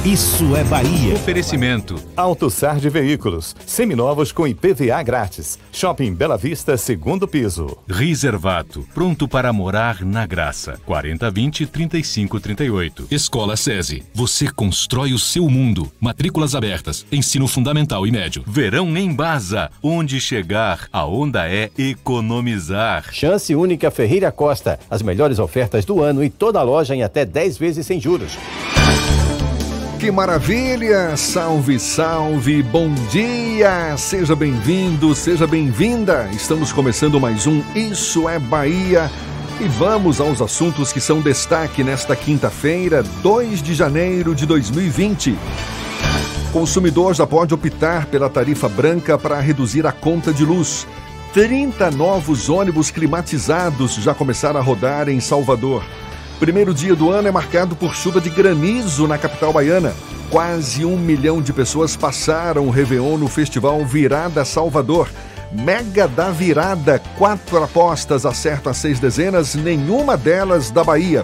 Isso é Bahia. Oferecimento. AutoSar de Veículos. Seminovos com IPVA grátis. Shopping Bela Vista, segundo piso. Reservato. Pronto para morar na graça. 4020 3538. Escola SESI. Você constrói o seu mundo. Matrículas abertas. Ensino fundamental e médio. Verão em Baza. Onde chegar, a onda é economizar. Chance única Ferreira Costa. As melhores ofertas do ano e toda a loja em até 10 vezes sem juros. Que maravilha! Salve, salve! Bom dia! Seja bem-vindo, seja bem-vinda! Estamos começando mais um Isso é Bahia e vamos aos assuntos que são destaque nesta quinta-feira, 2 de janeiro de 2020. Consumidor já pode optar pela tarifa branca para reduzir a conta de luz. 30 novos ônibus climatizados já começaram a rodar em Salvador. Primeiro dia do ano é marcado por chuva de granizo na capital baiana. Quase um milhão de pessoas passaram o Réveillon no Festival Virada Salvador. Mega da Virada, quatro apostas acertam as seis dezenas, nenhuma delas da Bahia.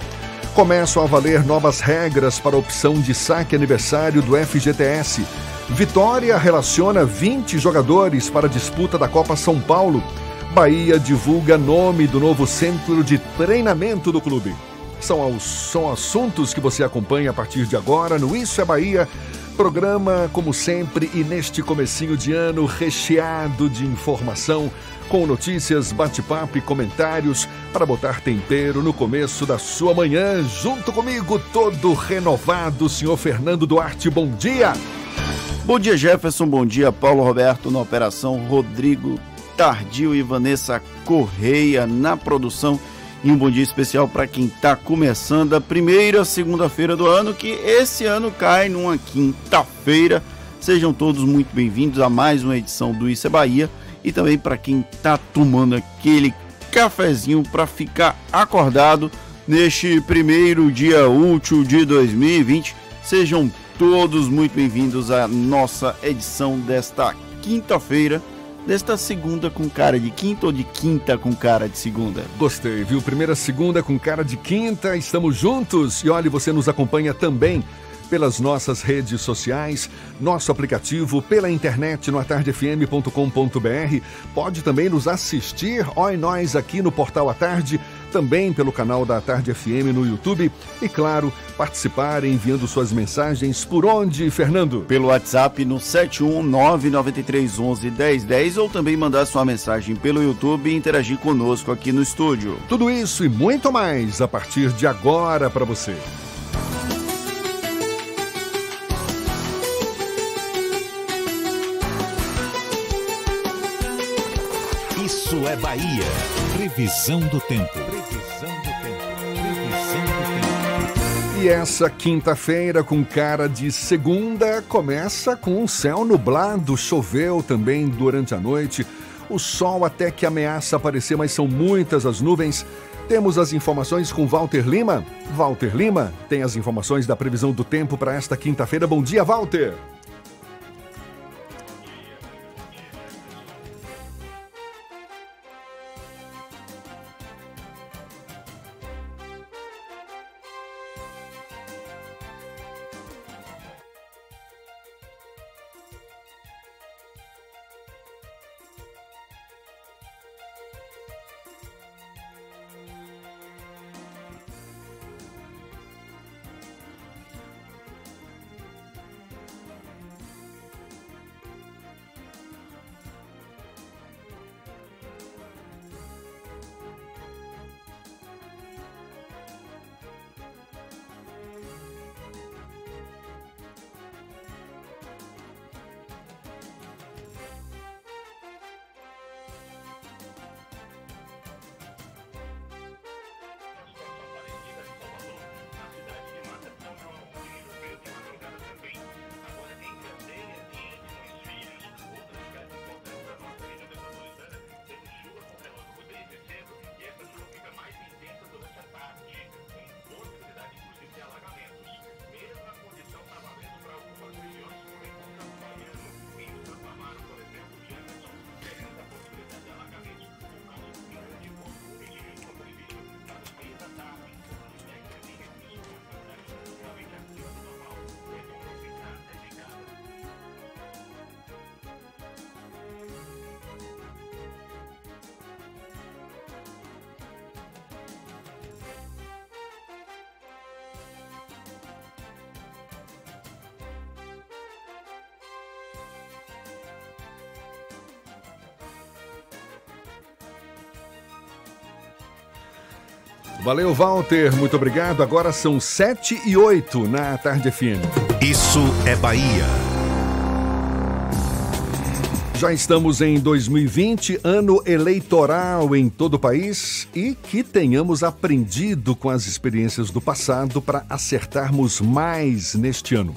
Começam a valer novas regras para a opção de saque aniversário do FGTS. Vitória relaciona 20 jogadores para a disputa da Copa São Paulo. Bahia divulga nome do novo centro de treinamento do clube. São, são assuntos que você acompanha a partir de agora no Isso é Bahia. Programa, como sempre, e neste comecinho de ano recheado de informação, com notícias, bate-papo e comentários para botar tempero no começo da sua manhã. Junto comigo, todo renovado, senhor Fernando Duarte, bom dia! Bom dia, Jefferson, bom dia, Paulo Roberto na operação, Rodrigo Tardio e Vanessa Correia na produção e um bom dia especial para quem está começando a primeira segunda-feira do ano, que esse ano cai numa quinta-feira. Sejam todos muito bem-vindos a mais uma edição do Isso é Bahia e também para quem está tomando aquele cafezinho para ficar acordado neste primeiro dia útil de 2020. Sejam todos muito bem-vindos à nossa edição desta quinta-feira desta segunda com cara de quinta ou de quinta com cara de segunda? Gostei, viu? Primeira segunda com cara de quinta, estamos juntos. E olha, você nos acompanha também pelas nossas redes sociais, nosso aplicativo, pela internet no atardefm.com.br. Pode também nos assistir, ó, nós aqui no Portal à Tarde também pelo canal da Tarde FM no YouTube e, claro, participar enviando suas mensagens por onde, Fernando? Pelo WhatsApp no 71993111010 ou também mandar sua mensagem pelo YouTube e interagir conosco aqui no estúdio. Tudo isso e muito mais a partir de agora para você. Isso é Bahia. Previsão do tempo. E essa quinta-feira, com cara de segunda, começa com um céu nublado. Choveu também durante a noite. O sol até que ameaça aparecer, mas são muitas as nuvens. Temos as informações com Walter Lima. Walter Lima tem as informações da previsão do tempo para esta quinta-feira. Bom dia, Walter. Valeu, Walter. Muito obrigado. Agora são 7 e 8 na Tarde FM. Isso é Bahia. Já estamos em 2020, ano eleitoral em todo o país e que tenhamos aprendido com as experiências do passado para acertarmos mais neste ano.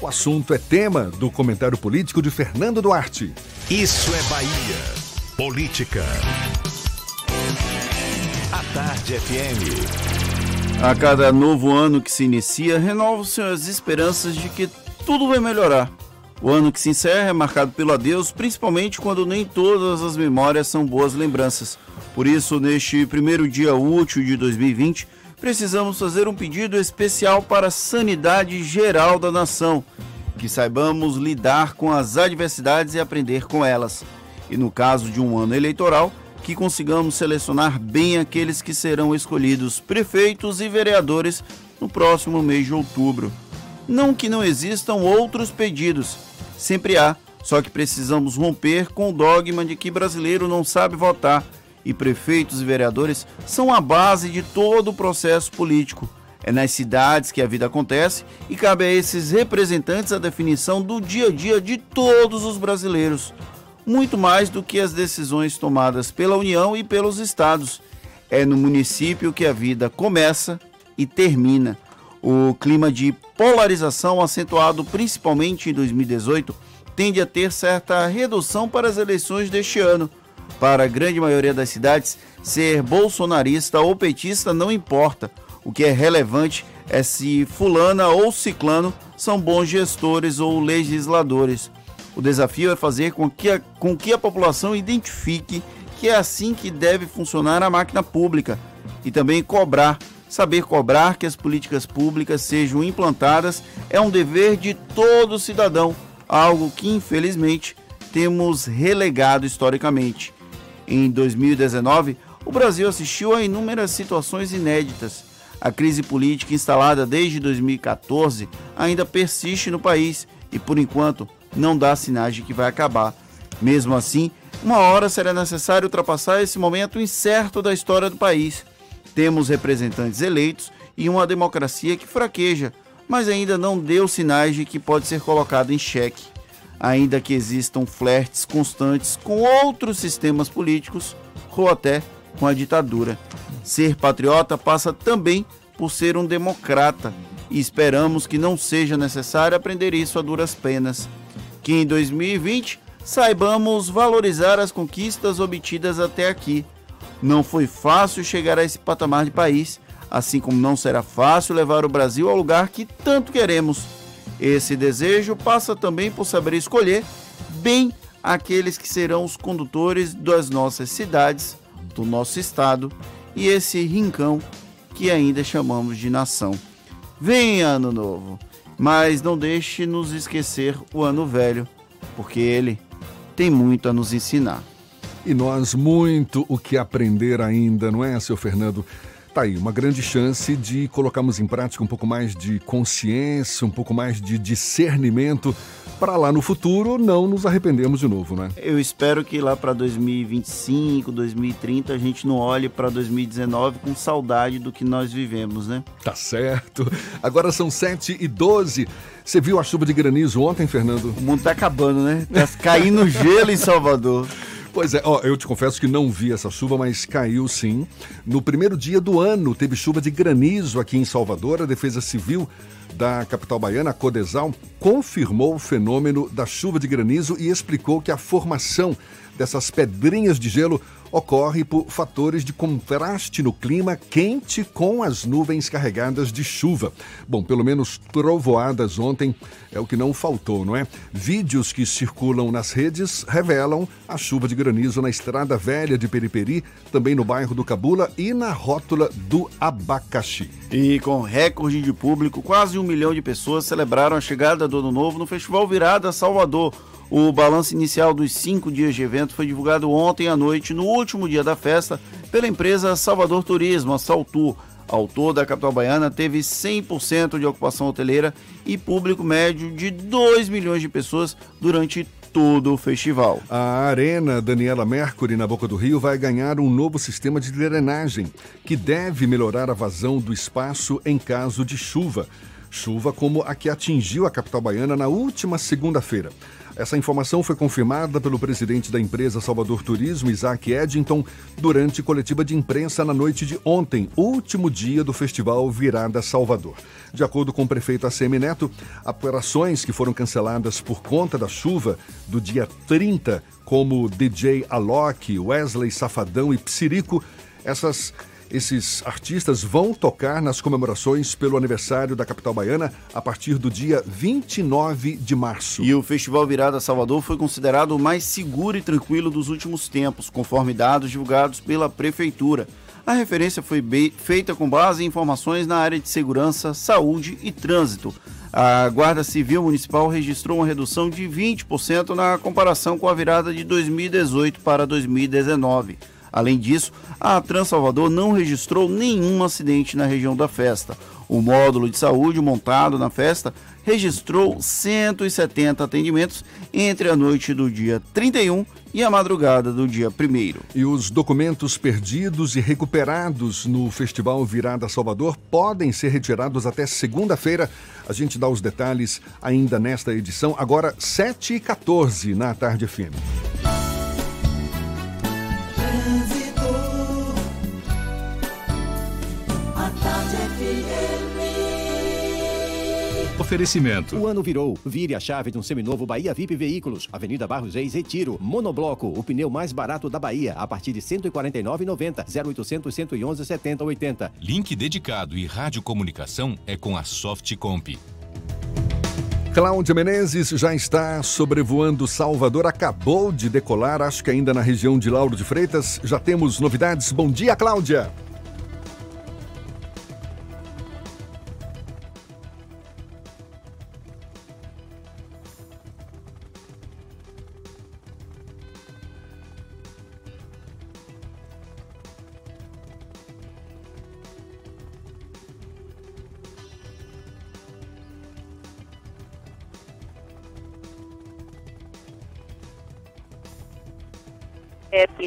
O assunto é tema do comentário político de Fernando Duarte. Isso é Bahia. Política. Tarde FM. A cada novo ano que se inicia, renovam-se as esperanças de que tudo vai melhorar o ano que se encerra é marcado pelo adeus, principalmente quando nem todas as memórias são boas lembranças. Por isso, neste primeiro dia útil de 2020, precisamos fazer um pedido especial para a sanidade geral da nação, que saibamos lidar com as adversidades e aprender com elas. E no caso de um ano eleitoral, que consigamos selecionar bem aqueles que serão escolhidos prefeitos e vereadores no próximo mês de outubro. Não que não existam outros pedidos, sempre há, só que precisamos romper com o dogma de que brasileiro não sabe votar e prefeitos e vereadores são a base de todo o processo político. É nas cidades que a vida acontece e cabe a esses representantes a definição do dia a dia de todos os brasileiros, muito mais do que as decisões tomadas pela União e pelos estados. É no município que a vida começa e termina. O clima de polarização, acentuado principalmente em 2018, tende a ter certa redução para as eleições deste ano. Para a grande maioria das cidades, ser bolsonarista ou petista não importa. O que é relevante é se fulana ou ciclano são bons gestores ou legisladores. O desafio é fazer com que a, com que a população identifique que é assim que deve funcionar a máquina pública e também cobrar Saber cobrar que as políticas públicas sejam implantadas é um dever de todo cidadão, algo que infelizmente temos relegado historicamente. Em 2019, o Brasil assistiu a inúmeras situações inéditas. A crise política instalada desde 2014 ainda persiste no país e, por enquanto, não dá sinais de que vai acabar. Mesmo assim, uma hora será necessário ultrapassar esse momento incerto da história do país. Temos representantes eleitos e uma democracia que fraqueja, mas ainda não deu sinais de que pode ser colocado em xeque. Ainda que existam flertes constantes com outros sistemas políticos ou até com a ditadura. Ser patriota passa também por ser um democrata e esperamos que não seja necessário aprender isso a duras penas. Que em 2020 saibamos valorizar as conquistas obtidas até aqui não foi fácil chegar a esse patamar de país, assim como não será fácil levar o Brasil ao lugar que tanto queremos. Esse desejo passa também por saber escolher bem aqueles que serão os condutores das nossas cidades, do nosso estado e esse rincão que ainda chamamos de nação. Vem ano novo, mas não deixe nos esquecer o ano velho, porque ele tem muito a nos ensinar. E nós muito o que aprender ainda, não é, seu Fernando? Tá aí, uma grande chance de colocarmos em prática um pouco mais de consciência, um pouco mais de discernimento, para lá no futuro não nos arrependemos de novo, né? Eu espero que lá para 2025, 2030 a gente não olhe para 2019 com saudade do que nós vivemos, né? Tá certo. Agora são 7 e 12. Você viu a chuva de granizo ontem, Fernando? O mundo tá acabando, né? Tá caindo gelo em Salvador. Pois é, ó, eu te confesso que não vi essa chuva, mas caiu sim. No primeiro dia do ano, teve chuva de granizo aqui em Salvador. A Defesa Civil da capital baiana, a Codesal, confirmou o fenômeno da chuva de granizo e explicou que a formação dessas pedrinhas de gelo ocorre por fatores de contraste no clima quente com as nuvens carregadas de chuva. Bom, pelo menos trovoadas ontem é o que não faltou, não é? Vídeos que circulam nas redes revelam a chuva de granizo na Estrada Velha de Periperi, também no bairro do Cabula e na rótula do Abacaxi. E com recorde de público, quase um milhão de pessoas celebraram a chegada do Ano Novo no Festival Virada Salvador o balanço inicial dos cinco dias de evento foi divulgado ontem à noite, no último dia da festa, pela empresa Salvador Turismo, a Saltur. Ao todo, a capital baiana teve 100% de ocupação hoteleira e público médio de 2 milhões de pessoas durante todo o festival. A Arena Daniela Mercury, na Boca do Rio, vai ganhar um novo sistema de drenagem que deve melhorar a vazão do espaço em caso de chuva. Chuva como a que atingiu a capital baiana na última segunda-feira. Essa informação foi confirmada pelo presidente da empresa Salvador Turismo, Isaac Eddington, durante coletiva de imprensa na noite de ontem, último dia do festival Virada Salvador. De acordo com o prefeito ACM Neto, operações que foram canceladas por conta da chuva do dia 30, como DJ Alok, Wesley Safadão e Psirico, essas esses artistas vão tocar nas comemorações pelo aniversário da capital baiana a partir do dia 29 de março. E o Festival Virada Salvador foi considerado o mais seguro e tranquilo dos últimos tempos, conforme dados divulgados pela Prefeitura. A referência foi feita com base em informações na área de segurança, saúde e trânsito. A Guarda Civil Municipal registrou uma redução de 20% na comparação com a virada de 2018 para 2019. Além disso, a Transalvador não registrou nenhum acidente na região da festa. O módulo de saúde montado na festa registrou 170 atendimentos entre a noite do dia 31 e a madrugada do dia 1. E os documentos perdidos e recuperados no Festival Virada Salvador podem ser retirados até segunda-feira. A gente dá os detalhes ainda nesta edição, agora 7h14 na Tarde FM. Oferecimento. O ano virou. Vire a chave de um seminovo Bahia VIP Veículos. Avenida Barros Reis, Retiro. Monobloco, o pneu mais barato da Bahia, a partir de R$ 149,90. 0800 111 70 80. Link dedicado e radiocomunicação é com a Softcomp. Cláudia Menezes já está sobrevoando Salvador, acabou de decolar, acho que ainda na região de Lauro de Freitas. Já temos novidades. Bom dia, Cláudia!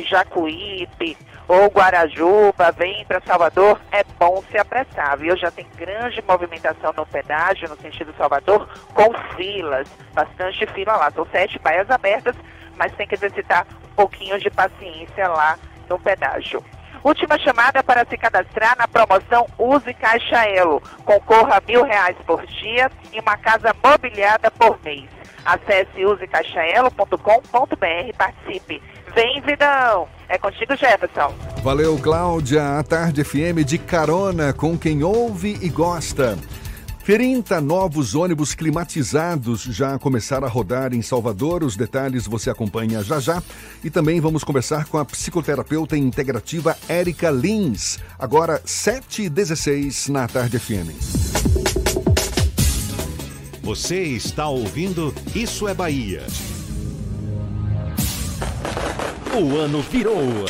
Jacuípe ou Guarajuba, vem para Salvador, é bom se apressar, viu? Já tem grande movimentação no pedágio, no sentido Salvador, com filas, bastante fila lá. São sete baias abertas, mas tem que exercitar um pouquinho de paciência lá no pedágio. Última chamada para se cadastrar na promoção Use Caixa Elo. Concorra a mil reais por dia e uma casa mobiliada por mês. Acesse usecaixaelo.com.br, participe. Vem, Vidão! É contigo, Jefferson. Valeu, Cláudia. A Tarde FM de carona com quem ouve e gosta. 30 novos ônibus climatizados já começaram a rodar em Salvador. Os detalhes você acompanha já já. E também vamos conversar com a psicoterapeuta integrativa Érica Lins. Agora, 7h16 na Tarde FM. Você está ouvindo Isso é Bahia. O ano virou.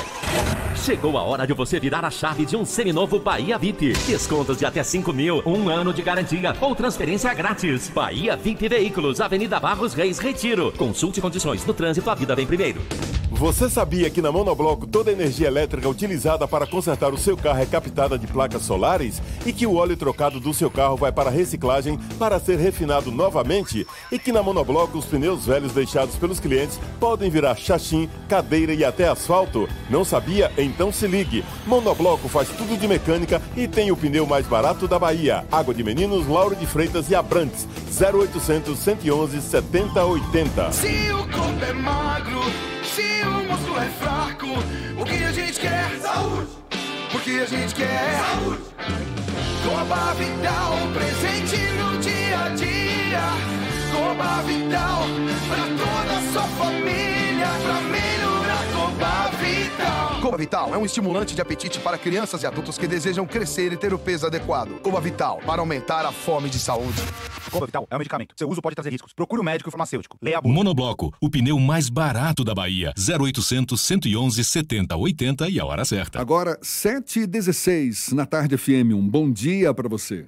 Chegou a hora de você virar a chave de um seminovo Bahia VIP. Descontos de até 5 mil, um ano de garantia ou transferência grátis. Bahia VIP Veículos, Avenida Barros Reis, Retiro. Consulte condições no trânsito, a vida vem primeiro. Você sabia que na Monobloco toda a energia elétrica utilizada para consertar o seu carro é captada de placas solares? E que o óleo trocado do seu carro vai para reciclagem para ser refinado novamente? E que na Monobloco os pneus velhos deixados pelos clientes podem virar chachim, cadeira e até asfalto? Não sabia? Então se ligue. Monobloco faz tudo de mecânica e tem o pneu mais barato da Bahia. Água de Meninos, Lauro de Freitas e Abrantes. 0800 111 7080. Se o corpo é magro se o músculo é fraco, o que a gente quer? Saúde! Porque a gente quer? Saúde! Coba Vital, presente no dia a dia. Coba Vital, pra toda a sua família, pra melhorar Coba Vital. Coba Vital é um estimulante de apetite para crianças e adultos que desejam crescer e ter o peso adequado. Coba Vital, para aumentar a fome de saúde. Coba Vital é um medicamento. Seu uso pode trazer riscos. Procure o um médico e farmacêutico. Leia a bula. Monobloco, o pneu mais barato da Bahia. 0800 111 70 80 e a hora certa. Agora, 7h16 na Tarde FM. Um bom dia para você.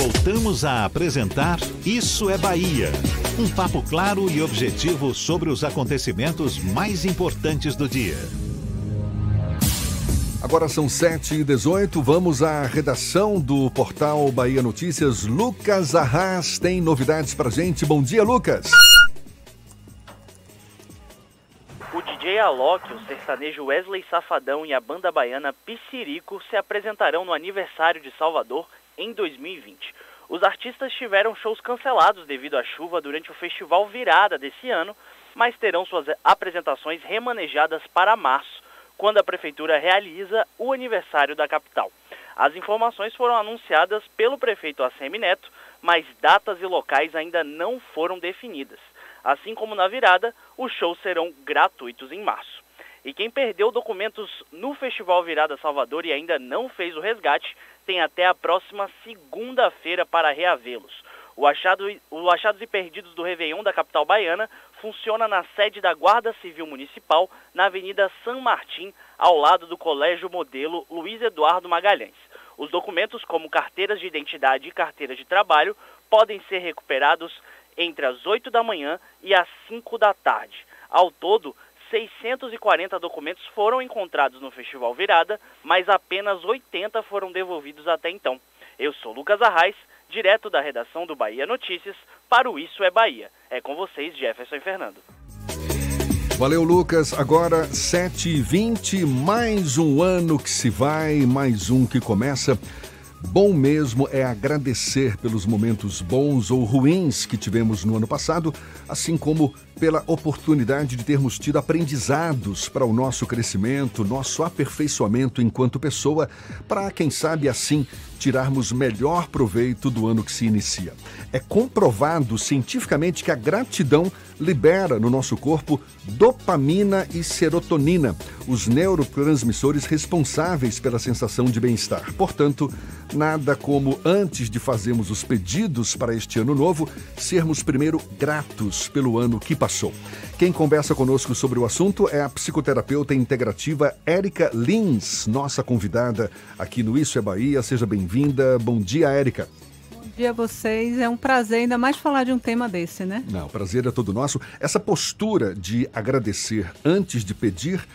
Voltamos a apresentar Isso é Bahia. Um papo claro e objetivo sobre os acontecimentos mais importantes do dia. Agora são 7 e 18 vamos à redação do portal Bahia Notícias. Lucas Arras tem novidades pra gente. Bom dia, Lucas. O DJ Alok, o sertanejo Wesley Safadão e a banda baiana Piscirico se apresentarão no aniversário de Salvador em 2020. Os artistas tiveram shows cancelados devido à chuva durante o festival Virada desse ano, mas terão suas apresentações remanejadas para março, quando a prefeitura realiza o aniversário da capital. As informações foram anunciadas pelo prefeito ACM Neto, mas datas e locais ainda não foram definidas. Assim como na virada, os shows serão gratuitos em março. E quem perdeu documentos no Festival Virada Salvador e ainda não fez o resgate, tem até a próxima segunda-feira para reavê-los. O, achado, o Achados e Perdidos do Réveillon da capital baiana funciona na sede da Guarda Civil Municipal, na Avenida San Martim, ao lado do Colégio Modelo Luiz Eduardo Magalhães. Os documentos, como carteiras de identidade e carteiras de trabalho, podem ser recuperados entre as 8 da manhã e as 5 da tarde. Ao todo, 640 documentos foram encontrados no Festival Virada, mas apenas 80 foram devolvidos até então. Eu sou Lucas Arraes, direto da redação do Bahia Notícias, para o Isso é Bahia. É com vocês, Jefferson e Fernando. Valeu, Lucas. Agora 7h20, mais um ano que se vai, mais um que começa. Bom mesmo é agradecer pelos momentos bons ou ruins que tivemos no ano passado, assim como pela oportunidade de termos tido aprendizados para o nosso crescimento, nosso aperfeiçoamento enquanto pessoa, para, quem sabe assim, tirarmos melhor proveito do ano que se inicia. É comprovado cientificamente que a gratidão libera no nosso corpo dopamina e serotonina, os neurotransmissores responsáveis pela sensação de bem-estar. Portanto, nada como antes de fazermos os pedidos para este ano novo, sermos primeiro gratos pelo ano que passou. Quem conversa conosco sobre o assunto é a psicoterapeuta integrativa Érica Lins, nossa convidada aqui no Isso é Bahia. Seja bem-vinda. Bom dia, Érica. Bom dia a vocês. É um prazer ainda mais falar de um tema desse, né? Não, o prazer é todo nosso. Essa postura de agradecer antes de pedir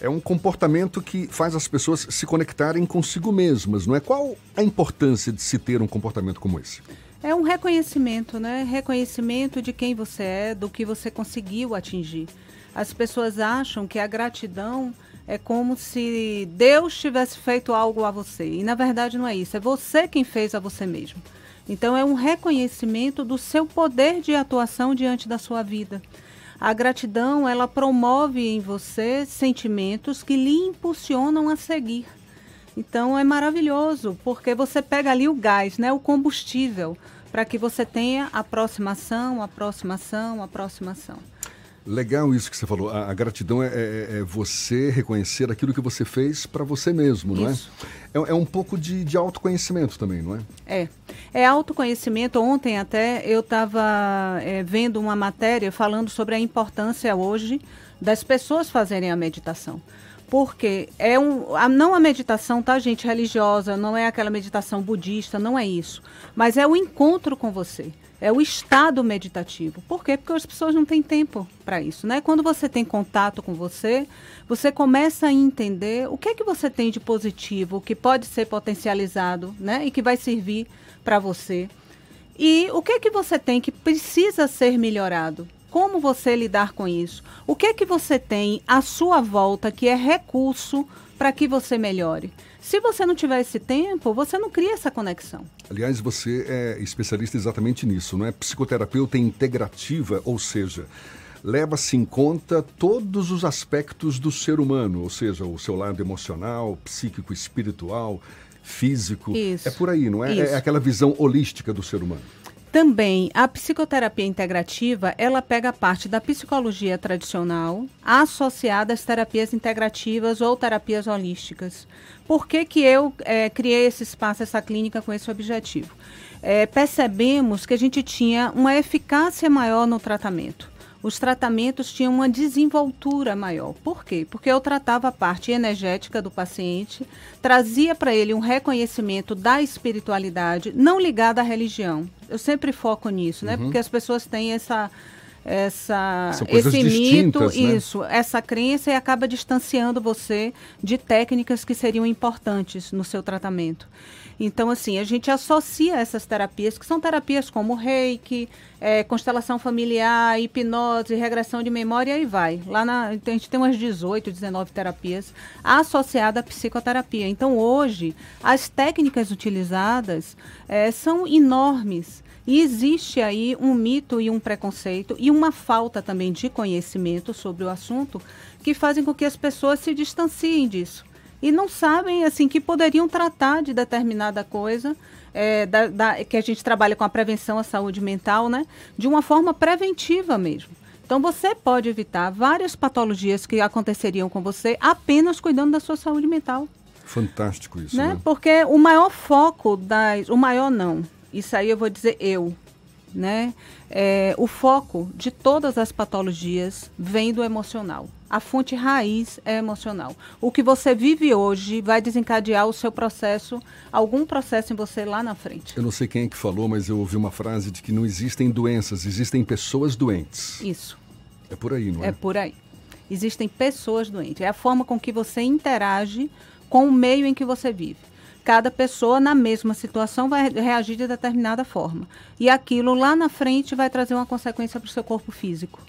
é um comportamento que faz as pessoas se conectarem consigo mesmas, não é? Qual a importância de se ter um comportamento como esse? É um reconhecimento, né? Reconhecimento de quem você é, do que você conseguiu atingir. As pessoas acham que a gratidão é como se Deus tivesse feito algo a você. E na verdade não é isso. É você quem fez a você mesmo. Então é um reconhecimento do seu poder de atuação diante da sua vida. A gratidão, ela promove em você sentimentos que lhe impulsionam a seguir. Então é maravilhoso, porque você pega ali o gás, né, o combustível, para que você tenha aproximação, aproximação, aproximação. Legal isso que você falou. A, a gratidão é, é, é, você reconhecer aquilo que você fez para você mesmo, não isso. é? é? É um pouco de, de autoconhecimento também, não é? É. É autoconhecimento. Ontem até eu estava é, vendo uma matéria falando sobre a importância hoje das pessoas fazerem a meditação. Porque é um, a, não a meditação, tá, gente, religiosa, não é aquela meditação budista, não é isso. Mas é o encontro com você. É o estado meditativo. Por quê? Porque as pessoas não têm tempo para isso, né? Quando você tem contato com você, você começa a entender o que é que você tem de positivo, que pode ser potencializado, né? E que vai servir para você. E o que é que você tem que precisa ser melhorado? Como você lidar com isso? O que é que você tem à sua volta que é recurso para que você melhore? Se você não tiver esse tempo, você não cria essa conexão. Aliás, você é especialista exatamente nisso, não é? Psicoterapeuta integrativa, ou seja, leva-se em conta todos os aspectos do ser humano, ou seja, o seu lado emocional, psíquico, espiritual, físico. Isso. É por aí, não é? Isso. É aquela visão holística do ser humano. Também a psicoterapia integrativa, ela pega parte da psicologia tradicional associada às terapias integrativas ou terapias holísticas. Por que, que eu é, criei esse espaço, essa clínica com esse objetivo? É, percebemos que a gente tinha uma eficácia maior no tratamento os tratamentos tinham uma desenvoltura maior. Por quê? Porque eu tratava a parte energética do paciente, trazia para ele um reconhecimento da espiritualidade, não ligada à religião. Eu sempre foco nisso, né? Uhum. Porque as pessoas têm essa essa esse mito, né? isso, essa crença e acaba distanciando você de técnicas que seriam importantes no seu tratamento. Então, assim, a gente associa essas terapias, que são terapias como reiki, é, constelação familiar, hipnose, regressão de memória e vai. Lá na, a gente tem umas 18, 19 terapias associadas à psicoterapia. Então, hoje, as técnicas utilizadas é, são enormes. E existe aí um mito e um preconceito e uma falta também de conhecimento sobre o assunto que fazem com que as pessoas se distanciem disso e não sabem assim que poderiam tratar de determinada coisa é, da, da, que a gente trabalha com a prevenção à saúde mental, né, de uma forma preventiva mesmo. Então você pode evitar várias patologias que aconteceriam com você apenas cuidando da sua saúde mental, Fantástico isso, né? né? Porque o maior foco das, o maior não, isso aí eu vou dizer eu, né? É, o foco de todas as patologias vem do emocional. A fonte raiz é emocional. O que você vive hoje vai desencadear o seu processo, algum processo em você lá na frente. Eu não sei quem é que falou, mas eu ouvi uma frase de que não existem doenças, existem pessoas doentes. Isso. É por aí, não é? É por aí. Existem pessoas doentes. É a forma com que você interage com o meio em que você vive. Cada pessoa, na mesma situação, vai reagir de determinada forma. E aquilo lá na frente vai trazer uma consequência para o seu corpo físico.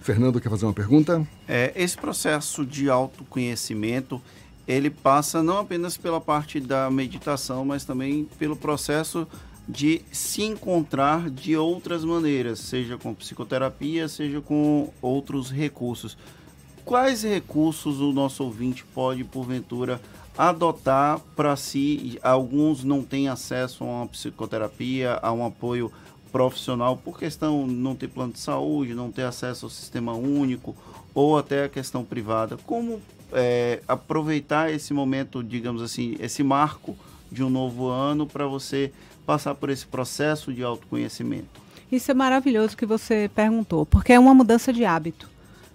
Fernando quer fazer uma pergunta? É, esse processo de autoconhecimento, ele passa não apenas pela parte da meditação, mas também pelo processo de se encontrar de outras maneiras, seja com psicoterapia, seja com outros recursos. Quais recursos o nosso ouvinte pode, porventura, adotar para si? Alguns não têm acesso a uma psicoterapia, a um apoio profissional por questão de não ter plano de saúde, não ter acesso ao sistema único ou até a questão privada. Como é, aproveitar esse momento, digamos assim, esse marco de um novo ano para você passar por esse processo de autoconhecimento? Isso é maravilhoso que você perguntou, porque é uma mudança de hábito.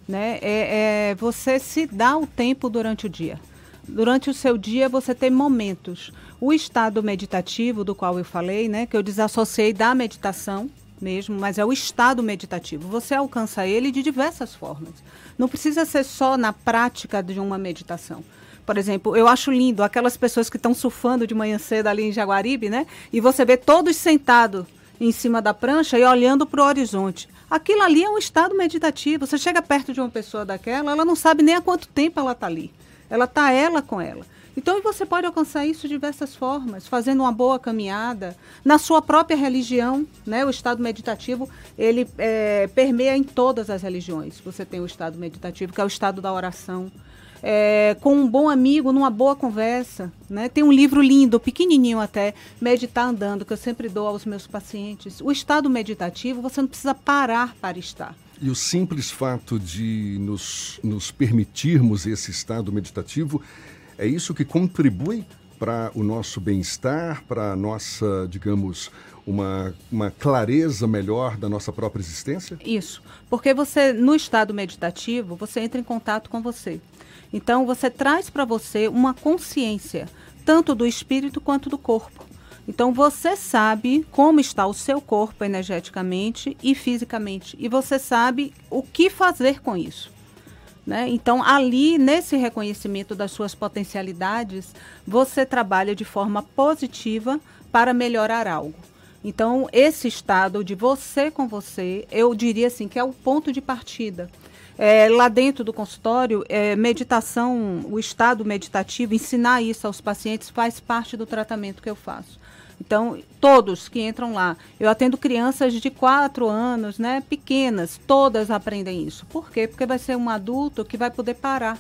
Né? É, é você se dá o tempo durante o dia. Durante o seu dia, você tem momentos. O estado meditativo, do qual eu falei, né, que eu desassociei da meditação mesmo, mas é o estado meditativo. Você alcança ele de diversas formas. Não precisa ser só na prática de uma meditação. Por exemplo, eu acho lindo aquelas pessoas que estão surfando de manhã cedo ali em Jaguaribe, né? E você vê todos sentados em cima da prancha e olhando para o horizonte. Aquilo ali é um estado meditativo. Você chega perto de uma pessoa daquela, ela não sabe nem há quanto tempo ela está ali. Ela está ela com ela. Então você pode alcançar isso de diversas formas, fazendo uma boa caminhada na sua própria religião, né? O estado meditativo ele é, permeia em todas as religiões. Você tem o estado meditativo que é o estado da oração, é, com um bom amigo, numa boa conversa. Né? Tem um livro lindo, pequenininho até, Meditar Andando, que eu sempre dou aos meus pacientes. O estado meditativo, você não precisa parar para estar. E o simples fato de nos, nos permitirmos esse estado meditativo, é isso que contribui para o nosso bem-estar, para a nossa, digamos, uma, uma clareza melhor da nossa própria existência? Isso. Porque você, no estado meditativo, você entra em contato com você. Então, você traz para você uma consciência, tanto do espírito quanto do corpo. Então, você sabe como está o seu corpo energeticamente e fisicamente. E você sabe o que fazer com isso. Né? Então, ali, nesse reconhecimento das suas potencialidades, você trabalha de forma positiva para melhorar algo. Então, esse estado de você com você, eu diria assim, que é o ponto de partida. É, lá dentro do consultório, é, meditação, o estado meditativo, ensinar isso aos pacientes faz parte do tratamento que eu faço. Então, todos que entram lá, eu atendo crianças de 4 anos, né, pequenas, todas aprendem isso. Por quê? Porque vai ser um adulto que vai poder parar.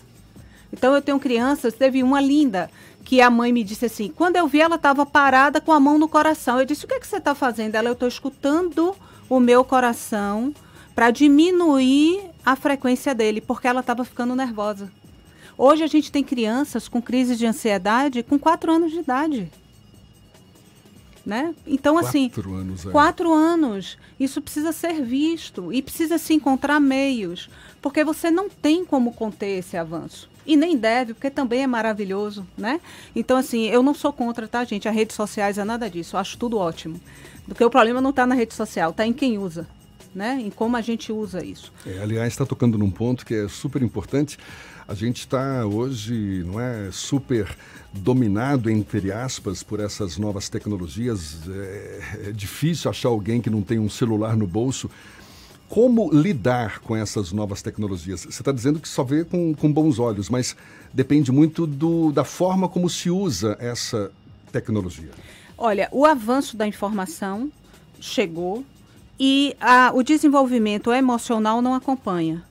Então eu tenho crianças, teve uma linda que a mãe me disse assim, quando eu vi ela estava parada com a mão no coração. Eu disse, o que, é que você está fazendo? Ela, eu estou escutando o meu coração para diminuir a frequência dele, porque ela estava ficando nervosa. Hoje a gente tem crianças com crises de ansiedade com 4 anos de idade. Né? Então, assim, Quatro anos, é. quatro anos, isso precisa ser visto e precisa se encontrar meios, porque você não tem como conter esse avanço. E nem deve, porque também é maravilhoso, né? Então, assim, eu não sou contra, tá, gente? As redes sociais é nada disso, eu acho tudo ótimo. Porque o problema não está na rede social, está em quem usa, né? Em como a gente usa isso. É, aliás, está tocando num ponto que é super importante. A gente está hoje, não é, super dominado, entre aspas, por essas novas tecnologias. É, é difícil achar alguém que não tem um celular no bolso. Como lidar com essas novas tecnologias? Você está dizendo que só vê com, com bons olhos, mas depende muito do, da forma como se usa essa tecnologia. Olha, o avanço da informação chegou e a, o desenvolvimento emocional não acompanha.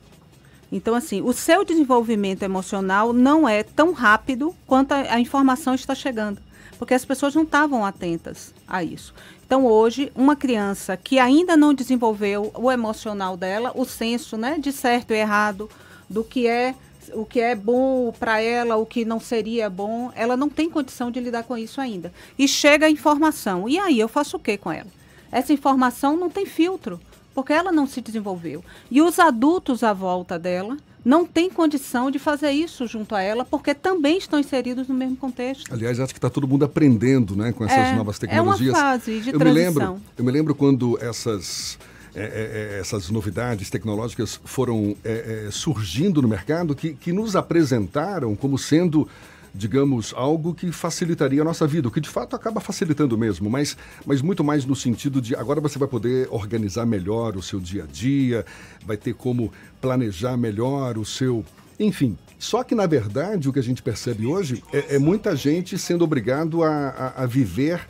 Então, assim, o seu desenvolvimento emocional não é tão rápido quanto a, a informação está chegando, porque as pessoas não estavam atentas a isso. Então, hoje, uma criança que ainda não desenvolveu o emocional dela, o senso né, de certo e errado, do que é o que é bom para ela, o que não seria bom, ela não tem condição de lidar com isso ainda. E chega a informação. E aí, eu faço o que com ela? Essa informação não tem filtro porque ela não se desenvolveu. E os adultos à volta dela não têm condição de fazer isso junto a ela, porque também estão inseridos no mesmo contexto. Aliás, acho que está todo mundo aprendendo né, com essas é, novas tecnologias. É uma fase de eu transição. Me lembro, eu me lembro quando essas... É, é, essas novidades tecnológicas foram é, surgindo no mercado que, que nos apresentaram como sendo digamos, algo que facilitaria a nossa vida, o que de fato acaba facilitando mesmo, mas, mas muito mais no sentido de agora você vai poder organizar melhor o seu dia a dia, vai ter como planejar melhor o seu. Enfim, só que na verdade o que a gente percebe hoje é, é muita gente sendo obrigado a, a, a viver.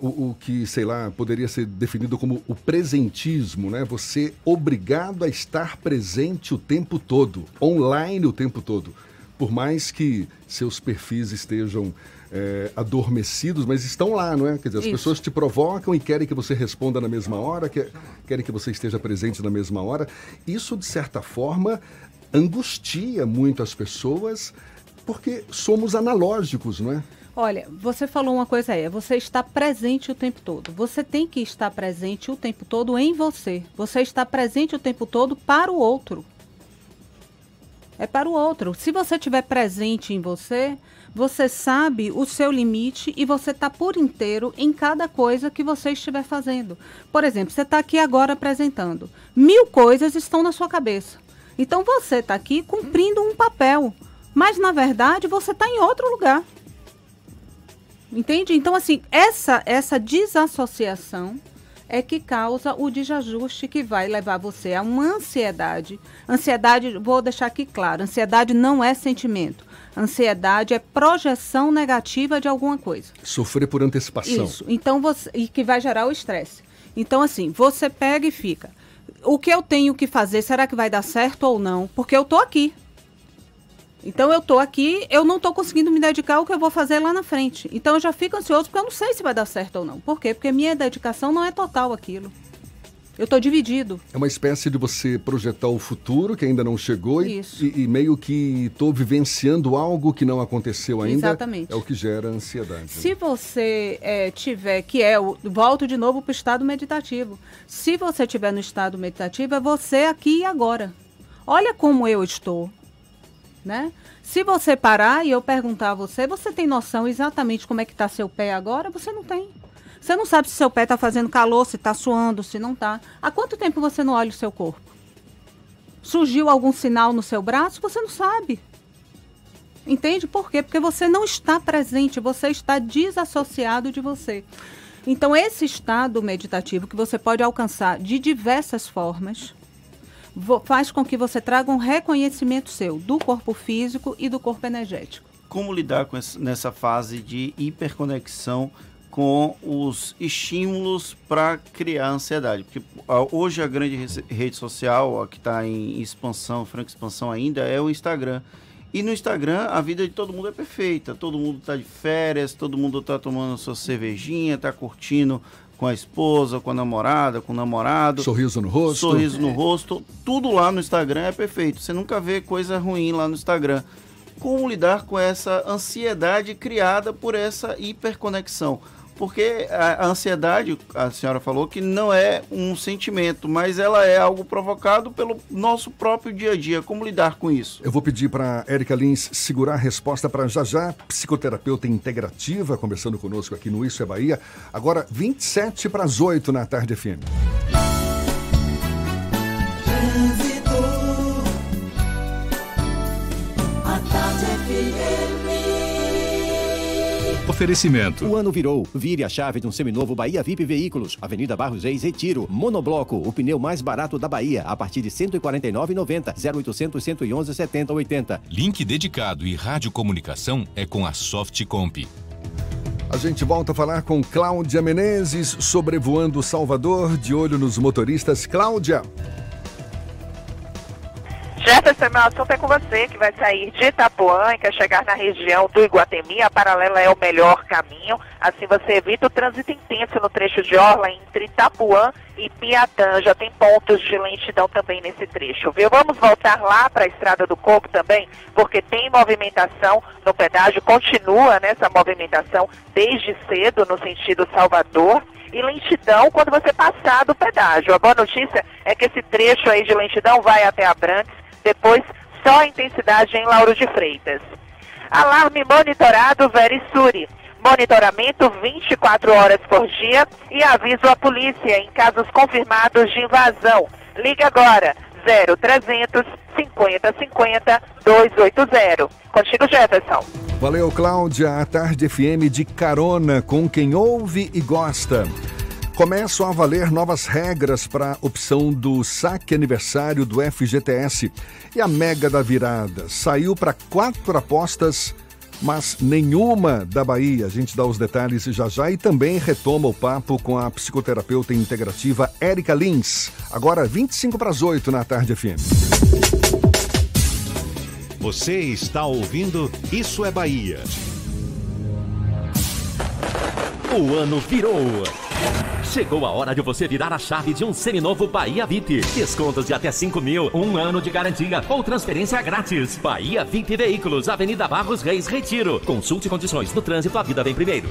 O, o, que, sei lá, poderia ser definido como o presentismo, né? Você obrigado a estar presente o tempo todo, online o tempo todo por mais que seus perfis estejam é, adormecidos, mas estão lá, não é? Quer dizer, as Isso. pessoas te provocam e querem que você responda na mesma hora, que, querem que você esteja presente na mesma hora. Isso, de certa forma, angustia muito as pessoas, porque somos analógicos, não é? Olha, você falou uma coisa aí, você está presente o tempo todo. Você tem que estar presente o tempo todo em você. Você está presente o tempo todo para o outro é para o outro. Se você tiver presente em você, você sabe o seu limite e você está por inteiro em cada coisa que você estiver fazendo. Por exemplo, você está aqui agora apresentando. Mil coisas estão na sua cabeça. Então você está aqui cumprindo um papel. Mas na verdade você está em outro lugar. Entende? Então, assim, essa, essa desassociação é que causa o desajuste que vai levar você a uma ansiedade. Ansiedade, vou deixar aqui claro, ansiedade não é sentimento. Ansiedade é projeção negativa de alguma coisa. Sofrer por antecipação. Isso. Então você e que vai gerar o estresse. Então assim, você pega e fica. O que eu tenho que fazer? Será que vai dar certo ou não? Porque eu tô aqui. Então eu estou aqui, eu não estou conseguindo me dedicar ao que eu vou fazer lá na frente. Então eu já fico ansioso porque eu não sei se vai dar certo ou não. Por quê? Porque minha dedicação não é total aquilo. Eu estou dividido. É uma espécie de você projetar o futuro que ainda não chegou e, e, e, meio que estou vivenciando algo que não aconteceu ainda. Exatamente. É o que gera ansiedade. Se você é, tiver, que é o. Volto de novo para o estado meditativo. Se você tiver no estado meditativo, é você aqui e agora. Olha como eu estou né? Se você parar e eu perguntar a você, você tem noção exatamente como é que está seu pé agora? Você não tem. Você não sabe se seu pé está fazendo calor, se está suando, se não está. Há quanto tempo você não olha o seu corpo? Surgiu algum sinal no seu braço? Você não sabe. Entende por quê? Porque você não está presente, você está desassociado de você. Então, esse estado meditativo que você pode alcançar de diversas formas, faz com que você traga um reconhecimento seu do corpo físico e do corpo energético. Como lidar com essa, nessa fase de hiperconexão com os estímulos para criar ansiedade? Porque hoje a grande rede social, a que está em expansão, franca expansão ainda, é o Instagram. E no Instagram, a vida de todo mundo é perfeita. Todo mundo está de férias, todo mundo está tomando sua cervejinha, está curtindo com a esposa, com a namorada, com o namorado. Sorriso no rosto. Sorriso no rosto. Tudo lá no Instagram é perfeito. Você nunca vê coisa ruim lá no Instagram. Como lidar com essa ansiedade criada por essa hiperconexão? Porque a ansiedade, a senhora falou que não é um sentimento, mas ela é algo provocado pelo nosso próprio dia a dia. Como lidar com isso? Eu vou pedir para Érica Lins segurar a resposta para já já, psicoterapeuta integrativa, conversando conosco aqui no Isso é Bahia. Agora, 27 para as 8 na tarde FM. Oferecimento. O ano virou. Vire a chave de um seminovo Bahia VIP Veículos. Avenida Barros Reis, Retiro. Monobloco, o pneu mais barato da Bahia, a partir de R$ 149,90. 0800 111 70 80. Link dedicado e radiocomunicação é com a Softcomp. A gente volta a falar com Cláudia Menezes, sobrevoando Salvador, de olho nos motoristas. Cláudia. Jefferson, meu assunto é com você, que vai sair de Itapuã e quer chegar na região do Iguatemi. A paralela é o melhor caminho. Assim você evita o trânsito intenso no trecho de Orla entre Itapuã e Piatã. Já tem pontos de lentidão também nesse trecho, viu? Vamos voltar lá para a Estrada do Coco também, porque tem movimentação no pedágio, continua nessa movimentação desde cedo no sentido Salvador e lentidão quando você passar do pedágio. A boa notícia é que esse trecho aí de lentidão vai até Abrantes, depois só a intensidade em Lauro de Freitas. Alarme monitorado Verisuri. Monitoramento 24 horas por dia e aviso à polícia em casos confirmados de invasão. Ligue agora 0300 50 50 280. Contigo, Jefferson. Valeu, Cláudia. A Tarde FM de carona com quem ouve e gosta. Começam a valer novas regras para a opção do saque aniversário do FGTS. E a mega da virada saiu para quatro apostas, mas nenhuma da Bahia. A gente dá os detalhes já já e também retoma o papo com a psicoterapeuta integrativa Érica Lins. Agora 25 para as 8 na tarde FM. Você está ouvindo Isso é Bahia. O ano virou. Chegou a hora de você virar a chave de um seminovo Bahia VIP. Descontos de até 5 mil, um ano de garantia ou transferência grátis. Bahia VIP Veículos, Avenida Barros Reis, Retiro. Consulte condições. No trânsito, a vida vem primeiro.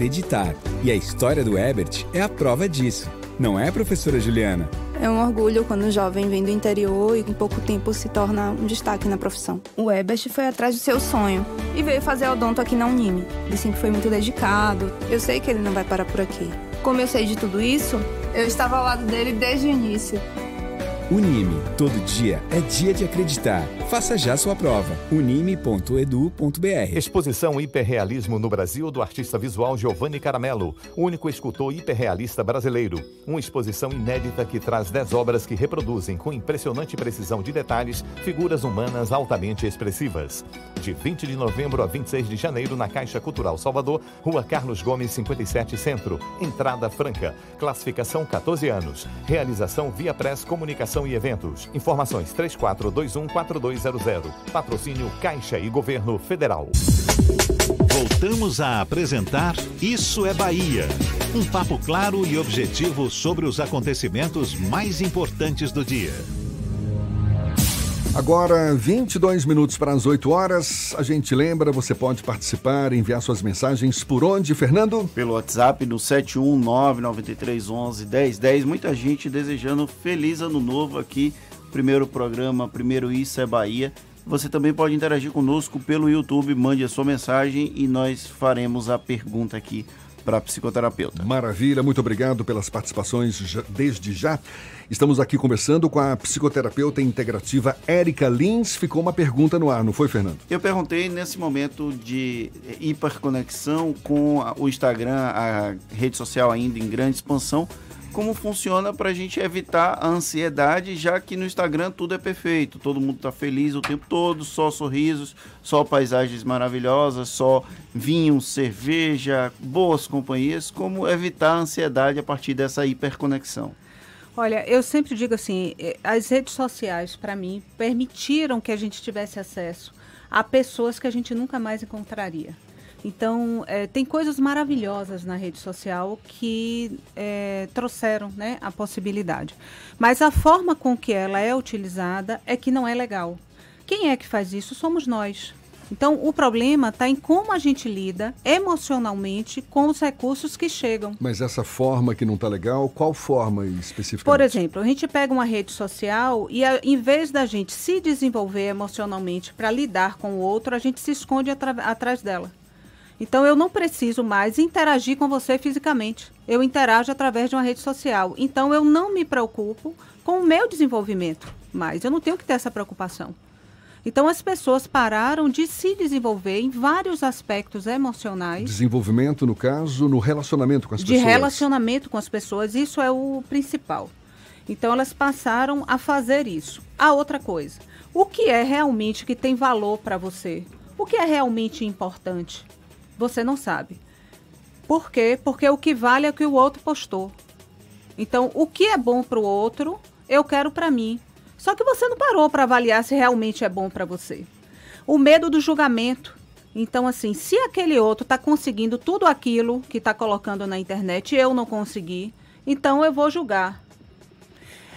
acreditar. E a história do Ebert é a prova disso. Não é, professora Juliana? É um orgulho quando um jovem vem do interior e em pouco tempo se torna um destaque na profissão. O Ebert foi atrás do seu sonho e veio fazer odonto aqui na Unime. Ele sempre foi muito dedicado. Eu sei que ele não vai parar por aqui. Como eu sei de tudo isso, eu estava ao lado dele desde o início. Unime, todo dia é dia de acreditar. Faça já sua prova. unime.edu.br. Exposição Hiperrealismo no Brasil do artista visual Giovanni Caramelo, único escultor hiperrealista brasileiro. Uma exposição inédita que traz 10 obras que reproduzem com impressionante precisão de detalhes figuras humanas altamente expressivas. De 20 de novembro a 26 de janeiro na Caixa Cultural Salvador, Rua Carlos Gomes 57 Centro. Entrada franca. Classificação 14 anos. Realização Via Press Comunicação e Eventos. Informações 34214200. Patrocínio Caixa e Governo Federal. Voltamos a apresentar Isso é Bahia. Um papo claro e objetivo sobre os acontecimentos mais importantes do dia. Agora, 22 minutos para as 8 horas. A gente lembra, você pode participar, enviar suas mensagens por onde, Fernando? Pelo WhatsApp no 71993111010. Muita gente desejando feliz ano novo aqui. Primeiro programa, primeiro Isso é Bahia. Você também pode interagir conosco pelo YouTube, mande a sua mensagem e nós faremos a pergunta aqui para psicoterapeuta. Maravilha, muito obrigado pelas participações desde já. Estamos aqui conversando com a psicoterapeuta integrativa Érica Lins. Ficou uma pergunta no ar, não foi, Fernando? Eu perguntei nesse momento de hiperconexão com o Instagram, a rede social ainda em grande expansão, como funciona para a gente evitar a ansiedade, já que no Instagram tudo é perfeito, todo mundo está feliz o tempo todo, só sorrisos, só paisagens maravilhosas, só vinho, cerveja, boas companhias. Como evitar a ansiedade a partir dessa hiperconexão? Olha, eu sempre digo assim, eh, as redes sociais, para mim, permitiram que a gente tivesse acesso a pessoas que a gente nunca mais encontraria. Então, eh, tem coisas maravilhosas na rede social que eh, trouxeram né, a possibilidade. Mas a forma com que ela é utilizada é que não é legal. Quem é que faz isso? Somos nós. Então, o problema está em como a gente lida emocionalmente com os recursos que chegam. Mas essa forma que não está legal, qual forma especificamente? Por exemplo, a gente pega uma rede social e, a- em vez da gente se desenvolver emocionalmente para lidar com o outro, a gente se esconde atra- atrás dela. Então, eu não preciso mais interagir com você fisicamente. Eu interajo através de uma rede social. Então, eu não me preocupo com o meu desenvolvimento mais. Eu não tenho que ter essa preocupação. Então, as pessoas pararam de se desenvolver em vários aspectos emocionais Desenvolvimento, no caso, no relacionamento com as de pessoas. relacionamento com as pessoas, isso é o principal. Então elas passaram a fazer isso. A outra coisa, o que é realmente que tem valor para você? O que é realmente importante? Você não sabe. Por quê? Porque o que vale é o que o outro postou. Então, o que é bom para o outro, eu quero para mim. Só que você não parou para avaliar se realmente é bom para você. O medo do julgamento. Então, assim, se aquele outro está conseguindo tudo aquilo que está colocando na internet e eu não consegui, então eu vou julgar.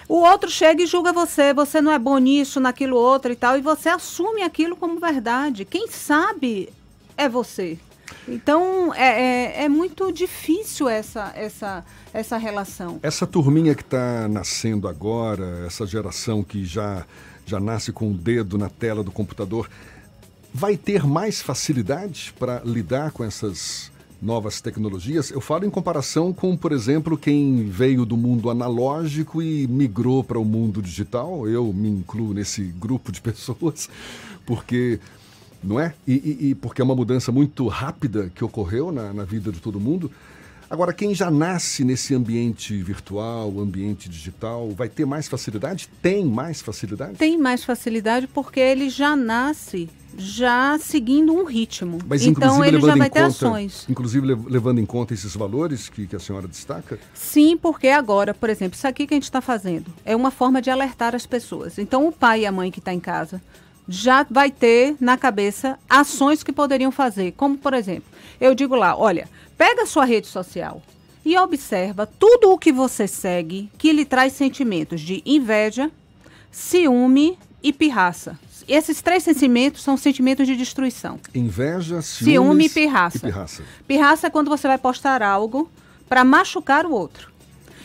O outro chega e julga você, você não é bom nisso, naquilo outro e tal, e você assume aquilo como verdade. Quem sabe é você. Então é, é, é muito difícil essa, essa, essa relação. Essa turminha que está nascendo agora, essa geração que já, já nasce com o dedo na tela do computador, vai ter mais facilidade para lidar com essas novas tecnologias? Eu falo em comparação com, por exemplo, quem veio do mundo analógico e migrou para o mundo digital. Eu me incluo nesse grupo de pessoas, porque não é? E, e- e porque é uma mudança muito rápida que ocorreu na, na vida de todo mundo. Agora, quem já nasce nesse ambiente virtual, ambiente digital, vai ter mais facilidade? Tem mais facilidade? Tem mais facilidade porque ele já nasce já seguindo um ritmo. Mas então ele já vai ter conta, ações. inclusive lev- levando em conta esses valores que, que a senhora destaca. Sim, porque agora, por exemplo, isso aqui que a gente está fazendo é uma forma de alertar as pessoas. Então, o pai e a mãe que está em casa já vai ter na cabeça ações que poderiam fazer. Como, por exemplo, eu digo lá: olha, pega a sua rede social e observa tudo o que você segue que lhe traz sentimentos de inveja, ciúme e pirraça. Esses três sentimentos são sentimentos de destruição. Inveja, Ciúme e pirraça. E pirraça. Pirraça é quando você vai postar algo para machucar o outro.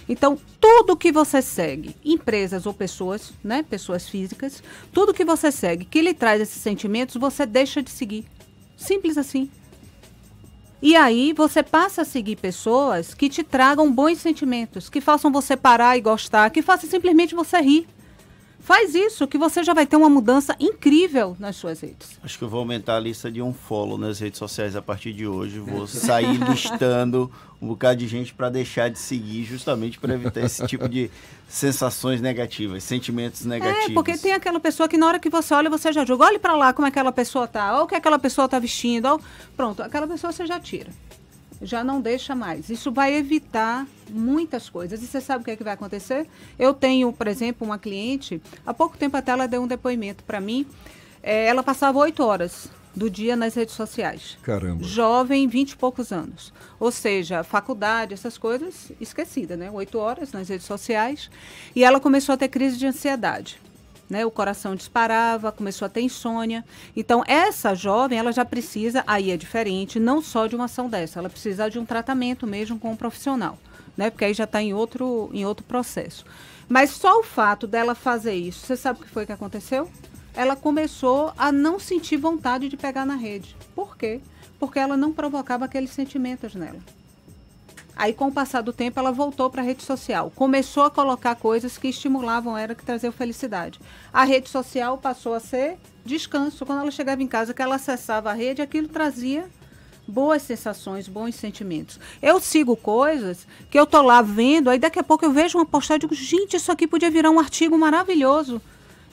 Então, tudo que você segue, empresas ou pessoas, né, pessoas físicas, tudo que você segue que lhe traz esses sentimentos, você deixa de seguir. Simples assim. E aí você passa a seguir pessoas que te tragam bons sentimentos, que façam você parar e gostar, que façam simplesmente você rir. Faz isso, que você já vai ter uma mudança incrível nas suas redes. Acho que eu vou aumentar a lista de um follow nas redes sociais a partir de hoje. Vou sair listando um bocado de gente para deixar de seguir, justamente para evitar esse tipo de sensações negativas, sentimentos negativos. É, porque tem aquela pessoa que na hora que você olha, você já julga. Olhe pra lá como aquela pessoa tá, olha o que aquela pessoa tá vestindo. ó. Pronto, aquela pessoa você já tira. Já não deixa mais. Isso vai evitar muitas coisas. E você sabe o que, é que vai acontecer? Eu tenho, por exemplo, uma cliente, há pouco tempo até ela deu um depoimento para mim. É, ela passava oito horas do dia nas redes sociais. Caramba. Jovem, vinte e poucos anos. Ou seja, faculdade, essas coisas, esquecida, né? Oito horas nas redes sociais. E ela começou a ter crise de ansiedade. Né? O coração disparava, começou a ter insônia. Então, essa jovem, ela já precisa, aí é diferente, não só de uma ação dessa, ela precisa de um tratamento mesmo com um profissional. Né? Porque aí já está em outro, em outro processo. Mas só o fato dela fazer isso, você sabe o que foi que aconteceu? Ela começou a não sentir vontade de pegar na rede. Por quê? Porque ela não provocava aqueles sentimentos nela. Aí, com o passar do tempo, ela voltou para a rede social. Começou a colocar coisas que estimulavam ela, que traziam felicidade. A rede social passou a ser descanso. Quando ela chegava em casa, que ela acessava a rede, aquilo trazia boas sensações, bons sentimentos. Eu sigo coisas que eu tô lá vendo, aí daqui a pouco eu vejo uma postagem e digo, gente, isso aqui podia virar um artigo maravilhoso.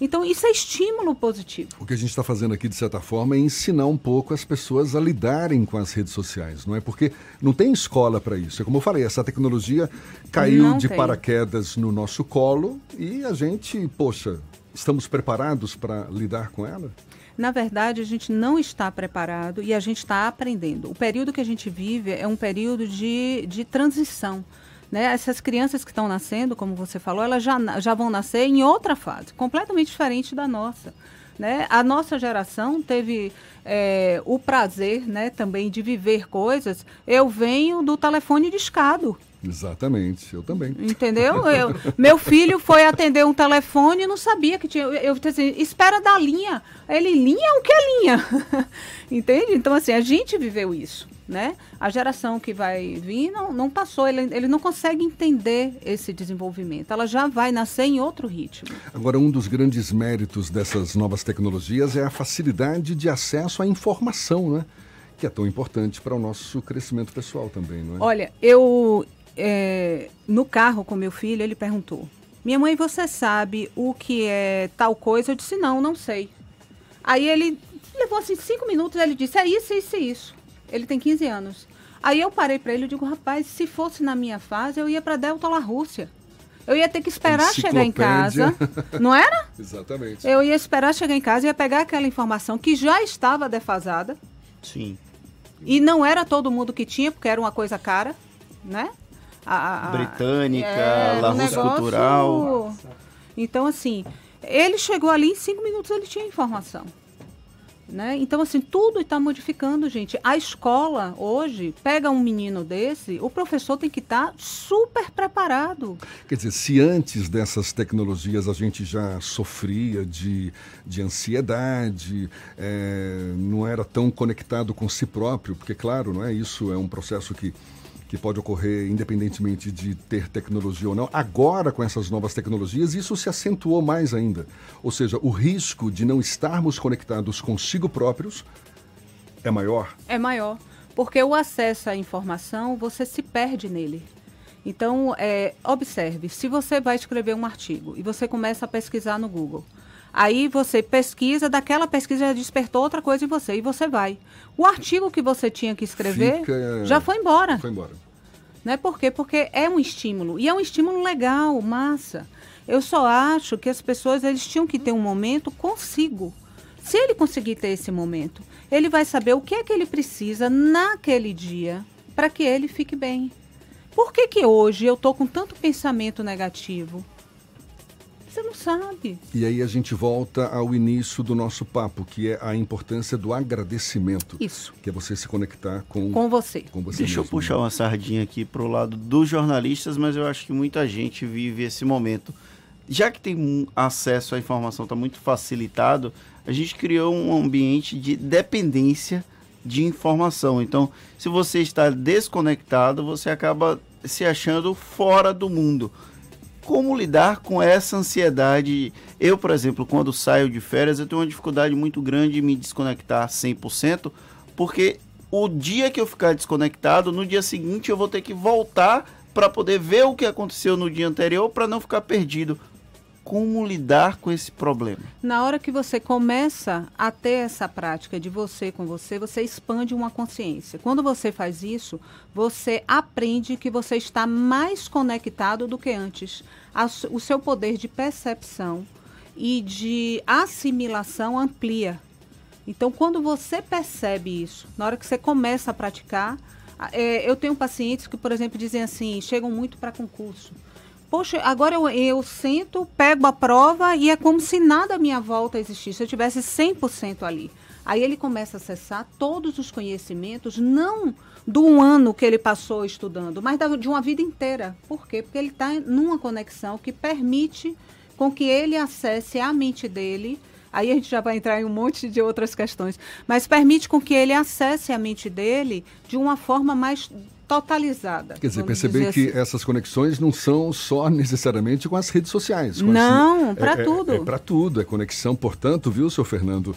Então, isso é estímulo positivo. O que a gente está fazendo aqui, de certa forma, é ensinar um pouco as pessoas a lidarem com as redes sociais, não é? Porque não tem escola para isso. É como eu falei, essa tecnologia caiu Não de tem. paraquedas no nosso colo e a gente, poxa, estamos preparados para lidar com ela? Na verdade, a gente não está preparado e a gente está aprendendo. O período que a gente vive é um período de, de transição. Né? Essas crianças que estão nascendo, como você falou, elas já, já vão nascer em outra fase, completamente diferente da nossa. Né? A nossa geração teve é, o prazer né, também de viver coisas. Eu venho do telefone discado. Exatamente, eu também. Entendeu? Eu- meu filho foi atender um telefone e não sabia que tinha. Eu, eu disse assim, espera da linha. Ele, linha? O que é linha? Entende? Então, assim, a gente viveu isso, né? A geração que vai vir não, não passou, ele, ele não consegue entender esse desenvolvimento. Ela já vai nascer em outro ritmo. Agora, um dos grandes méritos dessas novas tecnologias é a facilidade de acesso à informação, né? Que é tão importante para o nosso crescimento pessoal também, não é? Olha, eu é, no carro com meu filho, ele perguntou: Minha mãe, você sabe o que é tal coisa? Eu disse: Não, não sei. Aí ele levou assim cinco minutos, ele disse: É isso, isso e isso. Ele tem 15 anos. Aí eu parei para ele e digo: Rapaz, se fosse na minha fase, eu ia para Delta La Rússia. Eu ia ter que esperar chegar em casa. Não era? Exatamente. Eu ia esperar chegar em casa, ia pegar aquela informação que já estava defasada. Sim. E não era todo mundo que tinha, porque era uma coisa cara, né? A- a- Britânica, é, La Rússia negócio- Cultural. Então, assim, ele chegou ali em cinco minutos, ele tinha informação. Né? Então, assim, tudo está modificando, gente. A escola, hoje, pega um menino desse, o professor tem que estar super preparado. Quer dizer, se antes dessas tecnologias a gente já sofria de, de ansiedade, é, não era tão conectado com si próprio, porque, claro, não é isso é um processo que, que pode ocorrer independentemente de ter tecnologia ou não. Agora, com essas novas tecnologias, isso se acentuou mais ainda. Ou seja, o risco de não estarmos conectados consigo próprios é maior. É maior. Porque o acesso à informação, você se perde nele. Então, é, observe, se você vai escrever um artigo e você começa a pesquisar no Google, aí você pesquisa, daquela pesquisa já despertou outra coisa em você e você vai. O artigo que você tinha que escrever Fica- já foi embora. Foi embora. Né? Por quê? Porque é um estímulo. E é um estímulo legal, massa. Eu só acho que as pessoas eles tinham que ter um momento consigo. Se ele conseguir ter esse momento, ele vai saber o que é que ele precisa naquele dia para que ele fique bem. Por que, que hoje eu tô com tanto pensamento negativo? Você não sabe. E aí a gente volta ao início do nosso papo, que é a importância do agradecimento. Isso. Que é você se conectar com, Com você. com você Deixa eu mesmo. puxar uma sardinha aqui pro lado dos jornalistas, mas eu acho que muita gente vive esse momento. Já que tem um acesso à informação, está muito facilitado, a gente criou um ambiente de dependência de informação. Então, se você está desconectado, você acaba se achando fora do mundo. Como lidar com essa ansiedade? Eu, por exemplo, quando saio de férias, eu tenho uma dificuldade muito grande de me desconectar 100%, porque o dia que eu ficar desconectado, no dia seguinte eu vou ter que voltar para poder ver o que aconteceu no dia anterior para não ficar perdido. Como lidar com esse problema? Na hora que você começa a ter essa prática de você com você, você expande uma consciência. Quando você faz isso, você aprende que você está mais conectado do que antes. O seu poder de percepção e de assimilação amplia. Então, quando você percebe isso, na hora que você começa a praticar, é, eu tenho pacientes que, por exemplo, dizem assim, chegam muito para concurso. Poxa, agora eu, eu sento, pego a prova e é como se nada à minha volta existisse. Eu tivesse 100% ali. Aí ele começa a acessar todos os conhecimentos, não do ano que ele passou estudando, mas da- de uma vida inteira. Por quê? Porque ele está numa conexão que permite com que ele acesse a mente dele Aí a gente já vai entrar em um monte de outras questões. Mas permite com que ele acesse a mente dele de uma forma mais totalizada. Quer dizer, perceber dizer que assim. essas conexões não são só necessariamente com as redes sociais. não, para é, tudo. É, é para tudo, é conexão, portanto, viu, seu Fernando?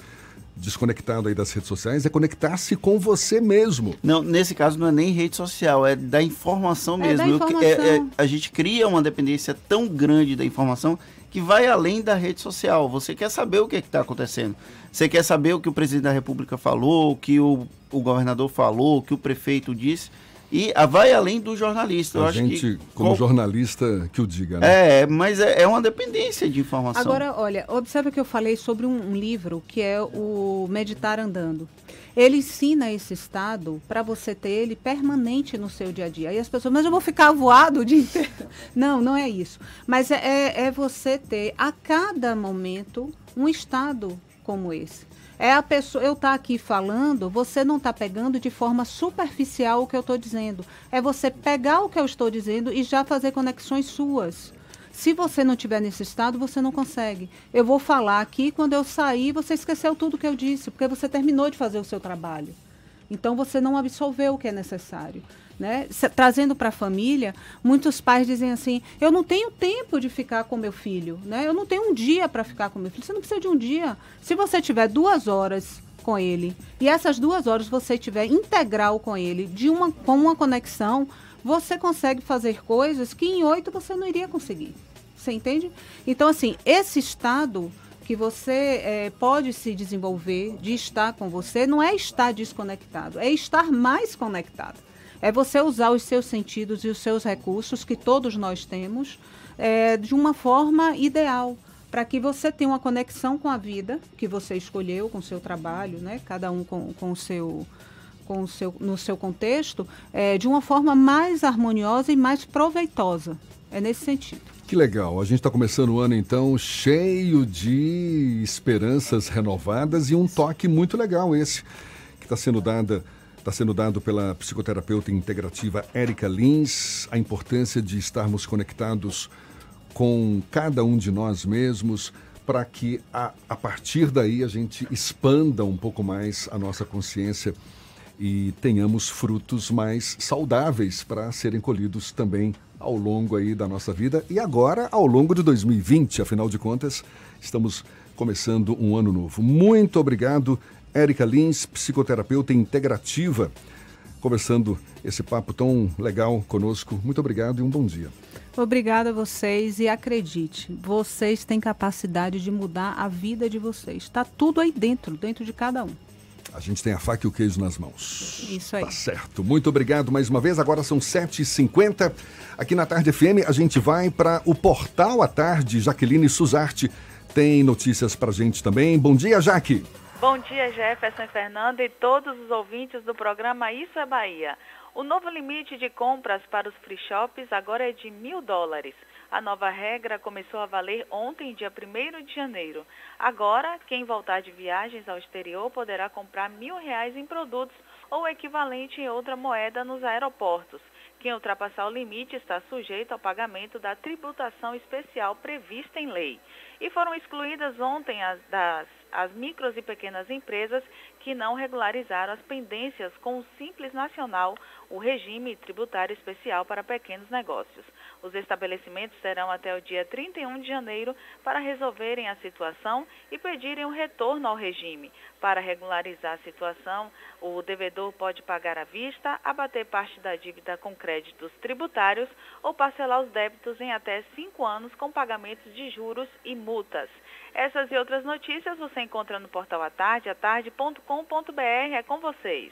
desconectado aí das redes sociais é conectar-se com você mesmo. Não, nesse caso não é nem rede social, é da informação mesmo. É da informação. É, é, a gente cria uma dependência tão grande da informação que vai além da rede social. Você quer saber o que é está acontecendo. Você quer saber o que o presidente da República falou, o que o, o governador falou, o que o prefeito disse e vai além do jornalista. A Eu gente, que, como jornalista, que o diga, né? É, mas é, é, uma dependência de informação. Agora, olha, observa que eu falei sobre um, um livro que é o Meditar Andando. Ele ensina esse estado para você ter ele permanente no seu dia a dia. Aí as pessoas, mas eu vou ficar voado o dia inteiro. Não, não é isso. Mas é, é, é você ter a cada momento um estado como esse. É a pessoa, eu estar tá aqui falando, você não está pegando de forma superficial o que eu estou dizendo. É você pegar o que eu estou dizendo e já fazer conexões suas. Se você não tiver nesse estado, você não consegue. Eu vou falar aqui, quando eu sair, você esqueceu tudo que eu disse, porque você terminou de fazer o seu trabalho. Então você não absolveu o que é necessário. Né? Trazendo para a família, muitos pais dizem assim: eu não tenho tempo de ficar com meu filho, né? eu não tenho um dia para ficar com meu filho. Você não precisa de um dia. Se você tiver duas horas com ele e essas duas horas você tiver integral com ele, de uma, com uma conexão, você consegue fazer coisas que em oito você não iria conseguir. Você entende? Então, assim, esse estado que você é, pode se desenvolver de estar com você não é estar desconectado, é estar mais conectado. É você usar os seus sentidos e os seus recursos, que todos nós temos, é, de uma forma ideal, para que você tenha uma conexão com a vida que você escolheu, com o seu trabalho, né? cada um com, com o seu. Com o seu, no seu contexto, é, de uma forma mais harmoniosa e mais proveitosa. É nesse sentido. Que legal. A gente está começando o ano, então, cheio de esperanças renovadas e um toque muito legal esse que está sendo dada Está sendo dado pela psicoterapeuta integrativa Érica Lins a importância de estarmos conectados com cada um de nós mesmos para que a, a partir daí a gente expanda um pouco mais a nossa consciência e tenhamos frutos mais saudáveis para serem colhidos também ao longo aí da nossa vida e agora ao longo de 2020, afinal de contas, estamos começando um ano novo. Muito obrigado, Érica Lins, psicoterapeuta integrativa, conversando esse papo tão legal conosco. Muito obrigado e um bom dia. Obrigada a vocês e acredite, vocês têm capacidade de mudar a vida de vocês. Está tudo aí dentro, dentro de cada um. A gente tem a faca e o queijo nas mãos. Isso aí. Tá certo. Muito obrigado mais uma vez. Agora são 7h50. Aqui na Tarde FM, a gente vai para o Portal à Tarde. Jaqueline Suzarte tem notícias para gente também. Bom dia, Jaque. Bom dia, Jefferson e Fernanda e todos os ouvintes do programa Isso é Bahia. O novo limite de compras para os free shops agora é de mil dólares. A nova regra começou a valer ontem, dia 1 de janeiro. Agora, quem voltar de viagens ao exterior poderá comprar mil reais em produtos ou equivalente em outra moeda nos aeroportos. Quem ultrapassar o limite está sujeito ao pagamento da tributação especial prevista em lei. E foram excluídas ontem as, das as micros e pequenas empresas que não regularizaram as pendências com o Simples Nacional, o regime tributário especial para pequenos negócios. Os estabelecimentos terão até o dia 31 de janeiro para resolverem a situação e pedirem um retorno ao regime. Para regularizar a situação, o devedor pode pagar à vista, abater parte da dívida com créditos tributários ou parcelar os débitos em até cinco anos com pagamentos de juros e multas. Essas e outras notícias você encontra no portal Atarde, atarde.com.br. É com vocês.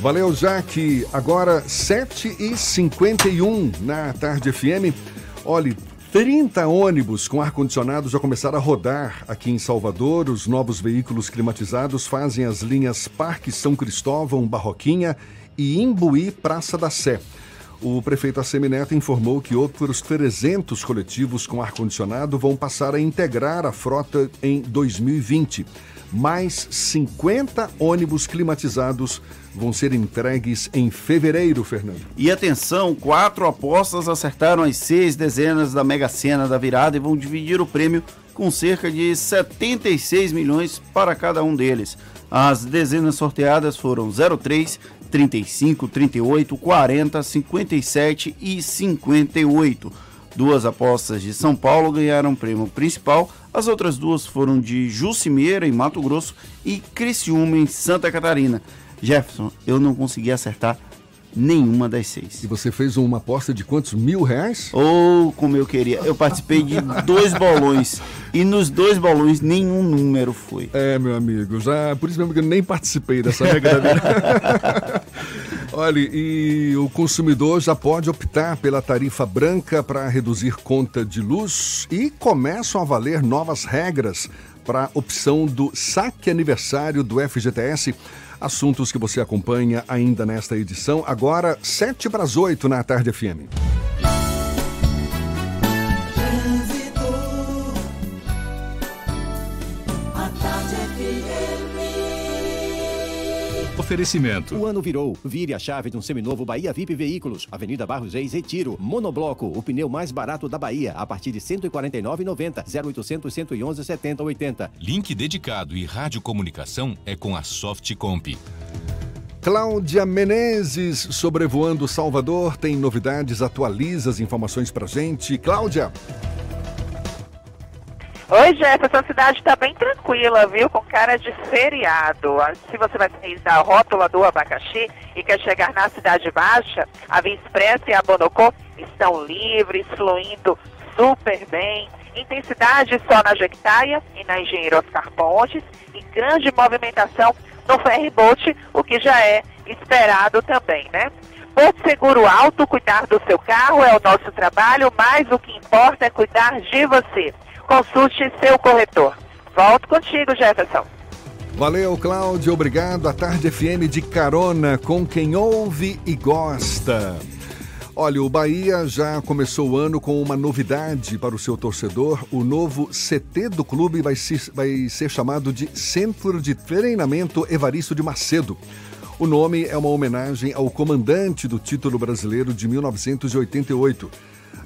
Valeu, Jaque. Agora, 7h51 na Tarde FM. Olhe, 30 ônibus com ar-condicionado já começaram a rodar aqui em Salvador. Os novos veículos climatizados fazem as linhas Parque São Cristóvão, Barroquinha e Imbuí Praça da Sé. O prefeito Assemineto informou que outros 300 coletivos com ar-condicionado vão passar a integrar a frota em 2020. Mais 50 ônibus climatizados vão ser entregues em fevereiro, Fernando. E atenção, quatro apostas acertaram as seis dezenas da Mega Sena da virada e vão dividir o prêmio com cerca de 76 milhões para cada um deles. As dezenas sorteadas foram 03, 35, 38, 40, 57 e 58. Duas apostas de São Paulo ganharam o prêmio principal, as outras duas foram de Jucimeira, em Mato Grosso, e Criciúma, em Santa Catarina. Jefferson, eu não consegui acertar nenhuma das seis. E você fez uma aposta de quantos mil reais? Ou oh, como eu queria. Eu participei de dois bolões. E nos dois bolões nenhum número foi. É, meu amigo, já por isso mesmo que eu nem participei dessa brincadeira. Olha, e o consumidor já pode optar pela tarifa branca para reduzir conta de luz e começam a valer novas regras para a opção do saque aniversário do FGTS. Assuntos que você acompanha ainda nesta edição. Agora, 7 para as 8 na Tarde FM. Oferecimento. O ano virou. Vire a chave de um seminovo Bahia VIP Veículos. Avenida Barros Reis, Retiro. Monobloco, o pneu mais barato da Bahia, a partir de R$ 149,90. 0800 111 70 80. Link dedicado e radiocomunicação é com a Softcomp. Cláudia Menezes, sobrevoando Salvador, tem novidades, atualiza as informações pra gente. Cláudia. Oi, Jefferson, a cidade está bem tranquila, viu? Com cara de feriado. Se você vai sair da rótula do abacaxi e quer chegar na Cidade Baixa, a Via Expressa e a Bonocô estão livres, fluindo super bem. Intensidade só na Jequitaia e na Engenheiro Oscar Pontes e grande movimentação no ferryboat, o que já é esperado também, né? Porto Seguro Alto, cuidar do seu carro é o nosso trabalho, mas o que importa é cuidar de você. Consulte seu corretor. Volto contigo, Jefferson. Valeu, Cláudio. Obrigado. A Tarde FM de carona com quem ouve e gosta. Olha, o Bahia já começou o ano com uma novidade para o seu torcedor. O novo CT do clube vai, se, vai ser chamado de Centro de Treinamento Evaristo de Macedo. O nome é uma homenagem ao comandante do título brasileiro de 1988.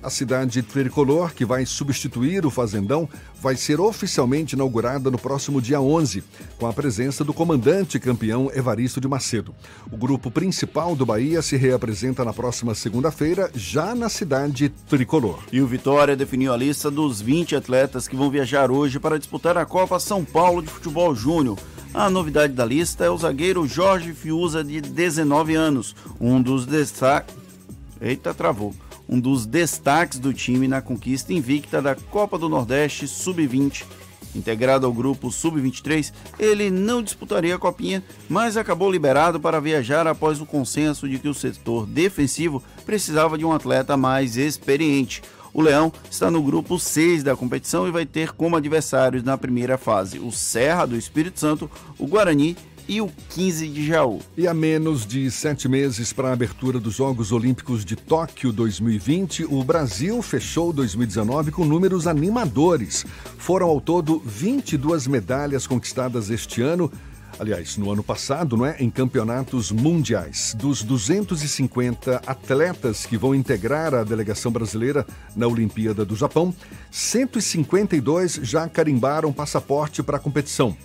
A cidade tricolor, que vai substituir o Fazendão, vai ser oficialmente inaugurada no próximo dia 11, com a presença do comandante campeão Evaristo de Macedo. O grupo principal do Bahia se reapresenta na próxima segunda-feira, já na cidade tricolor. E o Vitória definiu a lista dos 20 atletas que vão viajar hoje para disputar a Copa São Paulo de Futebol Júnior. A novidade da lista é o zagueiro Jorge Fiuza, de 19 anos, um dos destaques. Eita, travou um dos destaques do time na conquista invicta da Copa do Nordeste Sub-20. Integrado ao grupo Sub-23, ele não disputaria a copinha, mas acabou liberado para viajar após o consenso de que o setor defensivo precisava de um atleta mais experiente. O Leão está no grupo 6 da competição e vai ter como adversários na primeira fase o Serra do Espírito Santo, o Guarani e o 15 de Jaú. E a menos de sete meses para a abertura dos Jogos Olímpicos de Tóquio 2020, o Brasil fechou 2019 com números animadores. Foram ao todo 22 medalhas conquistadas este ano. Aliás, no ano passado, não é? Em campeonatos mundiais. Dos 250 atletas que vão integrar a delegação brasileira na Olimpíada do Japão, 152 já carimbaram passaporte para a competição.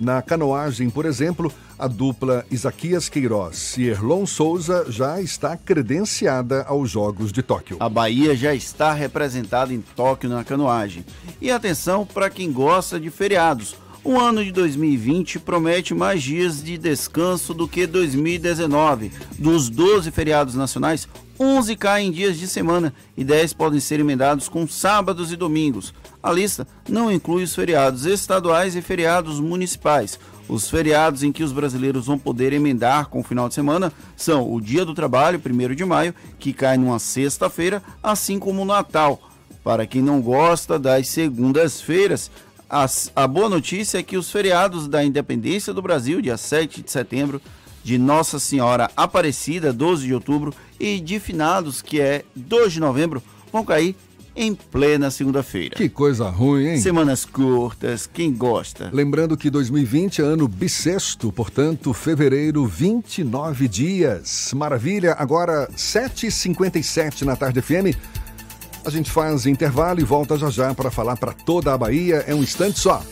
Na canoagem, por exemplo, a dupla Isaquias Queiroz e Erlon Souza já está credenciada aos Jogos de Tóquio. A Bahia já está representada em Tóquio na canoagem. E atenção para quem gosta de feriados. O ano de 2020 promete mais dias de descanso do que 2019. Dos 12 feriados nacionais, 11 caem em dias de semana e 10 podem ser emendados com sábados e domingos. A lista não inclui os feriados estaduais e feriados municipais. Os feriados em que os brasileiros vão poder emendar com o final de semana são o Dia do Trabalho, 1 de maio, que cai numa sexta-feira, assim como o Natal. Para quem não gosta das segundas-feiras, a, boa notícia é que os feriados da Independência do Brasil, dia 7 de setembro, de Nossa Senhora Aparecida, 12 de outubro, e de finados, que é 2 de novembro, vão cair em plena segunda-feira. Que coisa ruim, hein? Semanas curtas, quem gosta? Lembrando que 2020 é ano bissexto, portanto, fevereiro, 29 dias. Maravilha, agora 7h57 na tarde FM. A gente faz intervalo e volta já já para falar para toda a Bahia. É um instante só.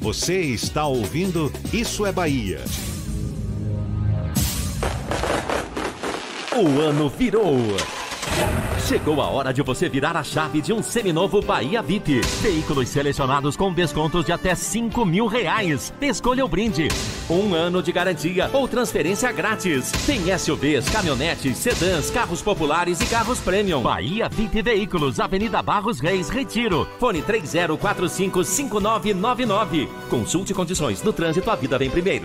Você está ouvindo Isso é Bahia. O ano virou. Chegou a hora de você virar a chave de um seminovo Bahia VIP. Veículos selecionados com descontos de até 5 mil reais. Escolha o brinde. Um ano de garantia ou transferência grátis. Tem SUVs, caminhonetes, sedãs, carros populares e carros premium. Bahia VIP Veículos, Avenida Barros Reis, Retiro. Fone 30455999. Consulte condições. No trânsito, a vida vem primeiro.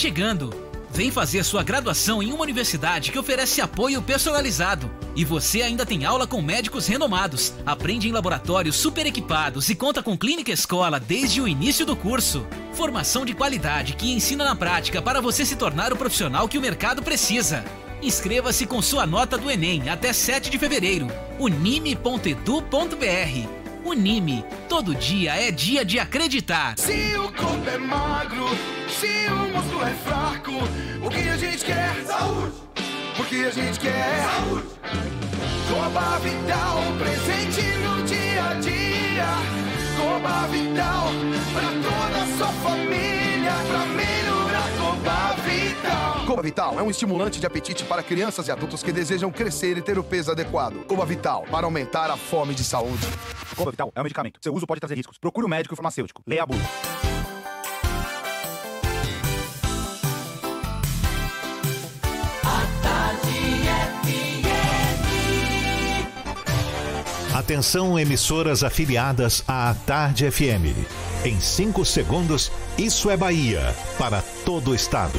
chegando. Vem fazer sua graduação em uma universidade que oferece apoio personalizado. E você ainda tem aula com médicos renomados, aprende em laboratórios super equipados e conta com clínica escola desde o início do curso. Formação de qualidade que ensina na prática para você se tornar o profissional que o mercado precisa. Inscreva-se com sua nota do Enem até 7 de fevereiro. unime.edu.br Unime, todo dia é dia de acreditar. Se o corpo é magro, se o músculo é fraco, o que a gente quer? Saúde! Porque a gente quer? Saúde! Coba Vital, presente no dia a dia. Coba Vital, pra toda a sua família, pra melhorar Coba Vital. Coba Vital é um estimulante de apetite para crianças e adultos que desejam crescer e ter o peso adequado. Coba Vital, para aumentar a fome de saúde. Coba Vital é um medicamento. Seu uso pode trazer riscos. Procure um médico e farmacêutico. Leia a bula. Atenção, emissoras afiliadas à Tarde FM. Em 5 segundos, Isso é Bahia para todo o estado.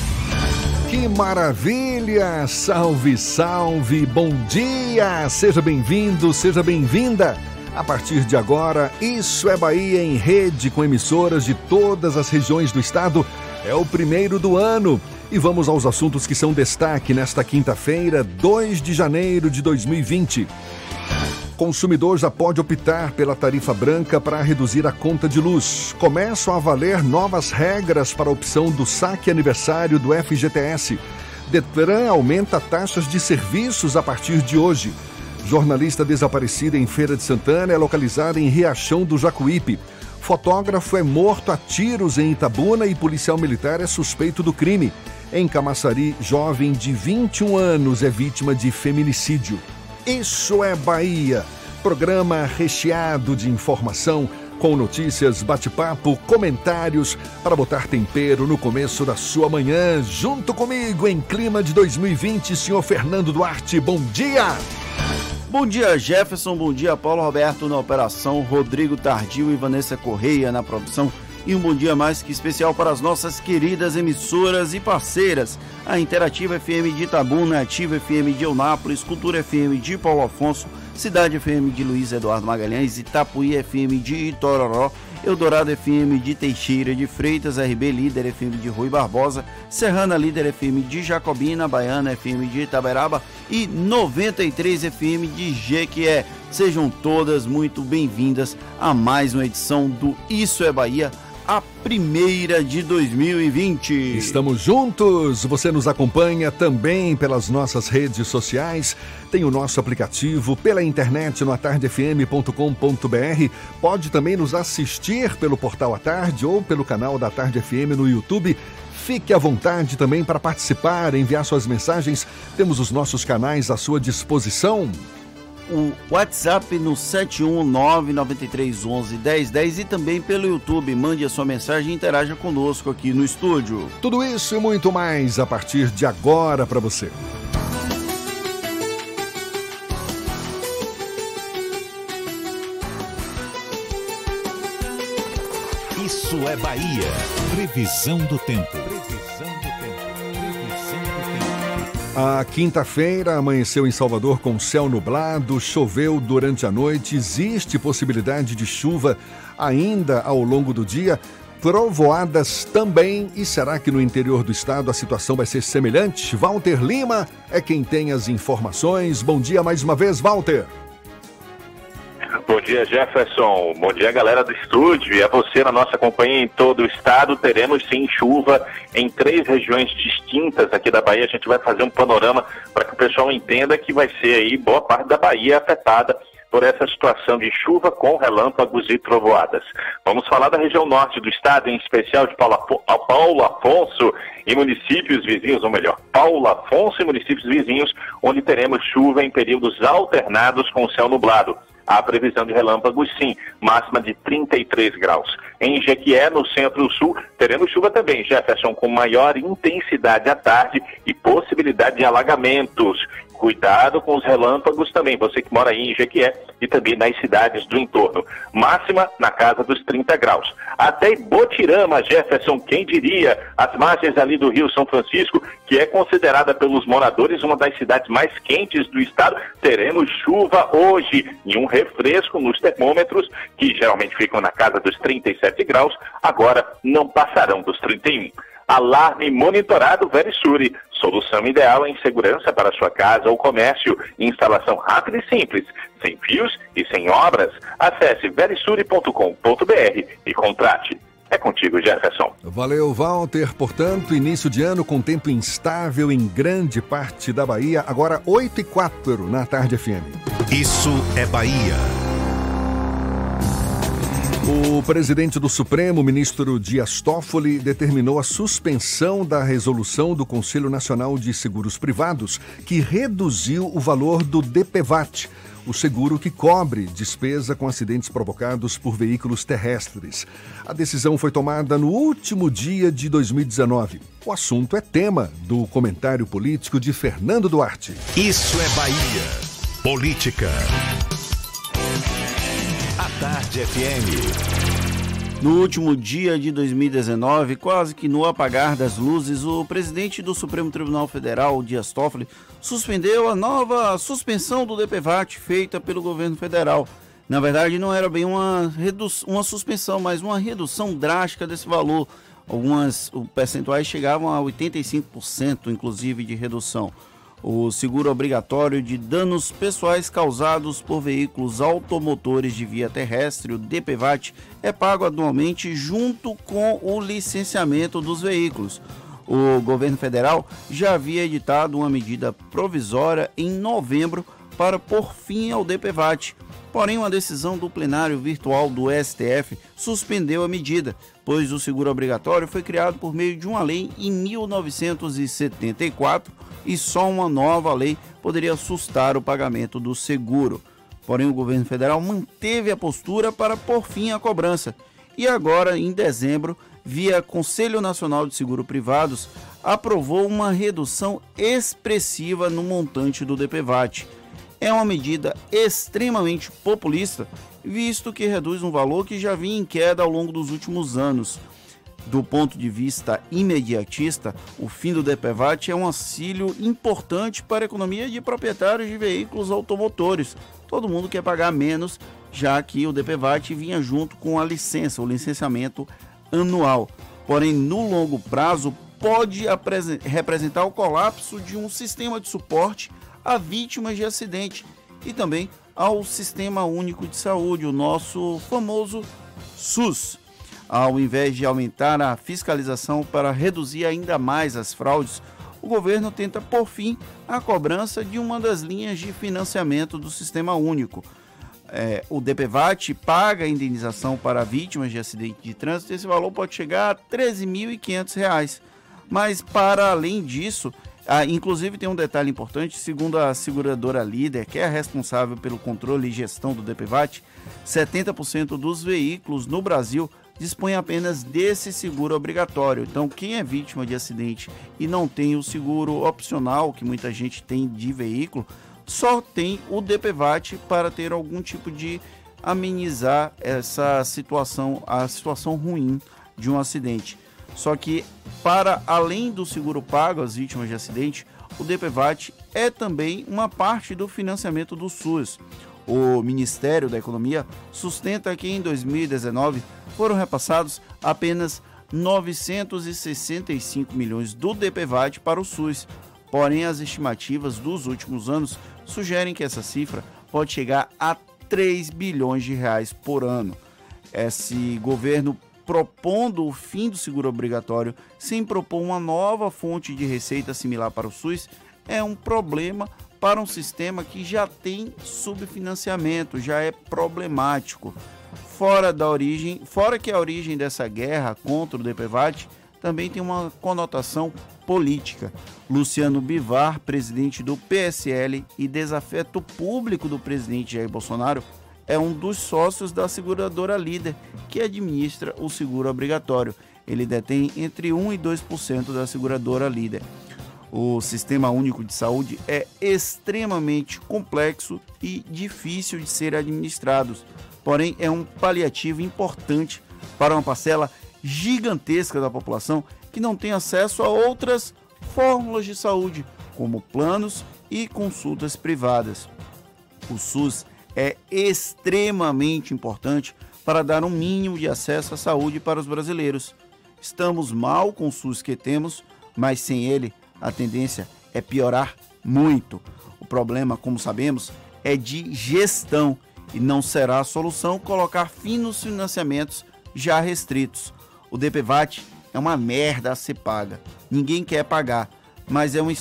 Que maravilha! Salve, salve! Bom dia! Seja bem-vindo, seja bem-vinda! A partir de agora, Isso é Bahia em rede com emissoras de todas as regiões do estado. É o primeiro do ano. E vamos aos assuntos que são destaque nesta quinta-feira, 2 de janeiro de 2020. Consumidor já pode optar pela tarifa branca para reduzir a conta de luz. Começam a valer novas regras para a opção do saque aniversário do FGTS. Detran aumenta taxas de serviços a partir de hoje. Jornalista desaparecida em Feira de Santana é localizada em Riachão do Jacuípe. Fotógrafo é morto a tiros em Itabuna e policial militar é suspeito do crime. Em Camaçari, jovem de 21 anos é vítima de feminicídio. Isso é Bahia. Programa recheado de informação, com notícias, bate-papo, comentários para botar tempero no começo da sua manhã. Junto comigo em clima de 2020, senhor Fernando Duarte. Bom dia! Bom dia, Jefferson. Bom dia, Paulo Roberto na operação, Rodrigo Tardio e Vanessa Correia na produção. E um bom dia mais que especial para as nossas queridas emissoras e parceiras. A Interativa FM de Itabuna, Ativa FM de Eunápolis, Cultura FM de Paulo Afonso, Cidade FM de Luiz Eduardo Magalhães, Itapuí FM de Itororó, Eldorado FM de Teixeira de Freitas, RB Líder FM de Rui Barbosa, Serrana Líder FM de Jacobina, Baiana FM de Itaberaba e 93 FM de Jequié. Sejam todas muito bem-vindas a mais uma edição do Isso é Bahia, a primeira de 2020. Estamos juntos. Você nos acompanha também pelas nossas redes sociais. Tem o nosso aplicativo pela internet no atardefm.com.br. Pode também nos assistir pelo portal à tarde ou pelo canal da Tarde FM no YouTube. Fique à vontade também para participar, enviar suas mensagens. Temos os nossos canais à sua disposição o WhatsApp no 71993111010 e também pelo YouTube. Mande a sua mensagem e interaja conosco aqui no estúdio. Tudo isso e muito mais a partir de agora para você. Isso é Bahia. Previsão do tempo. A quinta-feira amanheceu em Salvador com céu nublado, choveu durante a noite, existe possibilidade de chuva ainda ao longo do dia. Trovoadas também, e será que no interior do estado a situação vai ser semelhante? Walter Lima é quem tem as informações. Bom dia mais uma vez, Walter. Bom dia, Jefferson. Bom dia, galera do estúdio. E a você na nossa companhia em todo o estado. Teremos sim chuva em três regiões distintas aqui da Bahia. A gente vai fazer um panorama para que o pessoal entenda que vai ser aí boa parte da Bahia afetada por essa situação de chuva com relâmpagos e trovoadas. Vamos falar da região norte do estado, em especial de Paulo, Paulo Afonso e municípios vizinhos, ou melhor, Paulo Afonso e municípios vizinhos, onde teremos chuva em períodos alternados com céu nublado. Há previsão de relâmpagos, sim, máxima de 33 graus. Em Jequié, no centro-sul, teremos chuva também, Jefferson, com maior intensidade à tarde e possibilidade de alagamentos. Cuidado com os relâmpagos também, você que mora aí em Jequié e também nas cidades do entorno. Máxima na casa dos 30 graus. Até Botirama, Jefferson, quem diria, as margens ali do Rio São Francisco, que é considerada pelos moradores uma das cidades mais quentes do estado, teremos chuva hoje e um refresco nos termômetros, que geralmente ficam na casa dos 37 graus, agora não passarão dos 31. Alarme monitorado Verisure. Solução ideal em segurança para sua casa ou comércio. Instalação rápida e simples, sem fios e sem obras. Acesse verisure.com.br e contrate. É contigo, Jefferson. Valeu, Walter. Portanto, início de ano com tempo instável em grande parte da Bahia. Agora 8 e 4 na tarde FM. Isso é Bahia. O presidente do Supremo, ministro Dias Toffoli, determinou a suspensão da resolução do Conselho Nacional de Seguros Privados, que reduziu o valor do DPVAT, o seguro que cobre despesa com acidentes provocados por veículos terrestres. A decisão foi tomada no último dia de 2019. O assunto é tema do comentário político de Fernando Duarte. Isso é Bahia. Política. Tarde FM. No último dia de 2019, quase que no apagar das luzes, o presidente do Supremo Tribunal Federal, Dias Toffoli, suspendeu a nova suspensão do DPVAT feita pelo governo federal. Na verdade, não era bem uma, uma suspensão, mas uma redução drástica desse valor. Algumas percentuais chegavam a 85%, inclusive, de redução. O seguro obrigatório de danos pessoais causados por veículos automotores de via terrestre, o DPVAT, é pago anualmente junto com o licenciamento dos veículos. O governo federal já havia editado uma medida provisória em novembro para pôr fim ao DPVAT. Porém, uma decisão do plenário virtual do STF suspendeu a medida, pois o seguro obrigatório foi criado por meio de uma lei em 1974 e só uma nova lei poderia assustar o pagamento do seguro. Porém, o governo federal manteve a postura para pôr fim à cobrança e agora, em dezembro, via Conselho Nacional de Seguro Privados, aprovou uma redução expressiva no montante do DPVAT. É uma medida extremamente populista, visto que reduz um valor que já vinha em queda ao longo dos últimos anos do ponto de vista imediatista, o fim do DPVAT é um auxílio importante para a economia de proprietários de veículos automotores. Todo mundo quer pagar menos, já que o DPVAT vinha junto com a licença, o licenciamento anual. Porém, no longo prazo, pode representar o colapso de um sistema de suporte a vítimas de acidente e também ao Sistema Único de Saúde, o nosso famoso SUS. Ao invés de aumentar a fiscalização para reduzir ainda mais as fraudes, o governo tenta por fim a cobrança de uma das linhas de financiamento do Sistema Único. É, o DPVAT paga a indenização para vítimas de acidente de trânsito, esse valor pode chegar a R$ 13.500. Mas, para além disso, inclusive tem um detalhe importante, segundo a seguradora líder, que é responsável pelo controle e gestão do DPVAT, 70% dos veículos no Brasil dispõe apenas desse seguro obrigatório. Então, quem é vítima de acidente e não tem o seguro opcional, que muita gente tem de veículo, só tem o DPVAT para ter algum tipo de amenizar essa situação, a situação ruim de um acidente. Só que, para além do seguro pago às vítimas de acidente, o DPVAT é também uma parte do financiamento do SUS. O Ministério da Economia sustenta que em 2019 foram repassados apenas 965 milhões do DPVAT para o SUS. Porém, as estimativas dos últimos anos sugerem que essa cifra pode chegar a 3 bilhões de reais por ano. Esse governo propondo o fim do seguro obrigatório sem propor uma nova fonte de receita similar para o SUS é um problema para um sistema que já tem subfinanciamento, já é problemático. Fora da origem, fora que a origem dessa guerra contra o DPVAT também tem uma conotação política. Luciano Bivar, presidente do PSL e desafeto público do presidente Jair Bolsonaro, é um dos sócios da seguradora líder que administra o seguro obrigatório. Ele detém entre 1 e 2% da seguradora líder. O Sistema Único de Saúde é extremamente complexo e difícil de ser administrado, porém é um paliativo importante para uma parcela gigantesca da população que não tem acesso a outras fórmulas de saúde, como planos e consultas privadas. O SUS é extremamente importante para dar um mínimo de acesso à saúde para os brasileiros. Estamos mal com o SUS que temos, mas sem ele a tendência é piorar muito. O problema, como sabemos, é de gestão e não será a solução colocar fim nos financiamentos já restritos. O DPVAT é uma merda a ser paga. Ninguém quer pagar, mas é um, é,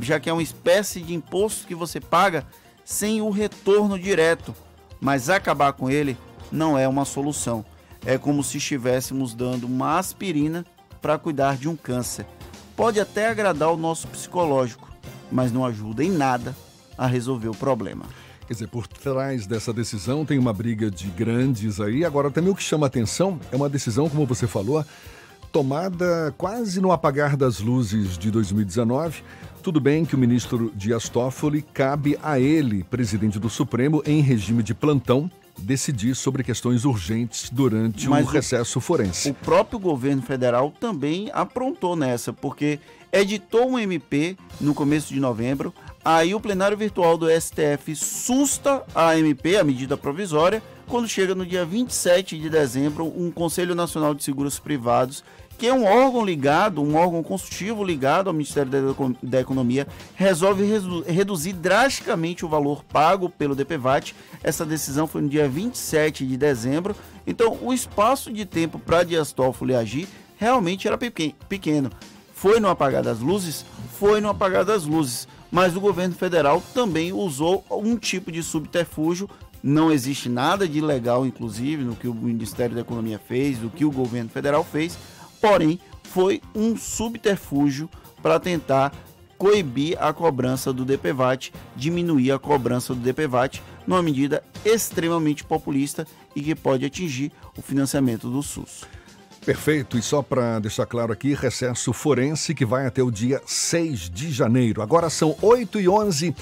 já que é uma espécie de imposto que você paga sem o retorno direto. Mas acabar com ele não é uma solução. É como se estivéssemos dando uma aspirina para cuidar de um câncer pode até agradar o nosso psicológico, mas não ajuda em nada a resolver o problema. Quer dizer, por trás dessa decisão tem uma briga de grandes aí. Agora, também o que chama atenção é uma decisão, como você falou, tomada quase no apagar das luzes de 2019. Tudo bem que o ministro Dias Toffoli cabe a ele, presidente do Supremo, em regime de plantão, decidir sobre questões urgentes durante Mas o recesso forense. O próprio governo federal também aprontou nessa, porque editou um MP no começo de novembro, aí o plenário virtual do STF susta a MP, a medida provisória, quando chega no dia 27 de dezembro, um Conselho Nacional de Seguros Privados que é um órgão ligado, um órgão consultivo ligado ao Ministério da Economia, resolve reduzir drasticamente o valor pago pelo DPVAT. Essa decisão foi no dia 27 de dezembro. Então, o espaço de tempo para Dias Toffoli agir realmente era pequeno. Foi no apagar das luzes? Foi no apagar das luzes. Mas o governo federal também usou um tipo de subterfúgio não existe nada de ilegal, inclusive, no que o Ministério da Economia fez, no que o governo federal fez, porém foi um subterfúgio para tentar coibir a cobrança do DPVAT, diminuir a cobrança do DPVAT, numa medida extremamente populista e que pode atingir o financiamento do SUS. Perfeito, e só para deixar claro aqui, recesso forense que vai até o dia 6 de janeiro. Agora são 8 e 11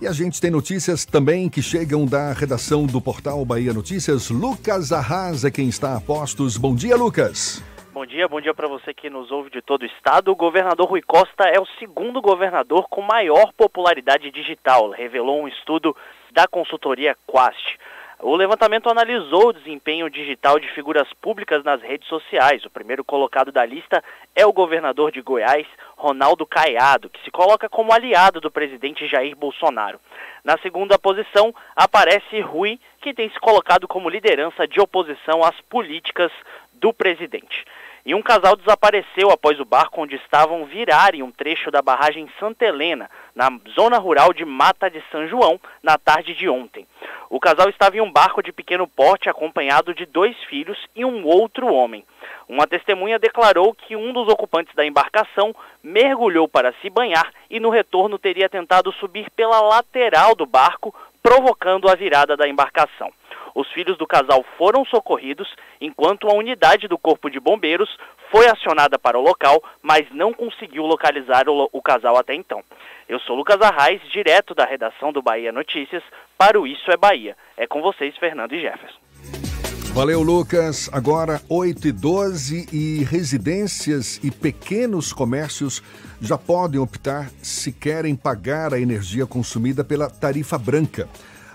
e a gente tem notícias também que chegam da redação do portal Bahia Notícias. Lucas Arrasa, quem está a postos. Bom dia, Lucas. Bom dia, bom dia para você que nos ouve de todo o estado. O governador Rui Costa é o segundo governador com maior popularidade digital, revelou um estudo da consultoria Quast. O levantamento analisou o desempenho digital de figuras públicas nas redes sociais. O primeiro colocado da lista é o governador de Goiás, Ronaldo Caiado, que se coloca como aliado do presidente Jair Bolsonaro. Na segunda posição aparece Rui, que tem se colocado como liderança de oposição às políticas do presidente. E um casal desapareceu após o barco onde estavam virar em um trecho da barragem Santa Helena, na zona rural de Mata de São João, na tarde de ontem. O casal estava em um barco de pequeno porte acompanhado de dois filhos e um outro homem. Uma testemunha declarou que um dos ocupantes da embarcação mergulhou para se banhar e no retorno teria tentado subir pela lateral do barco, provocando a virada da embarcação. Os filhos do casal foram socorridos, enquanto a unidade do Corpo de Bombeiros foi acionada para o local, mas não conseguiu localizar o, o casal até então. Eu sou Lucas Arraes, direto da redação do Bahia Notícias, para o Isso é Bahia. É com vocês, Fernando e Jefferson. Valeu, Lucas. Agora 8 e 12 e residências e pequenos comércios já podem optar se querem pagar a energia consumida pela tarifa branca.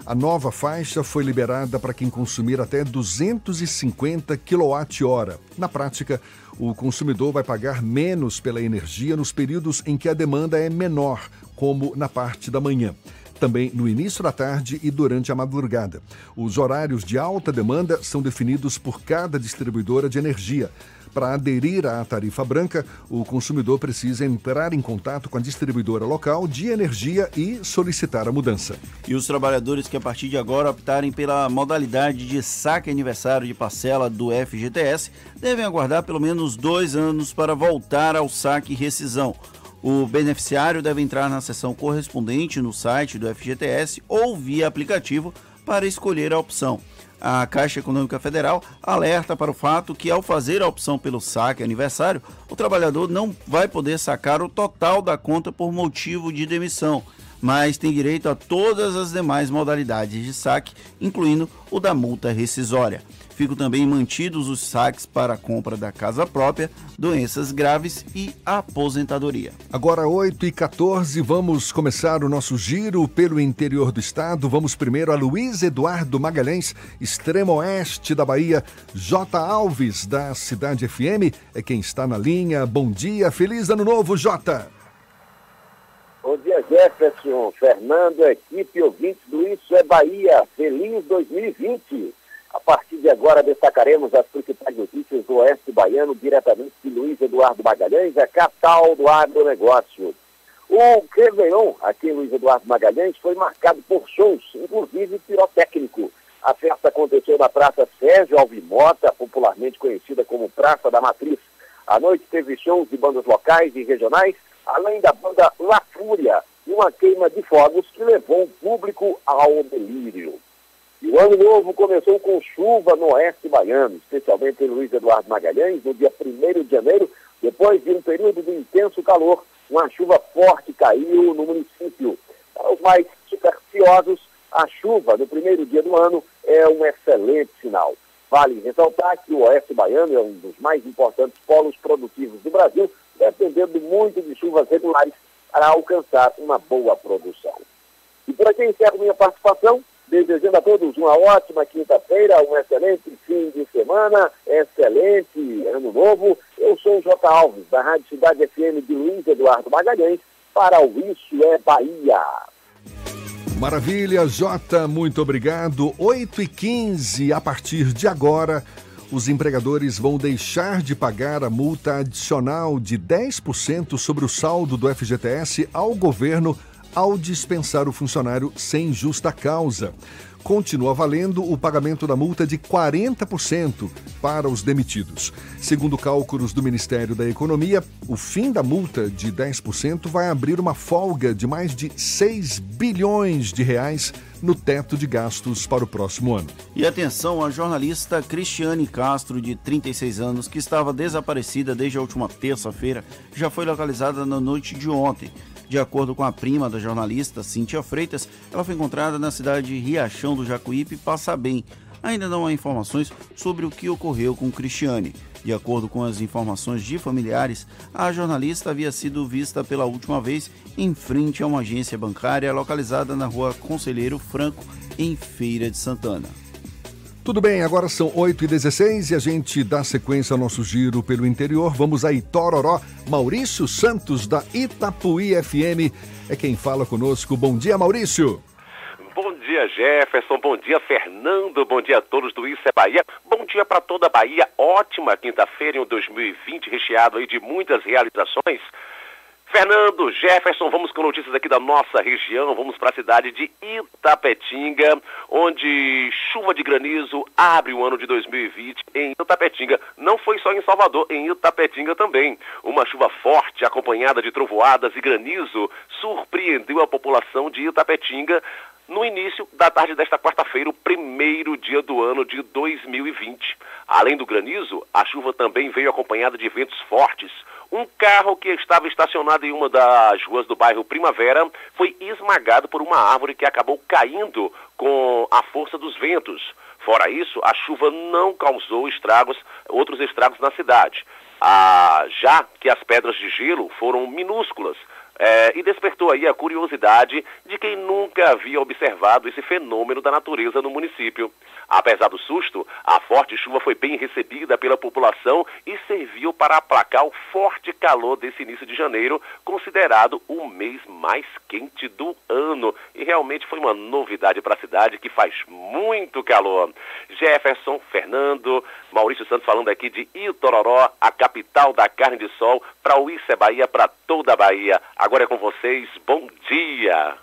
A nova faixa foi liberada para quem consumir até 250 kWh. Na prática, o consumidor vai pagar menos pela energia nos períodos em que a demanda é menor, como na parte da manhã também no início da tarde e durante a madrugada. Os horários de alta demanda são definidos por cada distribuidora de energia. Para aderir à tarifa branca, o consumidor precisa entrar em contato com a distribuidora local de energia e solicitar a mudança. E os trabalhadores que a partir de agora optarem pela modalidade de saque aniversário de parcela do FGTS devem aguardar pelo menos dois anos para voltar ao saque rescisão. O beneficiário deve entrar na seção correspondente no site do FGTS ou via aplicativo para escolher a opção a Caixa Econômica Federal alerta para o fato que, ao fazer a opção pelo saque aniversário, o trabalhador não vai poder sacar o total da conta por motivo de demissão, mas tem direito a todas as demais modalidades de saque, incluindo o da multa rescisória. Ficam também mantidos os saques para a compra da casa própria, doenças graves e aposentadoria. Agora 8 e 14 vamos começar o nosso giro pelo interior do estado. Vamos primeiro a Luiz Eduardo Magalhães, extremo oeste da Bahia. J. Alves, da Cidade FM, é quem está na linha. Bom dia, feliz ano novo, J. Bom dia, Jefferson, Fernando, equipe ouvintes do Isso é Bahia. Feliz 2020. A partir de agora destacaremos as principais notícias do Oeste Baiano, diretamente de Luiz Eduardo Magalhães, a capital do agronegócio. O Réveillon, aqui em Luiz Eduardo Magalhães, foi marcado por shows, inclusive pirotécnico. A festa aconteceu na Praça Sérgio Alvimota, popularmente conhecida como Praça da Matriz. À noite teve shows de bandas locais e regionais, além da banda La Fúria, e uma queima de fogos que levou o público ao delírio. E o ano novo começou com chuva no oeste baiano, especialmente em Luiz Eduardo Magalhães, no dia 1 de janeiro, depois de um período de intenso calor, uma chuva forte caiu no município. Para os mais supersticiosos, a chuva no primeiro dia do ano é um excelente sinal. Vale ressaltar que o oeste baiano é um dos mais importantes polos produtivos do Brasil, dependendo muito de chuvas regulares para alcançar uma boa produção. E por aqui encerro minha participação desejando a todos uma ótima quinta-feira, um excelente fim de semana, excelente ano novo. Eu sou o J. Alves, da Rádio Cidade FM de Luiz Eduardo Magalhães, para o Isso é Bahia. Maravilha, Jota, muito obrigado. 8 e 15 a partir de agora. Os empregadores vão deixar de pagar a multa adicional de 10% sobre o saldo do FGTS ao governo ao dispensar o funcionário sem justa causa. Continua valendo o pagamento da multa de 40% para os demitidos. Segundo cálculos do Ministério da Economia, o fim da multa de 10% vai abrir uma folga de mais de 6 bilhões de reais no teto de gastos para o próximo ano. E atenção, a jornalista Cristiane Castro, de 36 anos, que estava desaparecida desde a última terça-feira, já foi localizada na noite de ontem. De acordo com a prima da jornalista, Cíntia Freitas, ela foi encontrada na cidade de Riachão do Jacuípe, Passa Bem. Ainda não há informações sobre o que ocorreu com Cristiane. De acordo com as informações de familiares, a jornalista havia sido vista pela última vez em frente a uma agência bancária localizada na rua Conselheiro Franco, em Feira de Santana. Tudo bem, agora são 8h16 e a gente dá sequência ao nosso giro pelo interior. Vamos a Itororó. Maurício Santos, da Itapuí FM, é quem fala conosco. Bom dia, Maurício. Bom dia, Jefferson. Bom dia, Fernando. Bom dia a todos do Isso é Bahia. Bom dia para toda a Bahia. Ótima quinta-feira em 2020, recheado aí de muitas realizações. Fernando, Jefferson, vamos com notícias aqui da nossa região. Vamos para a cidade de Itapetinga, onde chuva de granizo abre o ano de 2020 em Itapetinga. Não foi só em Salvador, em Itapetinga também. Uma chuva forte, acompanhada de trovoadas e granizo, surpreendeu a população de Itapetinga no início da tarde desta quarta-feira, o primeiro dia do ano de 2020. Além do granizo, a chuva também veio acompanhada de ventos fortes. Um carro que estava estacionado em uma das ruas do bairro Primavera foi esmagado por uma árvore que acabou caindo com a força dos ventos. Fora isso, a chuva não causou estragos, outros estragos na cidade. Ah, já que as pedras de gelo foram minúsculas, é, e despertou aí a curiosidade de quem nunca havia observado esse fenômeno da natureza no município. Apesar do susto, a forte chuva foi bem recebida pela população e serviu para aplacar o forte calor desse início de janeiro, considerado o mês mais quente do ano. E realmente foi uma novidade para a cidade que faz muito calor. Jefferson, Fernando, Maurício Santos falando aqui de Itororó, a capital da carne de sol, para o Bahia, para toda a Bahia. Agora é com vocês, bom dia!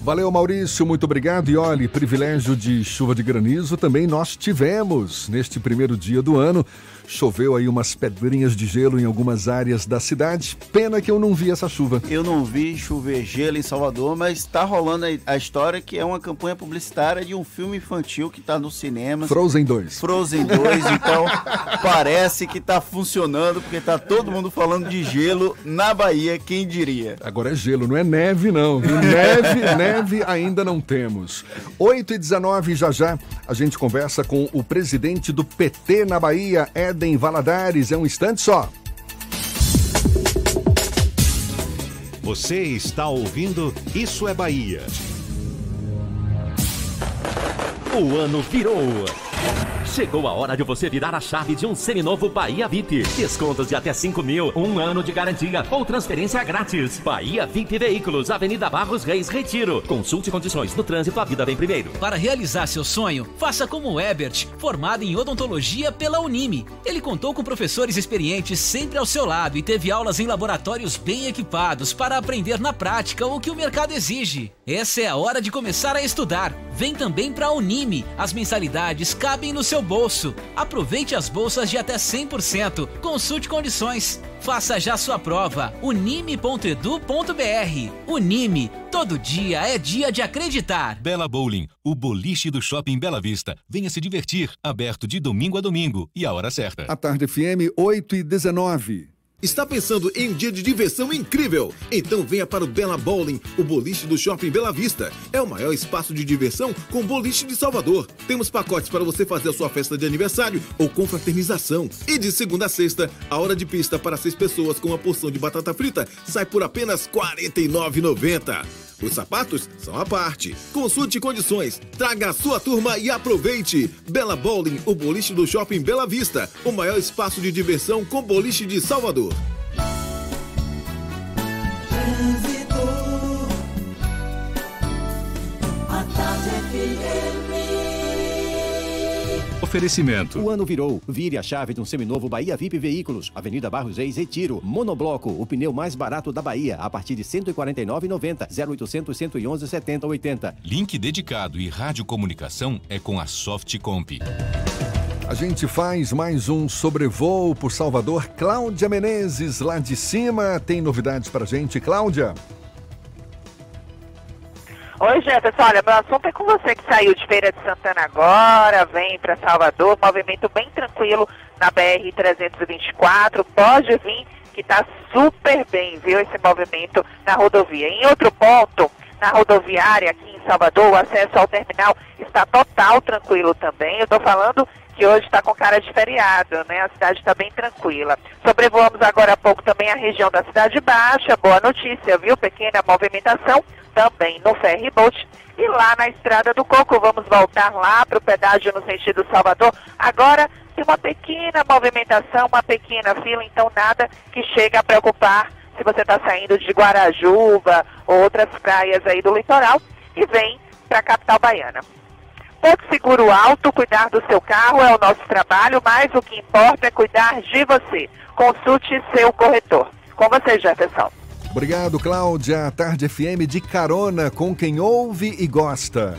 Valeu, Maurício, muito obrigado. E olhe, privilégio de chuva de granizo também nós tivemos neste primeiro dia do ano. Choveu aí umas pedrinhas de gelo em algumas áreas da cidade. Pena que eu não vi essa chuva. Eu não vi chover gelo em Salvador, mas está rolando a história que é uma campanha publicitária de um filme infantil que está no cinema. Frozen 2. Frozen 2, então parece que está funcionando, porque está todo mundo falando de gelo na Bahia, quem diria? Agora é gelo, não é neve não. Neve, neve ainda não temos. 8 e 19 já já a gente conversa com o presidente do PT na Bahia, Ed em Valadares. É um instante só. Você está ouvindo Isso é Bahia. O ano virou. Chegou a hora de você virar a chave de um seminovo Bahia VIP. Descontos de até 5 mil, um ano de garantia ou transferência grátis. Bahia VIP Veículos, Avenida Barros Reis, Retiro. Consulte condições no trânsito, a vida vem primeiro. Para realizar seu sonho, faça como o Ebert, formado em odontologia pela Unime. Ele contou com professores experientes sempre ao seu lado e teve aulas em laboratórios bem equipados para aprender na prática o que o mercado exige. Essa é a hora de começar a estudar. Vem também para a Unime. As mensalidades cabem no seu bolso. Aproveite as bolsas de até 100%. Consulte condições. Faça já sua prova. unime.edu.br. Unime. Todo dia é dia de acreditar. Bela Bowling, o boliche do Shopping Bela Vista. Venha se divertir. Aberto de domingo a domingo. E a hora certa. A tarde FM 8 e 19. Está pensando em um dia de diversão incrível? Então venha para o Bela Bowling, o boliche do Shopping Bela Vista. É o maior espaço de diversão com boliche de Salvador. Temos pacotes para você fazer a sua festa de aniversário ou confraternização. E de segunda a sexta, a hora de pista para seis pessoas com uma porção de batata frita sai por apenas R$ 49,90. Os sapatos são à parte. Consulte condições, traga a sua turma e aproveite. Bela Bowling, o boliche do Shopping Bela Vista, o maior espaço de diversão com boliche de Salvador. Oferecimento. O ano virou. Vire a chave de um seminovo Bahia VIP Veículos. Avenida Barros Reis, Retiro. Monobloco, o pneu mais barato da Bahia, a partir de R$ 149,90. 0800 111 70 80. Link dedicado e radiocomunicação é com a Softcomp. A gente faz mais um sobrevoo por Salvador. Cláudia Menezes, lá de cima, tem novidades pra gente, Cláudia? Oi, Jefferson. Olha, meu assunto é com você que saiu de Feira de Santana agora, vem para Salvador, movimento bem tranquilo na BR-324. Pode vir, que está super bem, viu, esse movimento na rodovia. Em outro ponto, na rodoviária aqui Salvador, o acesso ao terminal está total tranquilo também. Eu estou falando que hoje está com cara de feriado, né? A cidade está bem tranquila. Sobrevoamos agora há pouco também a região da Cidade Baixa. Boa notícia, viu? Pequena movimentação também no ferry boat. E lá na Estrada do Coco, vamos voltar lá para o pedágio no sentido Salvador. Agora tem uma pequena movimentação, uma pequena fila, então nada que chega a preocupar se você está saindo de Guarajuba ou outras praias aí do litoral. E vem para a capital baiana. Porto Seguro Alto, cuidar do seu carro é o nosso trabalho, mas o que importa é cuidar de você. Consulte seu corretor. Com você, Jefferson. Obrigado, Cláudia. Tarde FM de carona com quem ouve e gosta.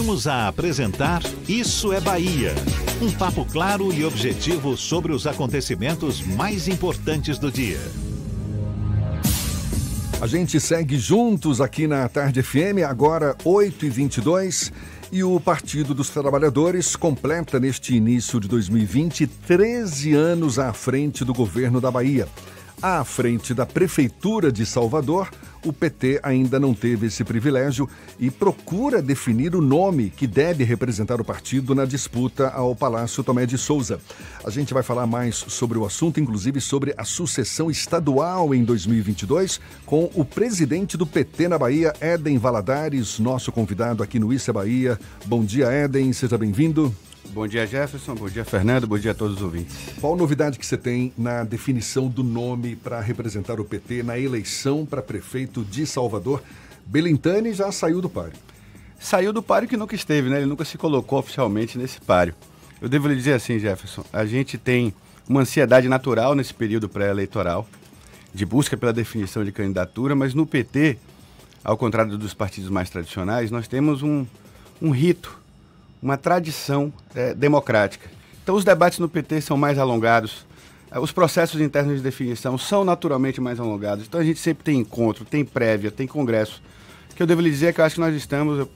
Voltamos a apresentar Isso é Bahia. Um papo claro e objetivo sobre os acontecimentos mais importantes do dia. A gente segue juntos aqui na Tarde FM, agora 8h22. E o Partido dos Trabalhadores completa neste início de 2020 13 anos à frente do governo da Bahia. À frente da Prefeitura de Salvador, o PT ainda não teve esse privilégio e procura definir o nome que deve representar o partido na disputa ao Palácio Tomé de Souza. A gente vai falar mais sobre o assunto, inclusive sobre a sucessão estadual em 2022, com o presidente do PT na Bahia, Éden Valadares, nosso convidado aqui no Issa Bahia. Bom dia, Éden, seja bem-vindo. Bom dia, Jefferson. Bom dia, Fernando. Bom dia a todos os ouvintes. Qual novidade que você tem na definição do nome para representar o PT na eleição para prefeito de Salvador? Belintani já saiu do páreo. Saiu do páreo que nunca esteve, né? Ele nunca se colocou oficialmente nesse páreo. Eu devo lhe dizer assim, Jefferson, a gente tem uma ansiedade natural nesse período pré-eleitoral, de busca pela definição de candidatura, mas no PT, ao contrário dos partidos mais tradicionais, nós temos um, um rito uma tradição é, democrática. Então, os debates no PT são mais alongados, é, os processos internos de definição são naturalmente mais alongados. Então, a gente sempre tem encontro, tem prévia, tem congresso. O que eu devo lhe dizer é que eu acho que nós estamos, eu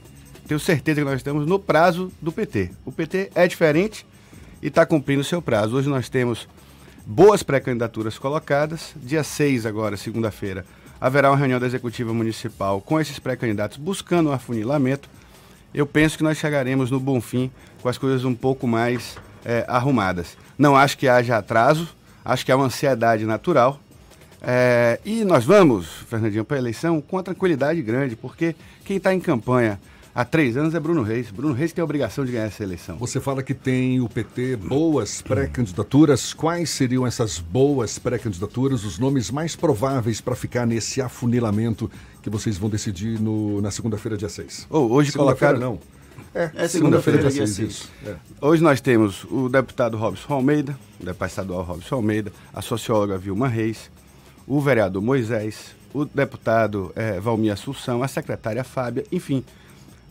tenho certeza que nós estamos no prazo do PT. O PT é diferente e está cumprindo o seu prazo. Hoje nós temos boas pré-candidaturas colocadas. Dia 6, agora, segunda-feira, haverá uma reunião da Executiva Municipal com esses pré-candidatos buscando um afunilamento eu penso que nós chegaremos no bom fim com as coisas um pouco mais é, arrumadas. Não acho que haja atraso, acho que é uma ansiedade natural. É, e nós vamos, Fernandinho, para a eleição com uma tranquilidade grande, porque quem está em campanha há três anos é Bruno Reis. Bruno Reis tem a obrigação de ganhar essa eleição. Você fala que tem o PT boas pré-candidaturas. Quais seriam essas boas pré-candidaturas, os nomes mais prováveis para ficar nesse afunilamento que vocês vão decidir no, na segunda-feira, dia 6? Oh, hoje colocado... não. É, é segunda-feira, dia 6. Isso. É. Hoje nós temos o deputado Robson Almeida, o deputado estadual Robson Almeida, a socióloga Vilma Reis, o vereador Moisés, o deputado é, Valmir Assunção, a secretária Fábia, enfim,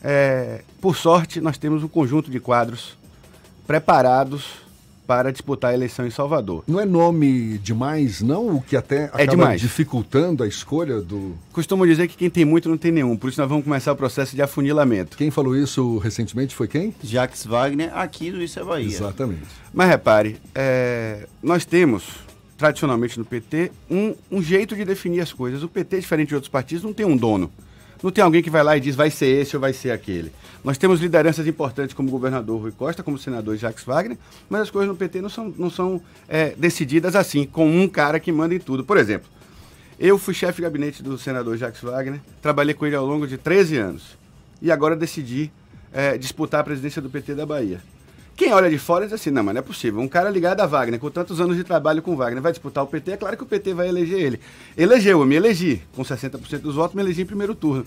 é, por sorte, nós temos um conjunto de quadros preparados para disputar a eleição em Salvador. Não é nome demais, não? O que até é demais. dificultando a escolha do. Costumo dizer que quem tem muito não tem nenhum, por isso nós vamos começar o processo de afunilamento. Quem falou isso recentemente foi quem? Jacques Wagner, aqui no Isso é Bahia. Exatamente. Mas repare, é, nós temos, tradicionalmente no PT, um, um jeito de definir as coisas. O PT, diferente de outros partidos, não tem um dono. Não tem alguém que vai lá e diz vai ser esse ou vai ser aquele. Nós temos lideranças importantes como o governador Rui Costa, como o senador Jacques Wagner, mas as coisas no PT não são, não são é, decididas assim, com um cara que manda em tudo. Por exemplo, eu fui chefe de gabinete do senador Jacques Wagner, trabalhei com ele ao longo de 13 anos e agora decidi é, disputar a presidência do PT da Bahia. Quem olha de fora diz assim, não, mas não é possível. Um cara ligado a Wagner, com tantos anos de trabalho com Wagner, vai disputar o PT, é claro que o PT vai eleger ele. Elegeu, eu me elegi. Com 60% dos votos, me elegi em primeiro turno.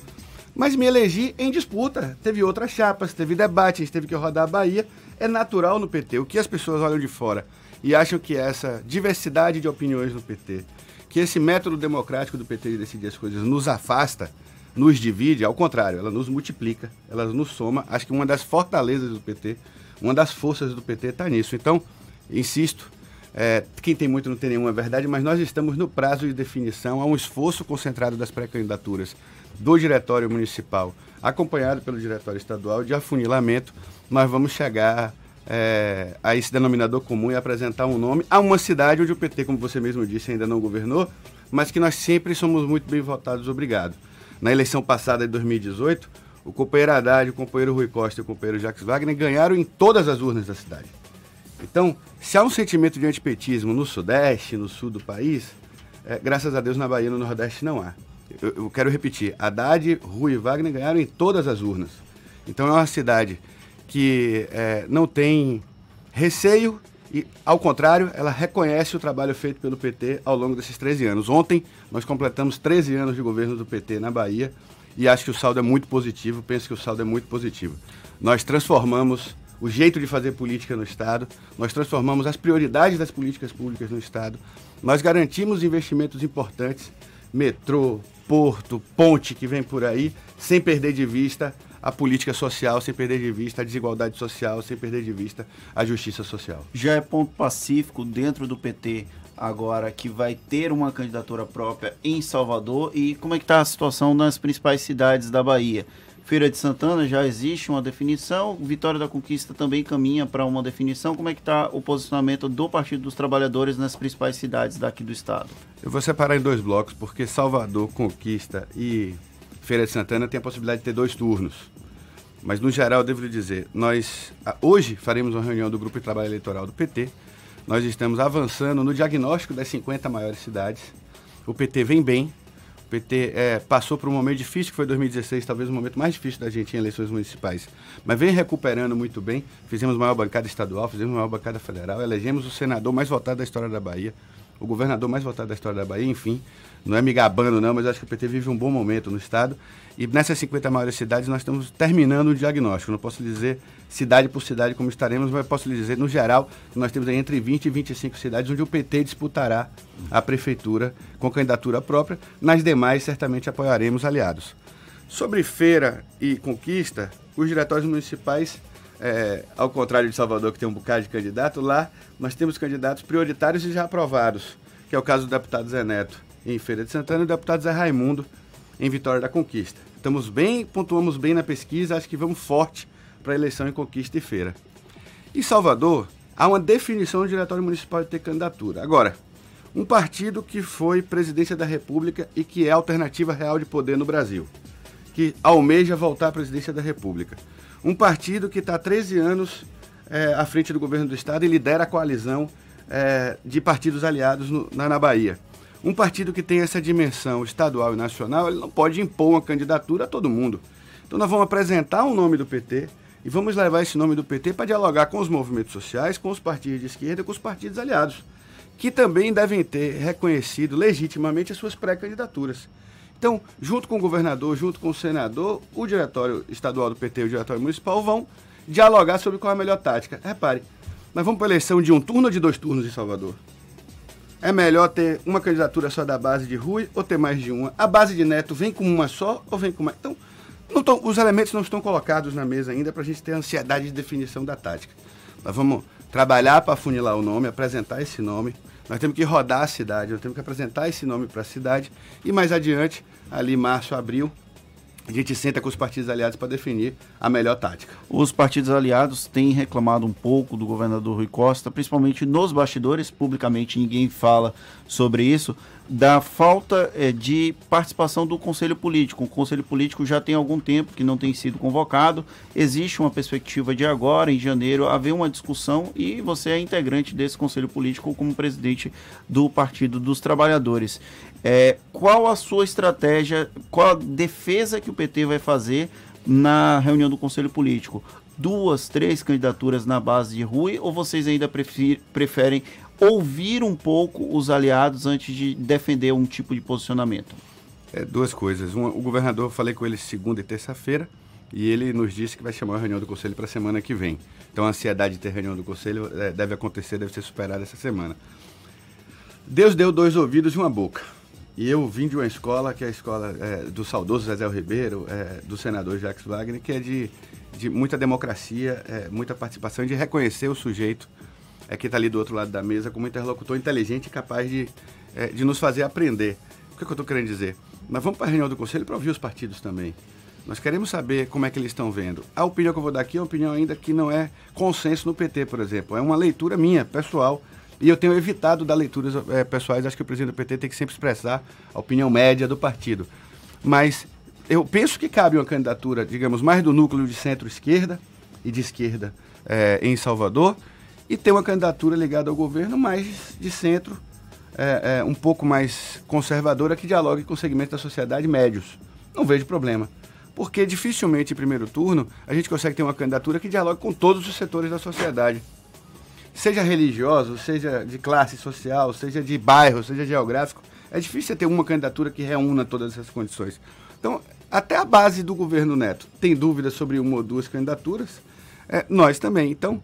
Mas me elegi em disputa. Teve outras chapas, teve debate, a gente teve que rodar a Bahia. É natural no PT. O que as pessoas olham de fora e acham que essa diversidade de opiniões no PT, que esse método democrático do PT de decidir as coisas nos afasta, nos divide, ao contrário, ela nos multiplica, ela nos soma. Acho que uma das fortalezas do PT uma das forças do PT está nisso. Então, insisto, é, quem tem muito não tem nenhuma verdade, mas nós estamos no prazo de definição, há um esforço concentrado das pré-candidaturas do Diretório Municipal, acompanhado pelo Diretório Estadual, de afunilamento. Nós vamos chegar é, a esse denominador comum e apresentar um nome a uma cidade onde o PT, como você mesmo disse, ainda não governou, mas que nós sempre somos muito bem votados, obrigado. Na eleição passada de 2018, o companheiro Haddad, o companheiro Rui Costa e o companheiro Jacques Wagner ganharam em todas as urnas da cidade. Então, se há um sentimento de antipetismo no Sudeste, no Sul do país, é, graças a Deus na Bahia e no Nordeste não há. Eu, eu, quero repetir, Haddad, Rui e Wagner ganharam em todas as urnas. Então é uma cidade que é, não tem receio e, ao contrário, ela reconhece o trabalho feito pelo PT ao longo desses 13 anos. Ontem nós completamos 13 anos de governo do PT na Bahia e acho que o saldo é muito positivo, penso que o saldo é muito positivo. Nós transformamos o jeito de fazer política no Estado, nós transformamos as prioridades das políticas públicas no Estado, nós garantimos investimentos importantes, metrô, porto, ponte que vem por aí, sem perder de vista a política social, sem perder de vista a desigualdade social, sem perder de vista a justiça social. Já é ponto pacífico dentro do PT agora que vai ter uma candidatura própria em Salvador e como é que está a situação nas principais cidades da Bahia? Feira de Santana já existe uma definição, Vitória da Conquista também caminha para uma definição. Como é que está o posicionamento do Partido dos Trabalhadores nas principais cidades daqui do estado? Eu vou separar em dois blocos, porque Salvador, Conquista e Feira de Santana tem a possibilidade de ter dois turnos. Mas, no geral, eu devo lhe dizer, nós hoje faremos uma reunião do Grupo de Trabalho Eleitoral do PT. Nós estamos avançando no diagnóstico das 50 maiores cidades. O PT vem bem, o PT é, passou por um momento difícil, que foi 2016, talvez o momento mais difícil da gente em eleições municipais. Mas vem recuperando muito bem. Fizemos maior bancada estadual, fizemos maior bancada federal, elegemos o senador mais votado da história da Bahia, o governador mais votado da história da Bahia, enfim. Não é me gabando, não, mas acho que o PT vive um bom momento no Estado. E nessas 50 maiores cidades nós estamos terminando o diagnóstico. Não posso dizer cidade por cidade como estaremos, mas posso lhe dizer, no geral, nós temos entre 20 e 25 cidades onde o PT disputará a prefeitura com candidatura própria. Nas demais, certamente apoiaremos aliados. Sobre feira e conquista, os diretórios municipais, é, ao contrário de Salvador, que tem um bocado de candidato, lá nós temos candidatos prioritários e já aprovados, que é o caso do deputado Zé Neto em Feira de Santana e o deputado Zé Raimundo em Vitória da Conquista. Estamos bem, pontuamos bem na pesquisa, acho que vamos forte para a eleição em Conquista e Feira. Em Salvador, há uma definição do Diretório Municipal de ter candidatura. Agora, um partido que foi presidência da República e que é alternativa real de poder no Brasil, que almeja voltar à presidência da República. Um partido que está há 13 anos é, à frente do governo do Estado e lidera a coalizão é, de partidos aliados no, na, na Bahia. Um partido que tem essa dimensão estadual e nacional, ele não pode impor uma candidatura a todo mundo. Então nós vamos apresentar um nome do PT e vamos levar esse nome do PT para dialogar com os movimentos sociais, com os partidos de esquerda, com os partidos aliados, que também devem ter reconhecido legitimamente as suas pré-candidaturas. Então, junto com o governador, junto com o senador, o diretório estadual do PT e o diretório municipal vão dialogar sobre qual é a melhor tática. Repare, nós vamos para a eleição de um turno ou de dois turnos em Salvador? É melhor ter uma candidatura só da base de Rui ou ter mais de uma? A base de Neto vem com uma só ou vem com mais? Então, tão, os elementos não estão colocados na mesa ainda para a gente ter ansiedade de definição da tática. Nós vamos trabalhar para funilar o nome, apresentar esse nome. Nós temos que rodar a cidade, nós temos que apresentar esse nome para a cidade. E mais adiante, ali março, abril, a gente senta com os partidos aliados para definir a melhor tática. Os partidos aliados têm reclamado um pouco do governador Rui Costa, principalmente nos bastidores, publicamente ninguém fala sobre isso, da falta é, de participação do Conselho Político. O Conselho Político já tem algum tempo que não tem sido convocado. Existe uma perspectiva de agora, em janeiro, haver uma discussão e você é integrante desse Conselho Político como presidente do Partido dos Trabalhadores. É, qual a sua estratégia, qual a defesa que o PT vai fazer na reunião do Conselho Político? Duas, três candidaturas na base de Rui ou vocês ainda preferem ouvir um pouco os aliados antes de defender um tipo de posicionamento? É, duas coisas. Uma, o governador, falei com ele segunda e terça-feira, e ele nos disse que vai chamar a reunião do conselho para a semana que vem. Então a ansiedade de ter reunião do conselho é, deve acontecer, deve ser superada essa semana. Deus deu dois ouvidos e uma boca. E eu vim de uma escola, que é a escola é, do saudoso Zé Ribeiro, é, do senador Jacques Wagner, que é de, de muita democracia, é, muita participação, de reconhecer o sujeito é, que está ali do outro lado da mesa como interlocutor inteligente e capaz de, é, de nos fazer aprender. O que, que eu estou querendo dizer? Nós vamos para a reunião do Conselho para ouvir os partidos também. Nós queremos saber como é que eles estão vendo. A opinião que eu vou dar aqui é uma opinião ainda que não é consenso no PT, por exemplo. É uma leitura minha, pessoal. E eu tenho evitado dar leituras é, pessoais. Acho que o presidente do PT tem que sempre expressar a opinião média do partido. Mas eu penso que cabe uma candidatura, digamos, mais do núcleo de centro-esquerda e de esquerda é, em Salvador e ter uma candidatura ligada ao governo mais de centro, é, é, um pouco mais conservadora, que dialogue com segmentos da sociedade médios. Não vejo problema. Porque dificilmente em primeiro turno a gente consegue ter uma candidatura que dialogue com todos os setores da sociedade. Seja religioso, seja de classe social, seja de bairro, seja geográfico, é difícil você ter uma candidatura que reúna todas essas condições. Então, até a base do governo Neto tem dúvidas sobre uma ou duas candidaturas, é, nós também. Então,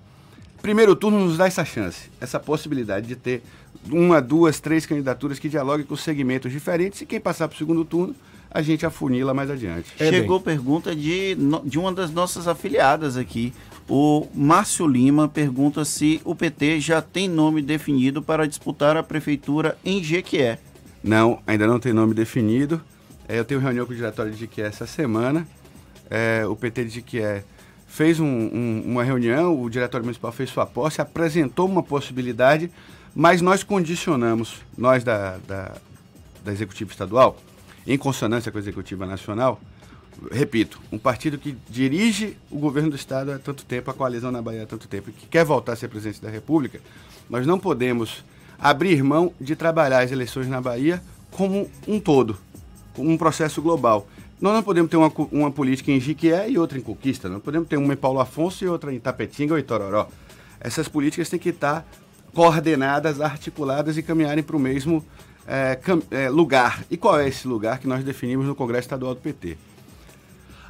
primeiro turno nos dá essa chance, essa possibilidade de ter uma, duas, três candidaturas que dialoguem com segmentos diferentes e quem passar para o segundo turno, a gente afunila mais adiante. Chegou pergunta de, de uma das nossas afiliadas aqui. O Márcio Lima pergunta se o PT já tem nome definido para disputar a prefeitura em Jequié. Não, ainda não tem nome definido. É, eu tenho reunião com o diretório de Jequié essa semana. É, o PT de Jequié fez um- um- uma reunião, o diretório municipal fez sua posse, apresentou uma possibilidade, mas nós condicionamos, nós da, da, da Executiva Estadual, em consonância com a Executiva Nacional, repito, um partido que dirige o governo do Estado há tanto tempo, a coalizão na Bahia há tanto tempo, e que quer voltar a ser presidente da República, nós não podemos abrir mão de trabalhar as eleições na Bahia como um todo, como um processo global. Nós não podemos ter uma, uma política em Jiquié e outra em Conquista, não podemos ter uma em Paulo Afonso e outra em Tapetinga ou em Tororó. Essas políticas têm que estar coordenadas, articuladas e caminharem para o mesmo cam- eh, lugar. E qual é esse lugar que nós definimos no Congresso Estadual do PT?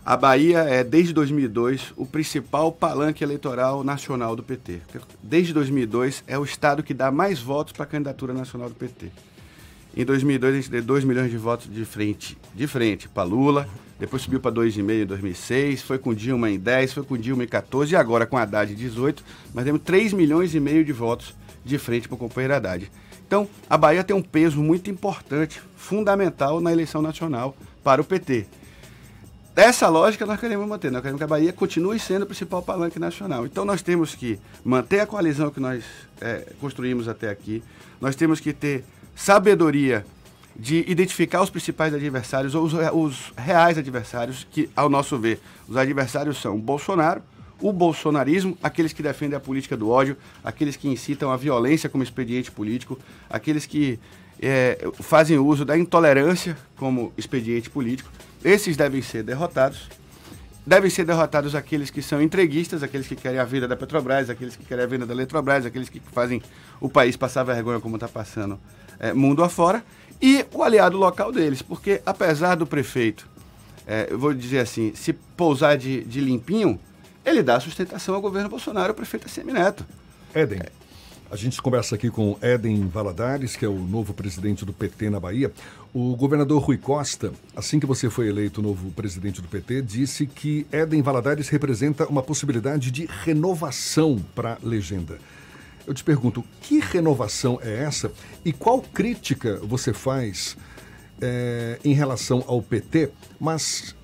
A Bahia é, desde 2002, o principal palanque eleitoral nacional do PT. Desde 2002, é o estado que dá mais votos para a candidatura nacional do PT. Em 2002, a gente deu 2 milhões de votos de frente, de frente para Lula, depois subiu para 2,5 em 2006, foi com Dilma em 10, foi com Dilma em 14 e agora com Haddad em 18, mas temos 3 milhões e meio de votos de frente para o companheiro Haddad. Então, a Bahia tem um peso muito importante, fundamental na eleição nacional para o PT. Essa lógica nós queremos manter, nós queremos que a Bahia continue sendo o principal palanque nacional. Então nós temos que manter a coalizão que nós eh, construímos até aqui, nós temos que ter sabedoria de identificar os principais adversários, ou os, re- os reais adversários, que, ao nosso ver, os adversários são o Bolsonaro, o bolsonarismo, aqueles que defendem a política do ódio, aqueles que incitam a violência como expediente político, aqueles que eh, fazem uso da intolerância como expediente político. Esses devem ser derrotados. Devem ser derrotados aqueles que são entreguistas, aqueles que querem a vida da Petrobras, aqueles que querem a venda da Eletrobras, aqueles que fazem o país passar vergonha como está passando eh, mundo afora, e o aliado local deles, porque apesar do prefeito, eh, eu vou dizer assim, se pousar de, de limpinho, ele dá sustentação ao governo Bolsonaro, o prefeito é Semineto. Éden, a gente conversa aqui com Éden Valadares, que é o novo presidente do PT na Bahia. O governador Rui Costa, assim que você foi eleito novo presidente do PT, disse que Éden Valadares representa uma possibilidade de renovação para a legenda. Eu te pergunto, que renovação é essa e qual crítica você faz eh, em relação ao PT, mas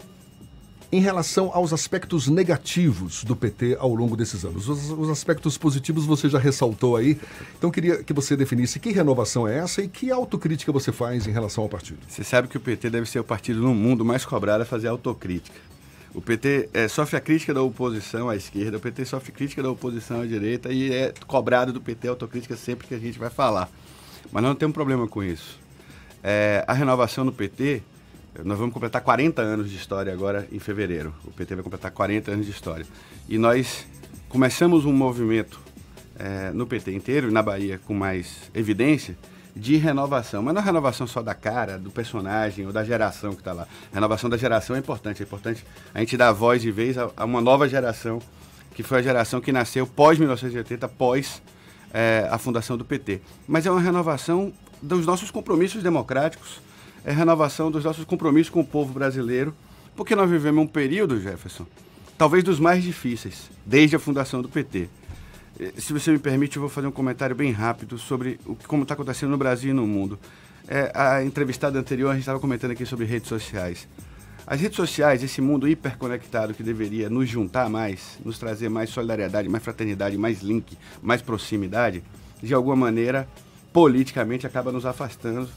em relação aos aspectos negativos do PT ao longo desses anos. Os, os aspectos positivos você já ressaltou aí. Então queria que você definisse que renovação é essa e que autocrítica você faz em relação ao partido. Você sabe que o PT deve ser o partido no mundo mais cobrado a fazer autocrítica. O PT eh, sofre a crítica da oposição à esquerda, o PT sofre crítica da oposição à direita e é cobrado do PT autocrítica sempre que a gente vai falar. Mas nós não temos problema com isso. Eh, a renovação no PT, nós vamos completar 40 anos de história agora em fevereiro. O PT vai completar 40 anos de história. E nós começamos um movimento eh, no PT inteiro, na Bahia com mais evidência, de renovação. Mas não é renovação só da cara, do personagem ou da geração que está lá. A renovação da geração é importante. É importante a gente dar voz e vez a, a uma nova geração, que foi a geração que nasceu pós-1980, pós eh, a fundação do PT. Mas é uma renovação dos nossos compromissos democráticos, é renovação dos nossos compromissos com o povo brasileiro, porque nós vivemos um período, Jefferson, talvez dos mais difíceis, desde a fundação do PT. Eh, Se você me permite, eu vou fazer um comentário bem rápido sobre o que, como está acontecendo no Brasil e no mundo. É, a entrevistada anterior, a gente estava comentando aqui sobre redes sociais. As redes sociais, esse mundo hiperconectado que deveria nos juntar mais, nos trazer mais solidariedade, mais fraternidade, mais link, mais proximidade, de alguma maneira, politicamente, acaba nos afastando,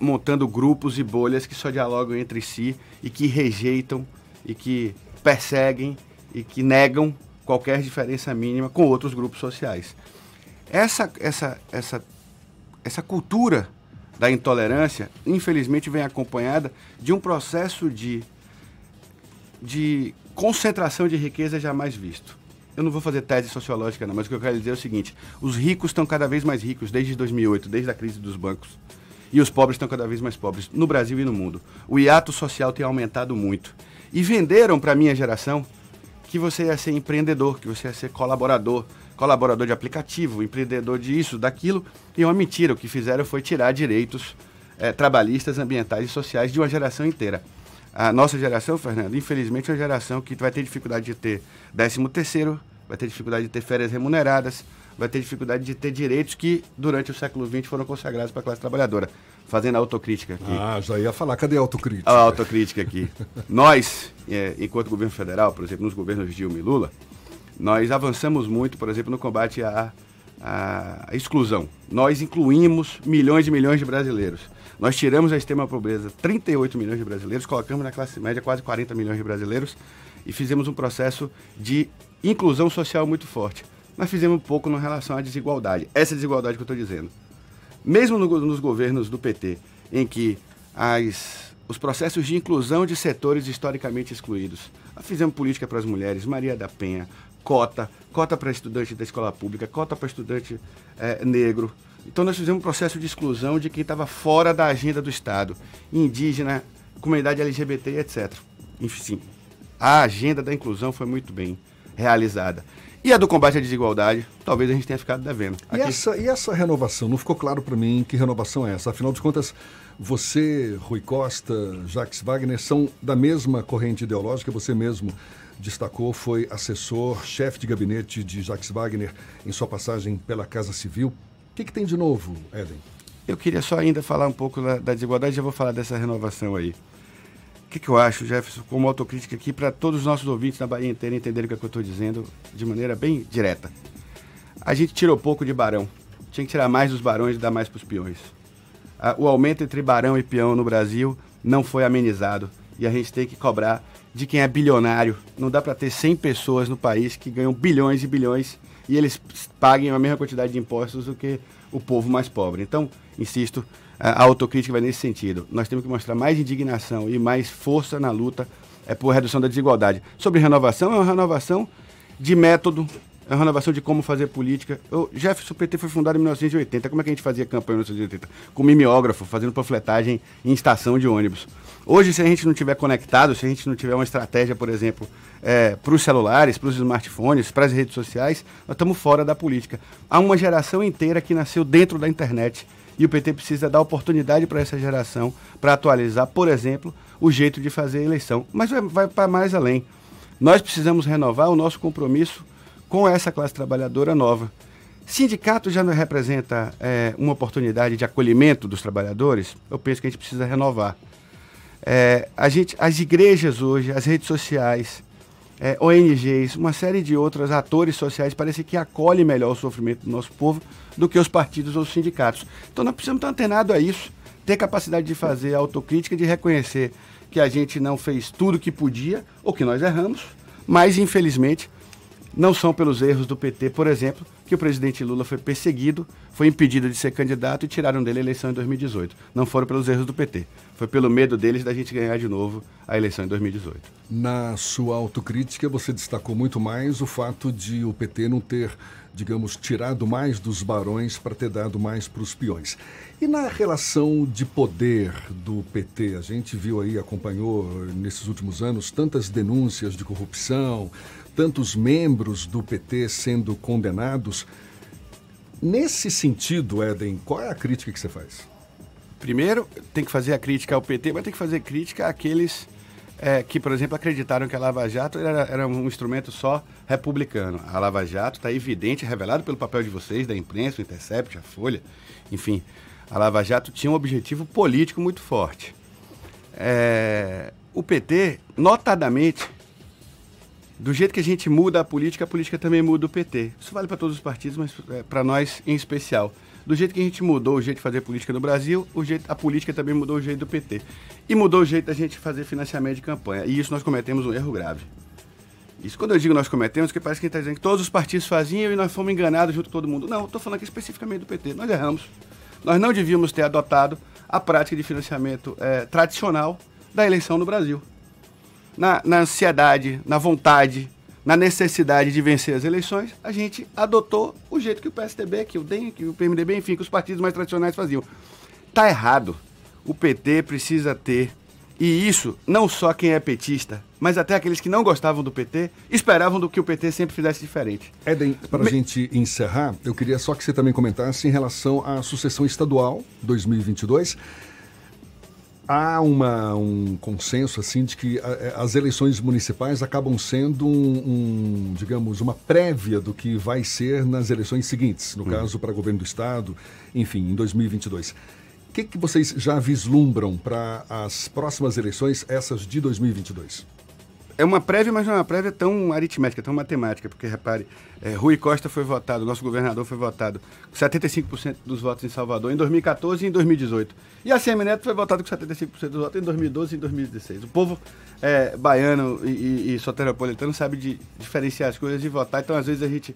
montando grupos e bolhas que só dialogam entre si e que rejeitam e que perseguem e que negam qualquer diferença mínima com outros grupos sociais. Essa, essa, essa, essa cultura da intolerância, infelizmente, vem acompanhada de um processo de, de concentração de riqueza jamais visto. eu não vou fazer tese sociológica, não, mas o que eu quero dizer é o seguinte: os ricos estão cada vez mais ricos desde 2008, desde a crise dos bancos. E os pobres estão cada vez mais pobres, no Brasil e no mundo. O hiato social tem aumentado muito. E venderam para a minha geração que você ia ser empreendedor, que você ia ser colaborador, colaborador de aplicativo, empreendedor disso, daquilo. E é uma mentira. O que fizeram foi tirar direitos eh, trabalhistas, ambientais e sociais de uma geração inteira. A nossa geração, Fernando, infelizmente é uma geração que vai ter dificuldade de ter 13 terceiro, vai ter dificuldade de ter férias remuneradas, vai ter dificuldade de ter direitos que, durante o século XX, foram consagrados para a classe trabalhadora. Fazendo a autocrítica aqui. Ah, já ia falar. Cadê a autocrítica? A autocrítica aqui. nós, é, enquanto governo federal, por exemplo, nos governos Dilma e Lula, nós avançamos muito, por exemplo, no combate à, à exclusão. Nós incluímos milhões e milhões de brasileiros. Nós tiramos da extrema pobreza 38 milhões de brasileiros, colocamos na classe média quase 40 milhões de brasileiros e fizemos um processo de inclusão social muito forte. Mas fizemos pouco em relação à desigualdade. Essa desigualdade que eu estou dizendo. Mesmo no, nos governos do PT, em que as, os processos de inclusão de setores historicamente excluídos, fizemos política para as mulheres, Maria da Penha, cota, cota para estudante da escola pública, cota para estudante é, negro. Então nós fizemos um processo de exclusão de quem estava fora da agenda do Estado, indígena, comunidade LGBT, etc. Enfim, a agenda da inclusão foi muito bem realizada. E a do combate à desigualdade, talvez a gente tenha ficado devendo. E, essa, e essa renovação? Não ficou claro para mim que renovação é essa. Afinal de contas, você, Rui Costa, Jacques Wagner são da mesma corrente ideológica, você mesmo destacou, foi assessor, chefe de gabinete de Jacques Wagner em sua passagem pela Casa Civil. O que, que tem de novo, Eden? Eu queria só ainda falar um pouco da, da desigualdade, já vou falar dessa renovação aí que, que eu acho, Jefferson, como autocrítica aqui, para todos os nossos ouvintes na Bahia inteira entenderem o que, é que eu estou dizendo de maneira bem direta. A gente tirou pouco de barão. Tinha que tirar mais dos barões e dar mais para os peões. o aumento entre barão e peão no Brasil não foi amenizado. E a gente tem que cobrar de quem é bilionário. Não dá para ter 100 pessoas no país que ganham bilhões e bilhões e eles paguem a mesma quantidade de impostos do que o povo mais pobre. Então, insisto, a autocrítica vai nesse sentido. Nós temos que mostrar mais indignação e mais força na luta é, por redução da desigualdade. Sobre renovação, é uma renovação de método, é uma renovação de como fazer política. O Jefferson PT foi fundado em 1980. Como é que a gente fazia campanha em 1980? Com mimeógrafo, fazendo panfletagem em estação de ônibus. Hoje, se a gente não tiver conectado, se a gente não tiver uma estratégia, por exemplo, é, para os celulares, para os smartphones, para as redes sociais, nós estamos fora da política. Há uma geração inteira que nasceu dentro da internet e o PT precisa dar oportunidade para essa geração para atualizar, por exemplo, o jeito de fazer a eleição. Mas vai para mais além. Nós precisamos renovar o nosso compromisso com essa classe trabalhadora nova. Sindicato já não representa é, uma oportunidade de acolhimento dos trabalhadores? Eu penso que a gente precisa renovar. É, a gente, as igrejas hoje, as redes sociais, é, ONGs, uma série de outros atores sociais parece que acolhem melhor o sofrimento do nosso povo do que os partidos ou os sindicatos. Então nós precisamos estar antenados a isso, ter capacidade de fazer autocrítica, de reconhecer que a gente não fez tudo que podia ou que nós erramos, mas infelizmente não são pelos erros do PT, por exemplo, que o presidente Lula foi perseguido, foi impedido de ser candidato e tiraram dele a eleição em 2018. Não foram pelos erros do PT, foi pelo medo deles da gente ganhar de novo a eleição em 2018. Na sua autocrítica, você destacou muito mais o fato de o PT não ter, digamos, tirado mais dos barões para ter dado mais para os peões. E na relação de poder do PT, a gente viu aí, acompanhou nesses últimos anos tantas denúncias de corrupção, tantos membros do PT sendo condenados. Nesse sentido, Éden, qual é a crítica que você faz? Primeiro, tem que fazer a crítica ao PT, mas tem que fazer crítica àqueles é, que, por exemplo, acreditaram que a Lava Jato era, era um instrumento só republicano. A Lava Jato está evidente, revelado pelo papel de vocês, da imprensa, o Intercept, a Folha, enfim. A Lava Jato tinha um objetivo político muito forte. É, o PT, notadamente, do jeito que a gente muda a política, a política também muda o PT. Isso vale para todos os partidos, mas é, para nós em especial. Do jeito que a gente mudou o jeito de fazer política no Brasil, o jeito, a política também mudou o jeito do PT. E mudou o jeito da gente fazer financiamento de campanha. E isso nós cometemos um erro grave. Isso quando eu digo nós cometemos, que parece que está dizendo que todos os partidos faziam e nós fomos enganados junto com todo mundo. Não, estou falando aqui especificamente do PT. Nós erramos. Nós não devíamos ter adotado a prática de financiamento é, tradicional da eleição no Brasil na, na ansiedade, na vontade, na necessidade de vencer as eleições, a gente adotou o jeito que o PSDB, que o DEM, que o PMDB, enfim, que os partidos mais tradicionais faziam. Tá errado. O PT precisa ter, e isso não só quem é petista, mas até aqueles que não gostavam do PT, esperavam do que o PT sempre fizesse diferente. Éden, para a gente encerrar, eu queria só que você também comentasse em relação à sucessão estadual 2022 há uma, um consenso assim de que a, é, as eleições municipais acabam sendo um, um, digamos uma prévia do que vai ser nas eleições seguintes no hum. caso para governo do estado enfim em 2022 o que, que vocês já vislumbram para as próximas eleições essas de 2022 é uma prévia, mas não é uma prévia tão aritmética, tão matemática, porque repare, é, Rui Costa foi votado, nosso governador foi votado com 75% dos votos em Salvador em 2014 e em 2018. E a CM Neto foi votado com 75% dos votos em 2012 e em 2016. O povo é, baiano e, e, e sabe de diferenciar as coisas e votar, então às vezes a gente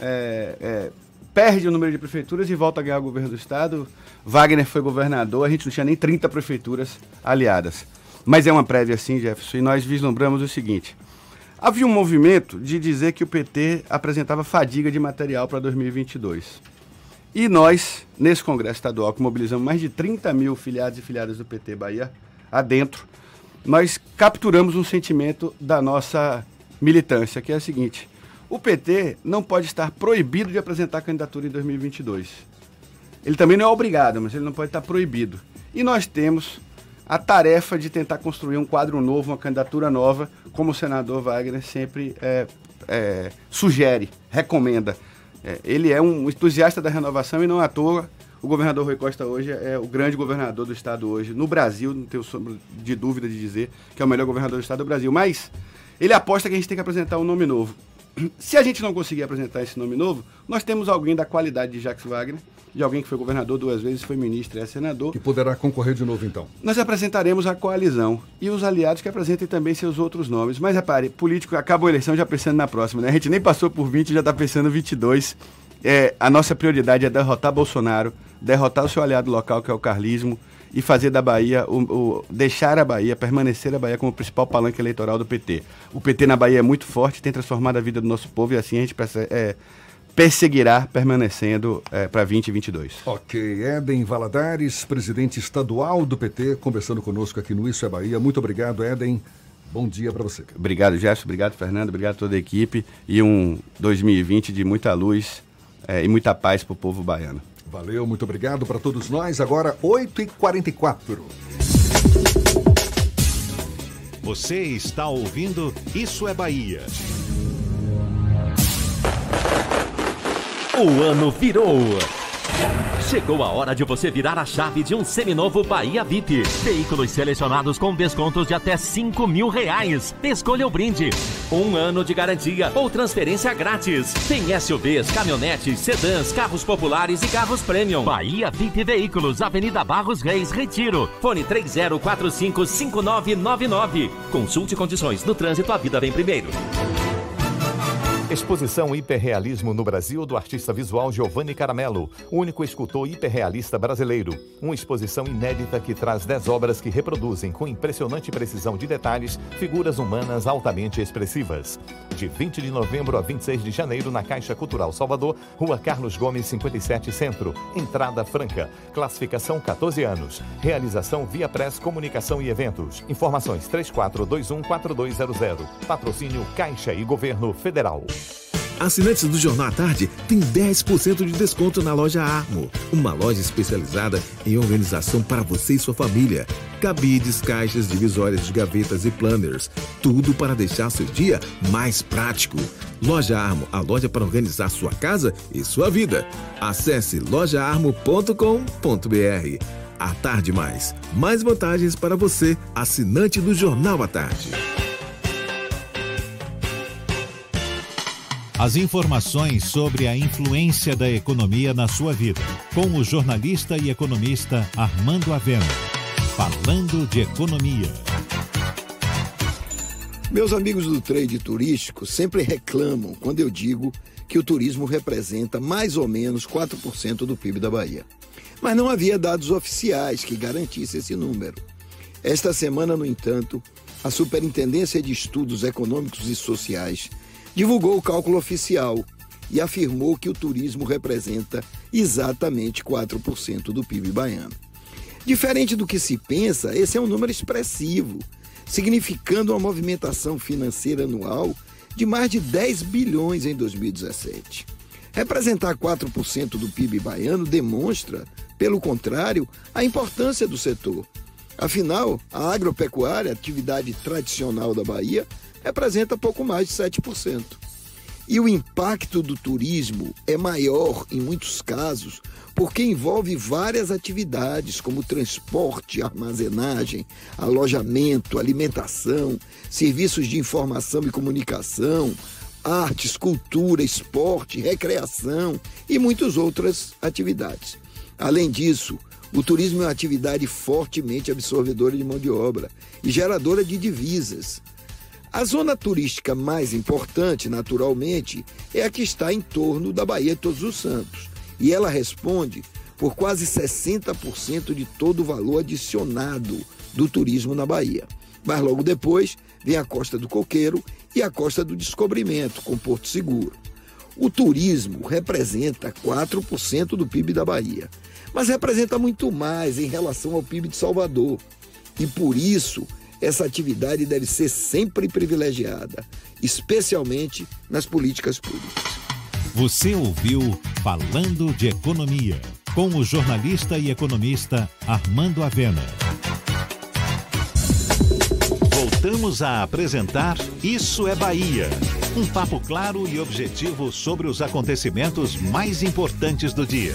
é, é, perde o número de prefeituras e volta a ganhar o governo do estado. Wagner foi governador, a gente não tinha nem 30 prefeituras aliadas. Mas é uma prévia assim, Jefferson, e nós vislumbramos o seguinte. Havia um movimento de dizer que o PT apresentava fadiga de material para 2022. E nós, nesse Congresso Estadual, que mobilizamos mais de 30 mil filiados e filiadas do PT Bahia adentro, nós capturamos um sentimento da nossa militância, que é o seguinte: o PT não pode estar proibido de apresentar candidatura em 2022. Ele também não é obrigado, mas ele não pode estar proibido. E nós temos a tarefa de tentar construir um quadro novo, uma candidatura nova, como o senador Wagner sempre é, é, sugere, recomenda. É, ele é um entusiasta da renovação e não à toa o governador Rui Costa hoje é o grande governador do estado hoje, no Brasil, não tenho de dúvida de dizer que é o melhor governador do estado do Brasil. Mas ele aposta que a gente tem que apresentar um nome novo. Se a gente não conseguir apresentar esse nome novo, nós temos alguém da qualidade de Jacques Wagner, de alguém que foi governador duas vezes, foi ministro e é senador. Que poderá concorrer de novo, então. Nós apresentaremos a coalizão e os aliados que apresentem também seus outros nomes. Mas repare, político acabou a eleição já pensando na próxima, né? A gente nem passou por 20, já está pensando 22. É, a nossa prioridade é derrotar Bolsonaro, derrotar o seu aliado local, que é o carlismo, e fazer da Bahia, o, o, deixar a Bahia, permanecer a Bahia como o principal palanque eleitoral do PT. O PT na Bahia é muito forte, tem transformado a vida do nosso povo e assim a gente é, perseguirá permanecendo é, para 2022. Ok. Éden Valadares, presidente estadual do PT, conversando conosco aqui no Isso é Bahia. Muito obrigado, Éden. Bom dia para você. Obrigado, Jefferson. Obrigado, Fernando. Obrigado a toda a equipe. E um 2020 de muita luz é, e muita paz para o povo baiano. Valeu, muito obrigado para todos nós. Agora, 8h44. Você está ouvindo Isso é Bahia. O ano virou. Chegou a hora de você virar a chave de um seminovo Bahia VIP. Veículos selecionados com descontos de até 5 mil reais. Escolha o brinde. Um ano de garantia ou transferência grátis. Tem SUVs, caminhonetes, sedãs, carros populares e carros premium. Bahia VIP Veículos, Avenida Barros Reis, Retiro. Fone 30455999. Consulte condições. No trânsito, a vida vem primeiro. Exposição Hiperrealismo no Brasil do artista visual Giovanni Caramelo, único escultor hiperrealista brasileiro. Uma exposição inédita que traz 10 obras que reproduzem com impressionante precisão de detalhes figuras humanas altamente expressivas. De 20 de novembro a 26 de janeiro na Caixa Cultural Salvador, Rua Carlos Gomes 57 Centro, entrada franca, classificação 14 anos, realização via Press Comunicação e Eventos. Informações 34214200. Patrocínio Caixa e Governo Federal. Assinantes do Jornal à Tarde têm 10% de desconto na loja Armo, uma loja especializada em organização para você e sua família. Cabides, caixas, divisórias de gavetas e planners, tudo para deixar seu dia mais prático. Loja Armo, a loja para organizar sua casa e sua vida. Acesse lojaarmo.com.br. À tarde mais, mais vantagens para você, assinante do Jornal à Tarde. As informações sobre a influência da economia na sua vida, com o jornalista e economista Armando Avena. Falando de economia. Meus amigos do trade turístico sempre reclamam quando eu digo que o turismo representa mais ou menos 4% do PIB da Bahia. Mas não havia dados oficiais que garantissem esse número. Esta semana, no entanto, a Superintendência de Estudos Econômicos e Sociais divulgou o cálculo oficial e afirmou que o turismo representa exatamente 4% do PIB baiano. Diferente do que se pensa, esse é um número expressivo, significando uma movimentação financeira anual de mais de 10 bilhões em 2017. Representar 4% do PIB baiano demonstra, pelo contrário, a importância do setor. Afinal, a agropecuária, atividade tradicional da Bahia, representa pouco mais de 7%. E o impacto do turismo é maior, em muitos casos, porque envolve várias atividades, como transporte, armazenagem, alojamento, alimentação, serviços de informação e comunicação, artes, cultura, esporte, recreação e muitas outras atividades. Além disso, o turismo é uma atividade fortemente absorvedora de mão de obra e geradora de divisas. A zona turística mais importante, naturalmente, é a que está em torno da Baía de Todos os Santos, e ela responde por quase 60% de todo o valor adicionado do turismo na Bahia. Mas logo depois vem a Costa do Coqueiro e a Costa do Descobrimento, com Porto Seguro. O turismo representa 4% do PIB da Bahia, mas representa muito mais em relação ao PIB de Salvador. E por isso, essa atividade deve ser sempre privilegiada, especialmente nas políticas públicas. Você ouviu Falando de Economia, com o jornalista e economista Armando Avena. Voltamos a apresentar Isso é Bahia. Um papo claro e objetivo sobre os acontecimentos mais importantes do dia.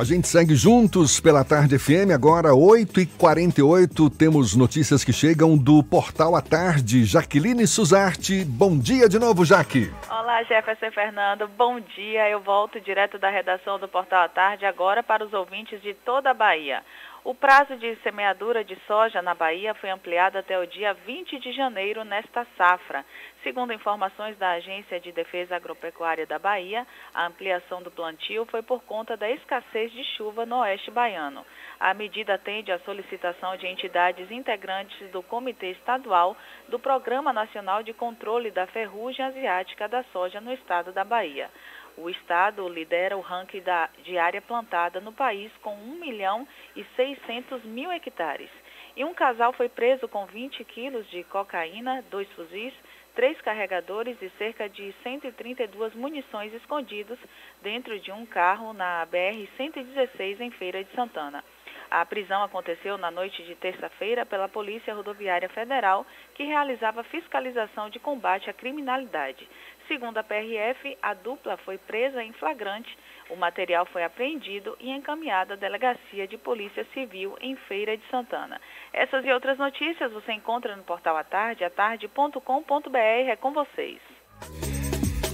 A gente segue juntos pela Tarde FM, agora 8h48. Temos notícias que chegam do Portal à Tarde. Jaqueline Suzarte, bom dia de novo, Jaque. Olá, Jefferson Fernando, bom dia. Eu volto direto da redação do Portal à Tarde agora para os ouvintes de toda a Bahia. O prazo de semeadura de soja na Bahia foi ampliado até o dia 20 de janeiro nesta safra. Segundo informações da Agência de Defesa Agropecuária da Bahia, a ampliação do plantio foi por conta da escassez de chuva no oeste baiano. A medida atende à solicitação de entidades integrantes do Comitê Estadual do Programa Nacional de Controle da Ferrugem Asiática da Soja no estado da Bahia. O estado lidera o ranking da, de área plantada no país com 1 milhão e 600 mil hectares. E um casal foi preso com 20 quilos de cocaína, dois fuzis, três carregadores e cerca de 132 munições escondidos dentro de um carro na BR-116 em Feira de Santana. A prisão aconteceu na noite de terça-feira pela Polícia Rodoviária Federal, que realizava fiscalização de combate à criminalidade. Segundo a PRF, a dupla foi presa em flagrante. O material foi apreendido e encaminhado à Delegacia de Polícia Civil em Feira de Santana. Essas e outras notícias você encontra no portal Atarde, atarde.com.br. É com vocês.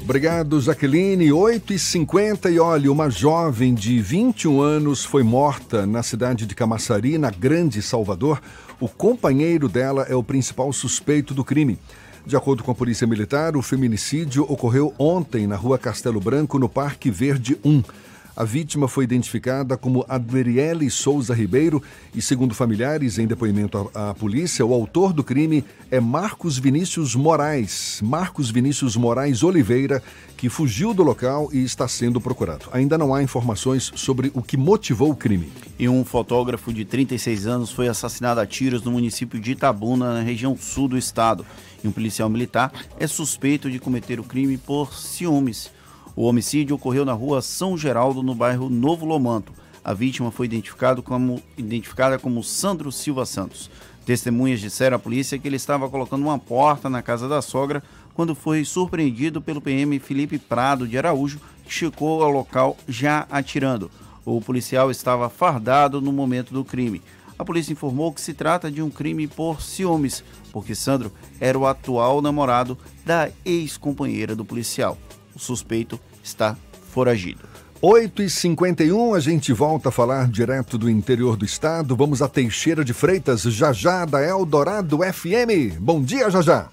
Obrigado, Jaqueline. 8h50 e olha, uma jovem de 21 anos foi morta na cidade de Camaçari, na Grande Salvador. O companheiro dela é o principal suspeito do crime. De acordo com a Polícia Militar, o feminicídio ocorreu ontem na rua Castelo Branco, no Parque Verde 1. A vítima foi identificada como Adriele Souza Ribeiro e, segundo familiares em depoimento à, à, polícia, o autor do crime é Marcos Vinícius Moraes. Marcos Vinícius Moraes Oliveira, que fugiu do local e está sendo procurado. Ainda não há informações sobre o que motivou o crime. E um fotógrafo de 36 anos foi assassinado a tiros no município de Itabuna, na região sul do estado e um policial militar é suspeito de cometer o crime por ciúmes. O homicídio ocorreu na rua São Geraldo, no bairro Novo Lomanto. A vítima foi como, identificada como Sandro Silva Santos. Testemunhas disseram à polícia que ele estava colocando uma porta na casa da sogra quando foi surpreendido pelo PM Felipe Prado de Araújo, que chegou ao local já atirando. O policial estava fardado no momento do crime. A polícia informou que se trata de um crime por ciúmes, porque Sandro era o atual namorado da ex-companheira do policial. O suspeito está foragido. 8h51, a gente volta a falar direto do interior do estado. Vamos a Teixeira de Freitas, Jajá da Eldorado FM. Bom dia, Jajá.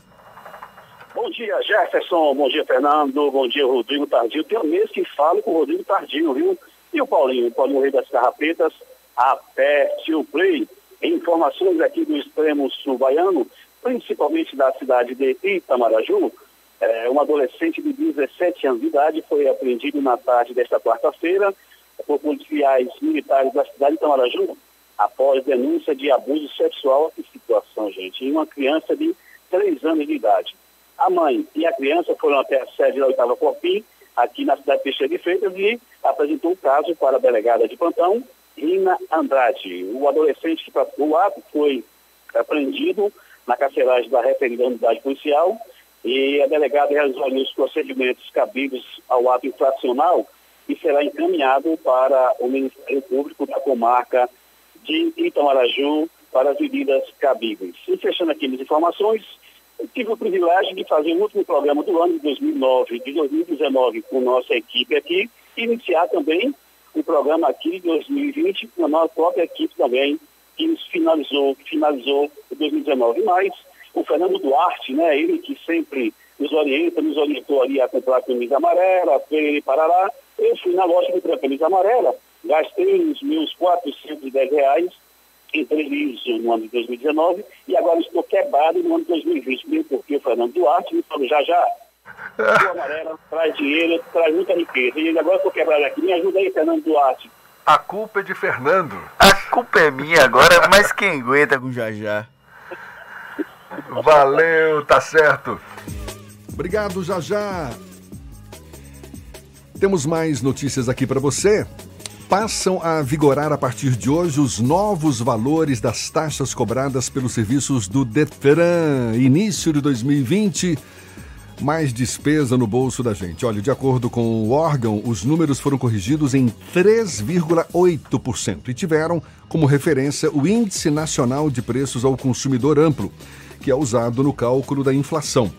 Bom dia, Jefferson. Bom dia, Fernando. Bom dia, Rodrigo Tardio. Tem um mês que falo com o Rodrigo Tardio, viu? E o Paulinho, o Paulinho Rei das Carrapetas, aperte o play. Informações aqui do extremo sul baiano. principalmente da cidade de Itamaraju. É, um adolescente de 17 anos de idade foi apreendido na tarde desta quarta-feira por policiais militares da cidade de Itamaraju após denúncia de abuso sexual. Que situação, gente, em uma criança de 3 anos de idade. A mãe e a criança foram até a sede da oitava Corpim, aqui na cidade de Teixeira de Freitas, e apresentou o caso para a delegada de plantão, Rina Andrade. O adolescente que praticou o ato foi apreendido na carceragem da referida unidade policial e a delegada ali os procedimentos cabíveis ao ato infracional e será encaminhado para o Ministério Público da comarca de Itamaraju para as medidas cabíveis. E fechando aqui as informações, tive o privilégio de fazer o último programa do ano de 2009 de 2019 com nossa equipe aqui e iniciar também o programa aqui de 2020 com a nossa própria equipe também, que finalizou, finalizou em 2019. Mas o Fernando Duarte, né, ele que sempre nos orienta, nos orientou ali a comprar camisa amarela, feira Parará. Eu fui na loja de comprar camisa amarela, gastei os meus 410 reais, entrei liso no ano de 2019 e agora estou quebrado no ano de 2020, mesmo porque o Fernando Duarte me falou já já, o amarela traz dinheiro, traz muita riqueza. E agora estou quebrado aqui, me ajuda aí, Fernando Duarte. A culpa é de Fernando. A culpa é minha agora, mas quem aguenta com já já? Valeu, tá certo. Obrigado, já já. Temos mais notícias aqui para você. Passam a vigorar a partir de hoje os novos valores das taxas cobradas pelos serviços do Detran. Início de 2020, mais despesa no bolso da gente. Olha, de acordo com o órgão, os números foram corrigidos em 3,8% e tiveram como referência o Índice Nacional de Preços ao Consumidor Amplo, que é usado no cálculo da inflação.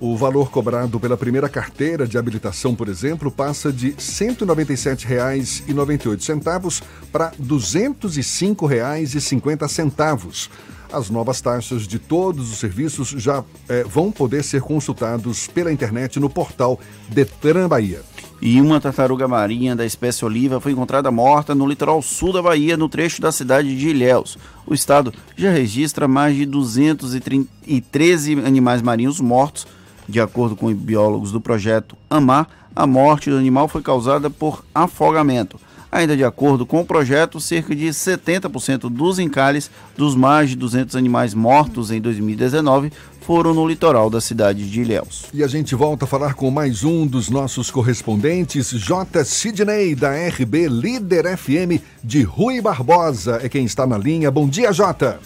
O valor cobrado pela primeira carteira de habilitação, por exemplo, passa de R$ 197,98 para R$ 205,50. As novas taxas de todos os serviços já eh, vão poder ser consultados pela internet no portal Detran Bahia. E uma tartaruga marinha da espécie oliva foi encontrada morta no litoral sul da Bahia, no trecho da cidade de Ilhéus. O estado já registra mais de 213 animais marinhos mortos de acordo com biólogos do projeto AMAR, a morte do animal foi causada por afogamento. Ainda de acordo com o projeto, cerca de 70% dos encalhes dos mais de 200 animais mortos em 2019 foram no litoral da cidade de Ilhéus. E a gente volta a falar com mais um dos nossos correspondentes, J. Sidney, da RB Líder FM de Rui Barbosa. É quem está na linha. Bom dia, Jota.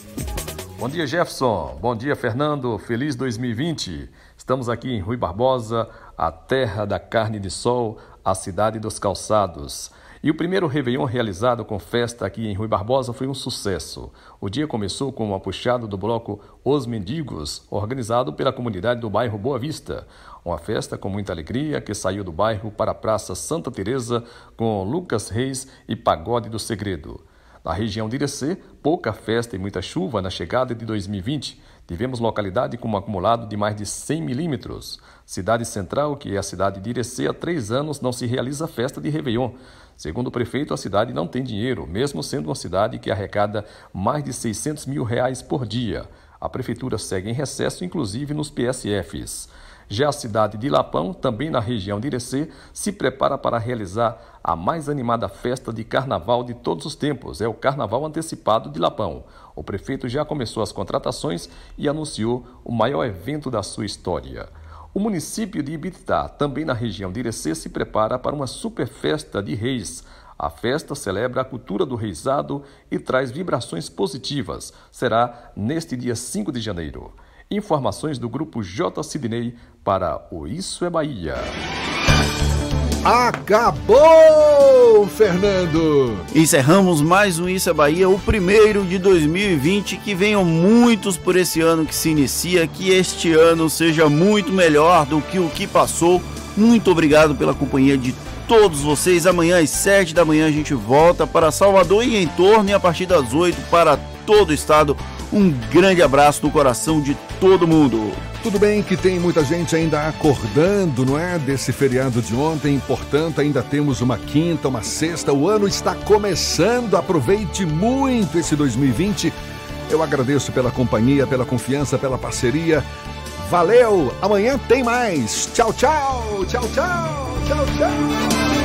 Bom dia, Jefferson. Bom dia, Fernando. Feliz 2020. Estamos aqui em Rui Barbosa, a terra da carne de sol, a cidade dos calçados. E o primeiro Réveillon realizado com festa aqui em Rui Barbosa foi um sucesso. O dia começou com uma puxada do bloco Os Mendigos, organizado pela comunidade do bairro Boa Vista. Uma festa com muita alegria que saiu do bairro para a Praça Santa Teresa com Lucas Reis e Pagode do Segredo. Na região de Irecê, pouca festa e muita chuva na chegada de 2020. Tivemos localidade com um acumulado de mais de 100 milímetros. Cidade Central, que é a cidade de Irecê, há três anos não se realiza festa de Réveillon. Segundo o prefeito, a cidade não tem dinheiro, mesmo sendo uma cidade que arrecada mais de 600 mil reais por dia. A prefeitura segue em recesso, inclusive nos PSFs. Já a cidade de Lapão, também na região de Irecê, se prepara para realizar a mais animada festa de carnaval de todos os tempos. É o Carnaval Antecipado de Lapão. O prefeito já começou as contratações e anunciou o maior evento da sua história. O município de Ibitá, também na região de Irecê, se prepara para uma super festa de reis. A festa celebra a cultura do reisado e traz vibrações positivas. Será neste dia 5 de janeiro. Informações do grupo J. Sidney para o Isso é Bahia. Acabou, Fernando! Encerramos mais um Isso é Bahia, o primeiro de 2020. Que venham muitos por esse ano que se inicia, que este ano seja muito melhor do que o que passou. Muito obrigado pela companhia de todos vocês. Amanhã às 7 da manhã a gente volta para Salvador e em torno e a partir das 8 para todo o estado. Um grande abraço no coração de todo mundo. Tudo bem que tem muita gente ainda acordando, não é? Desse feriado de ontem, portanto, ainda temos uma quinta, uma sexta. O ano está começando. Aproveite muito esse 2020. Eu agradeço pela companhia, pela confiança, pela parceria. Valeu! Amanhã tem mais. Tchau, tchau! Tchau, tchau! Tchau, tchau!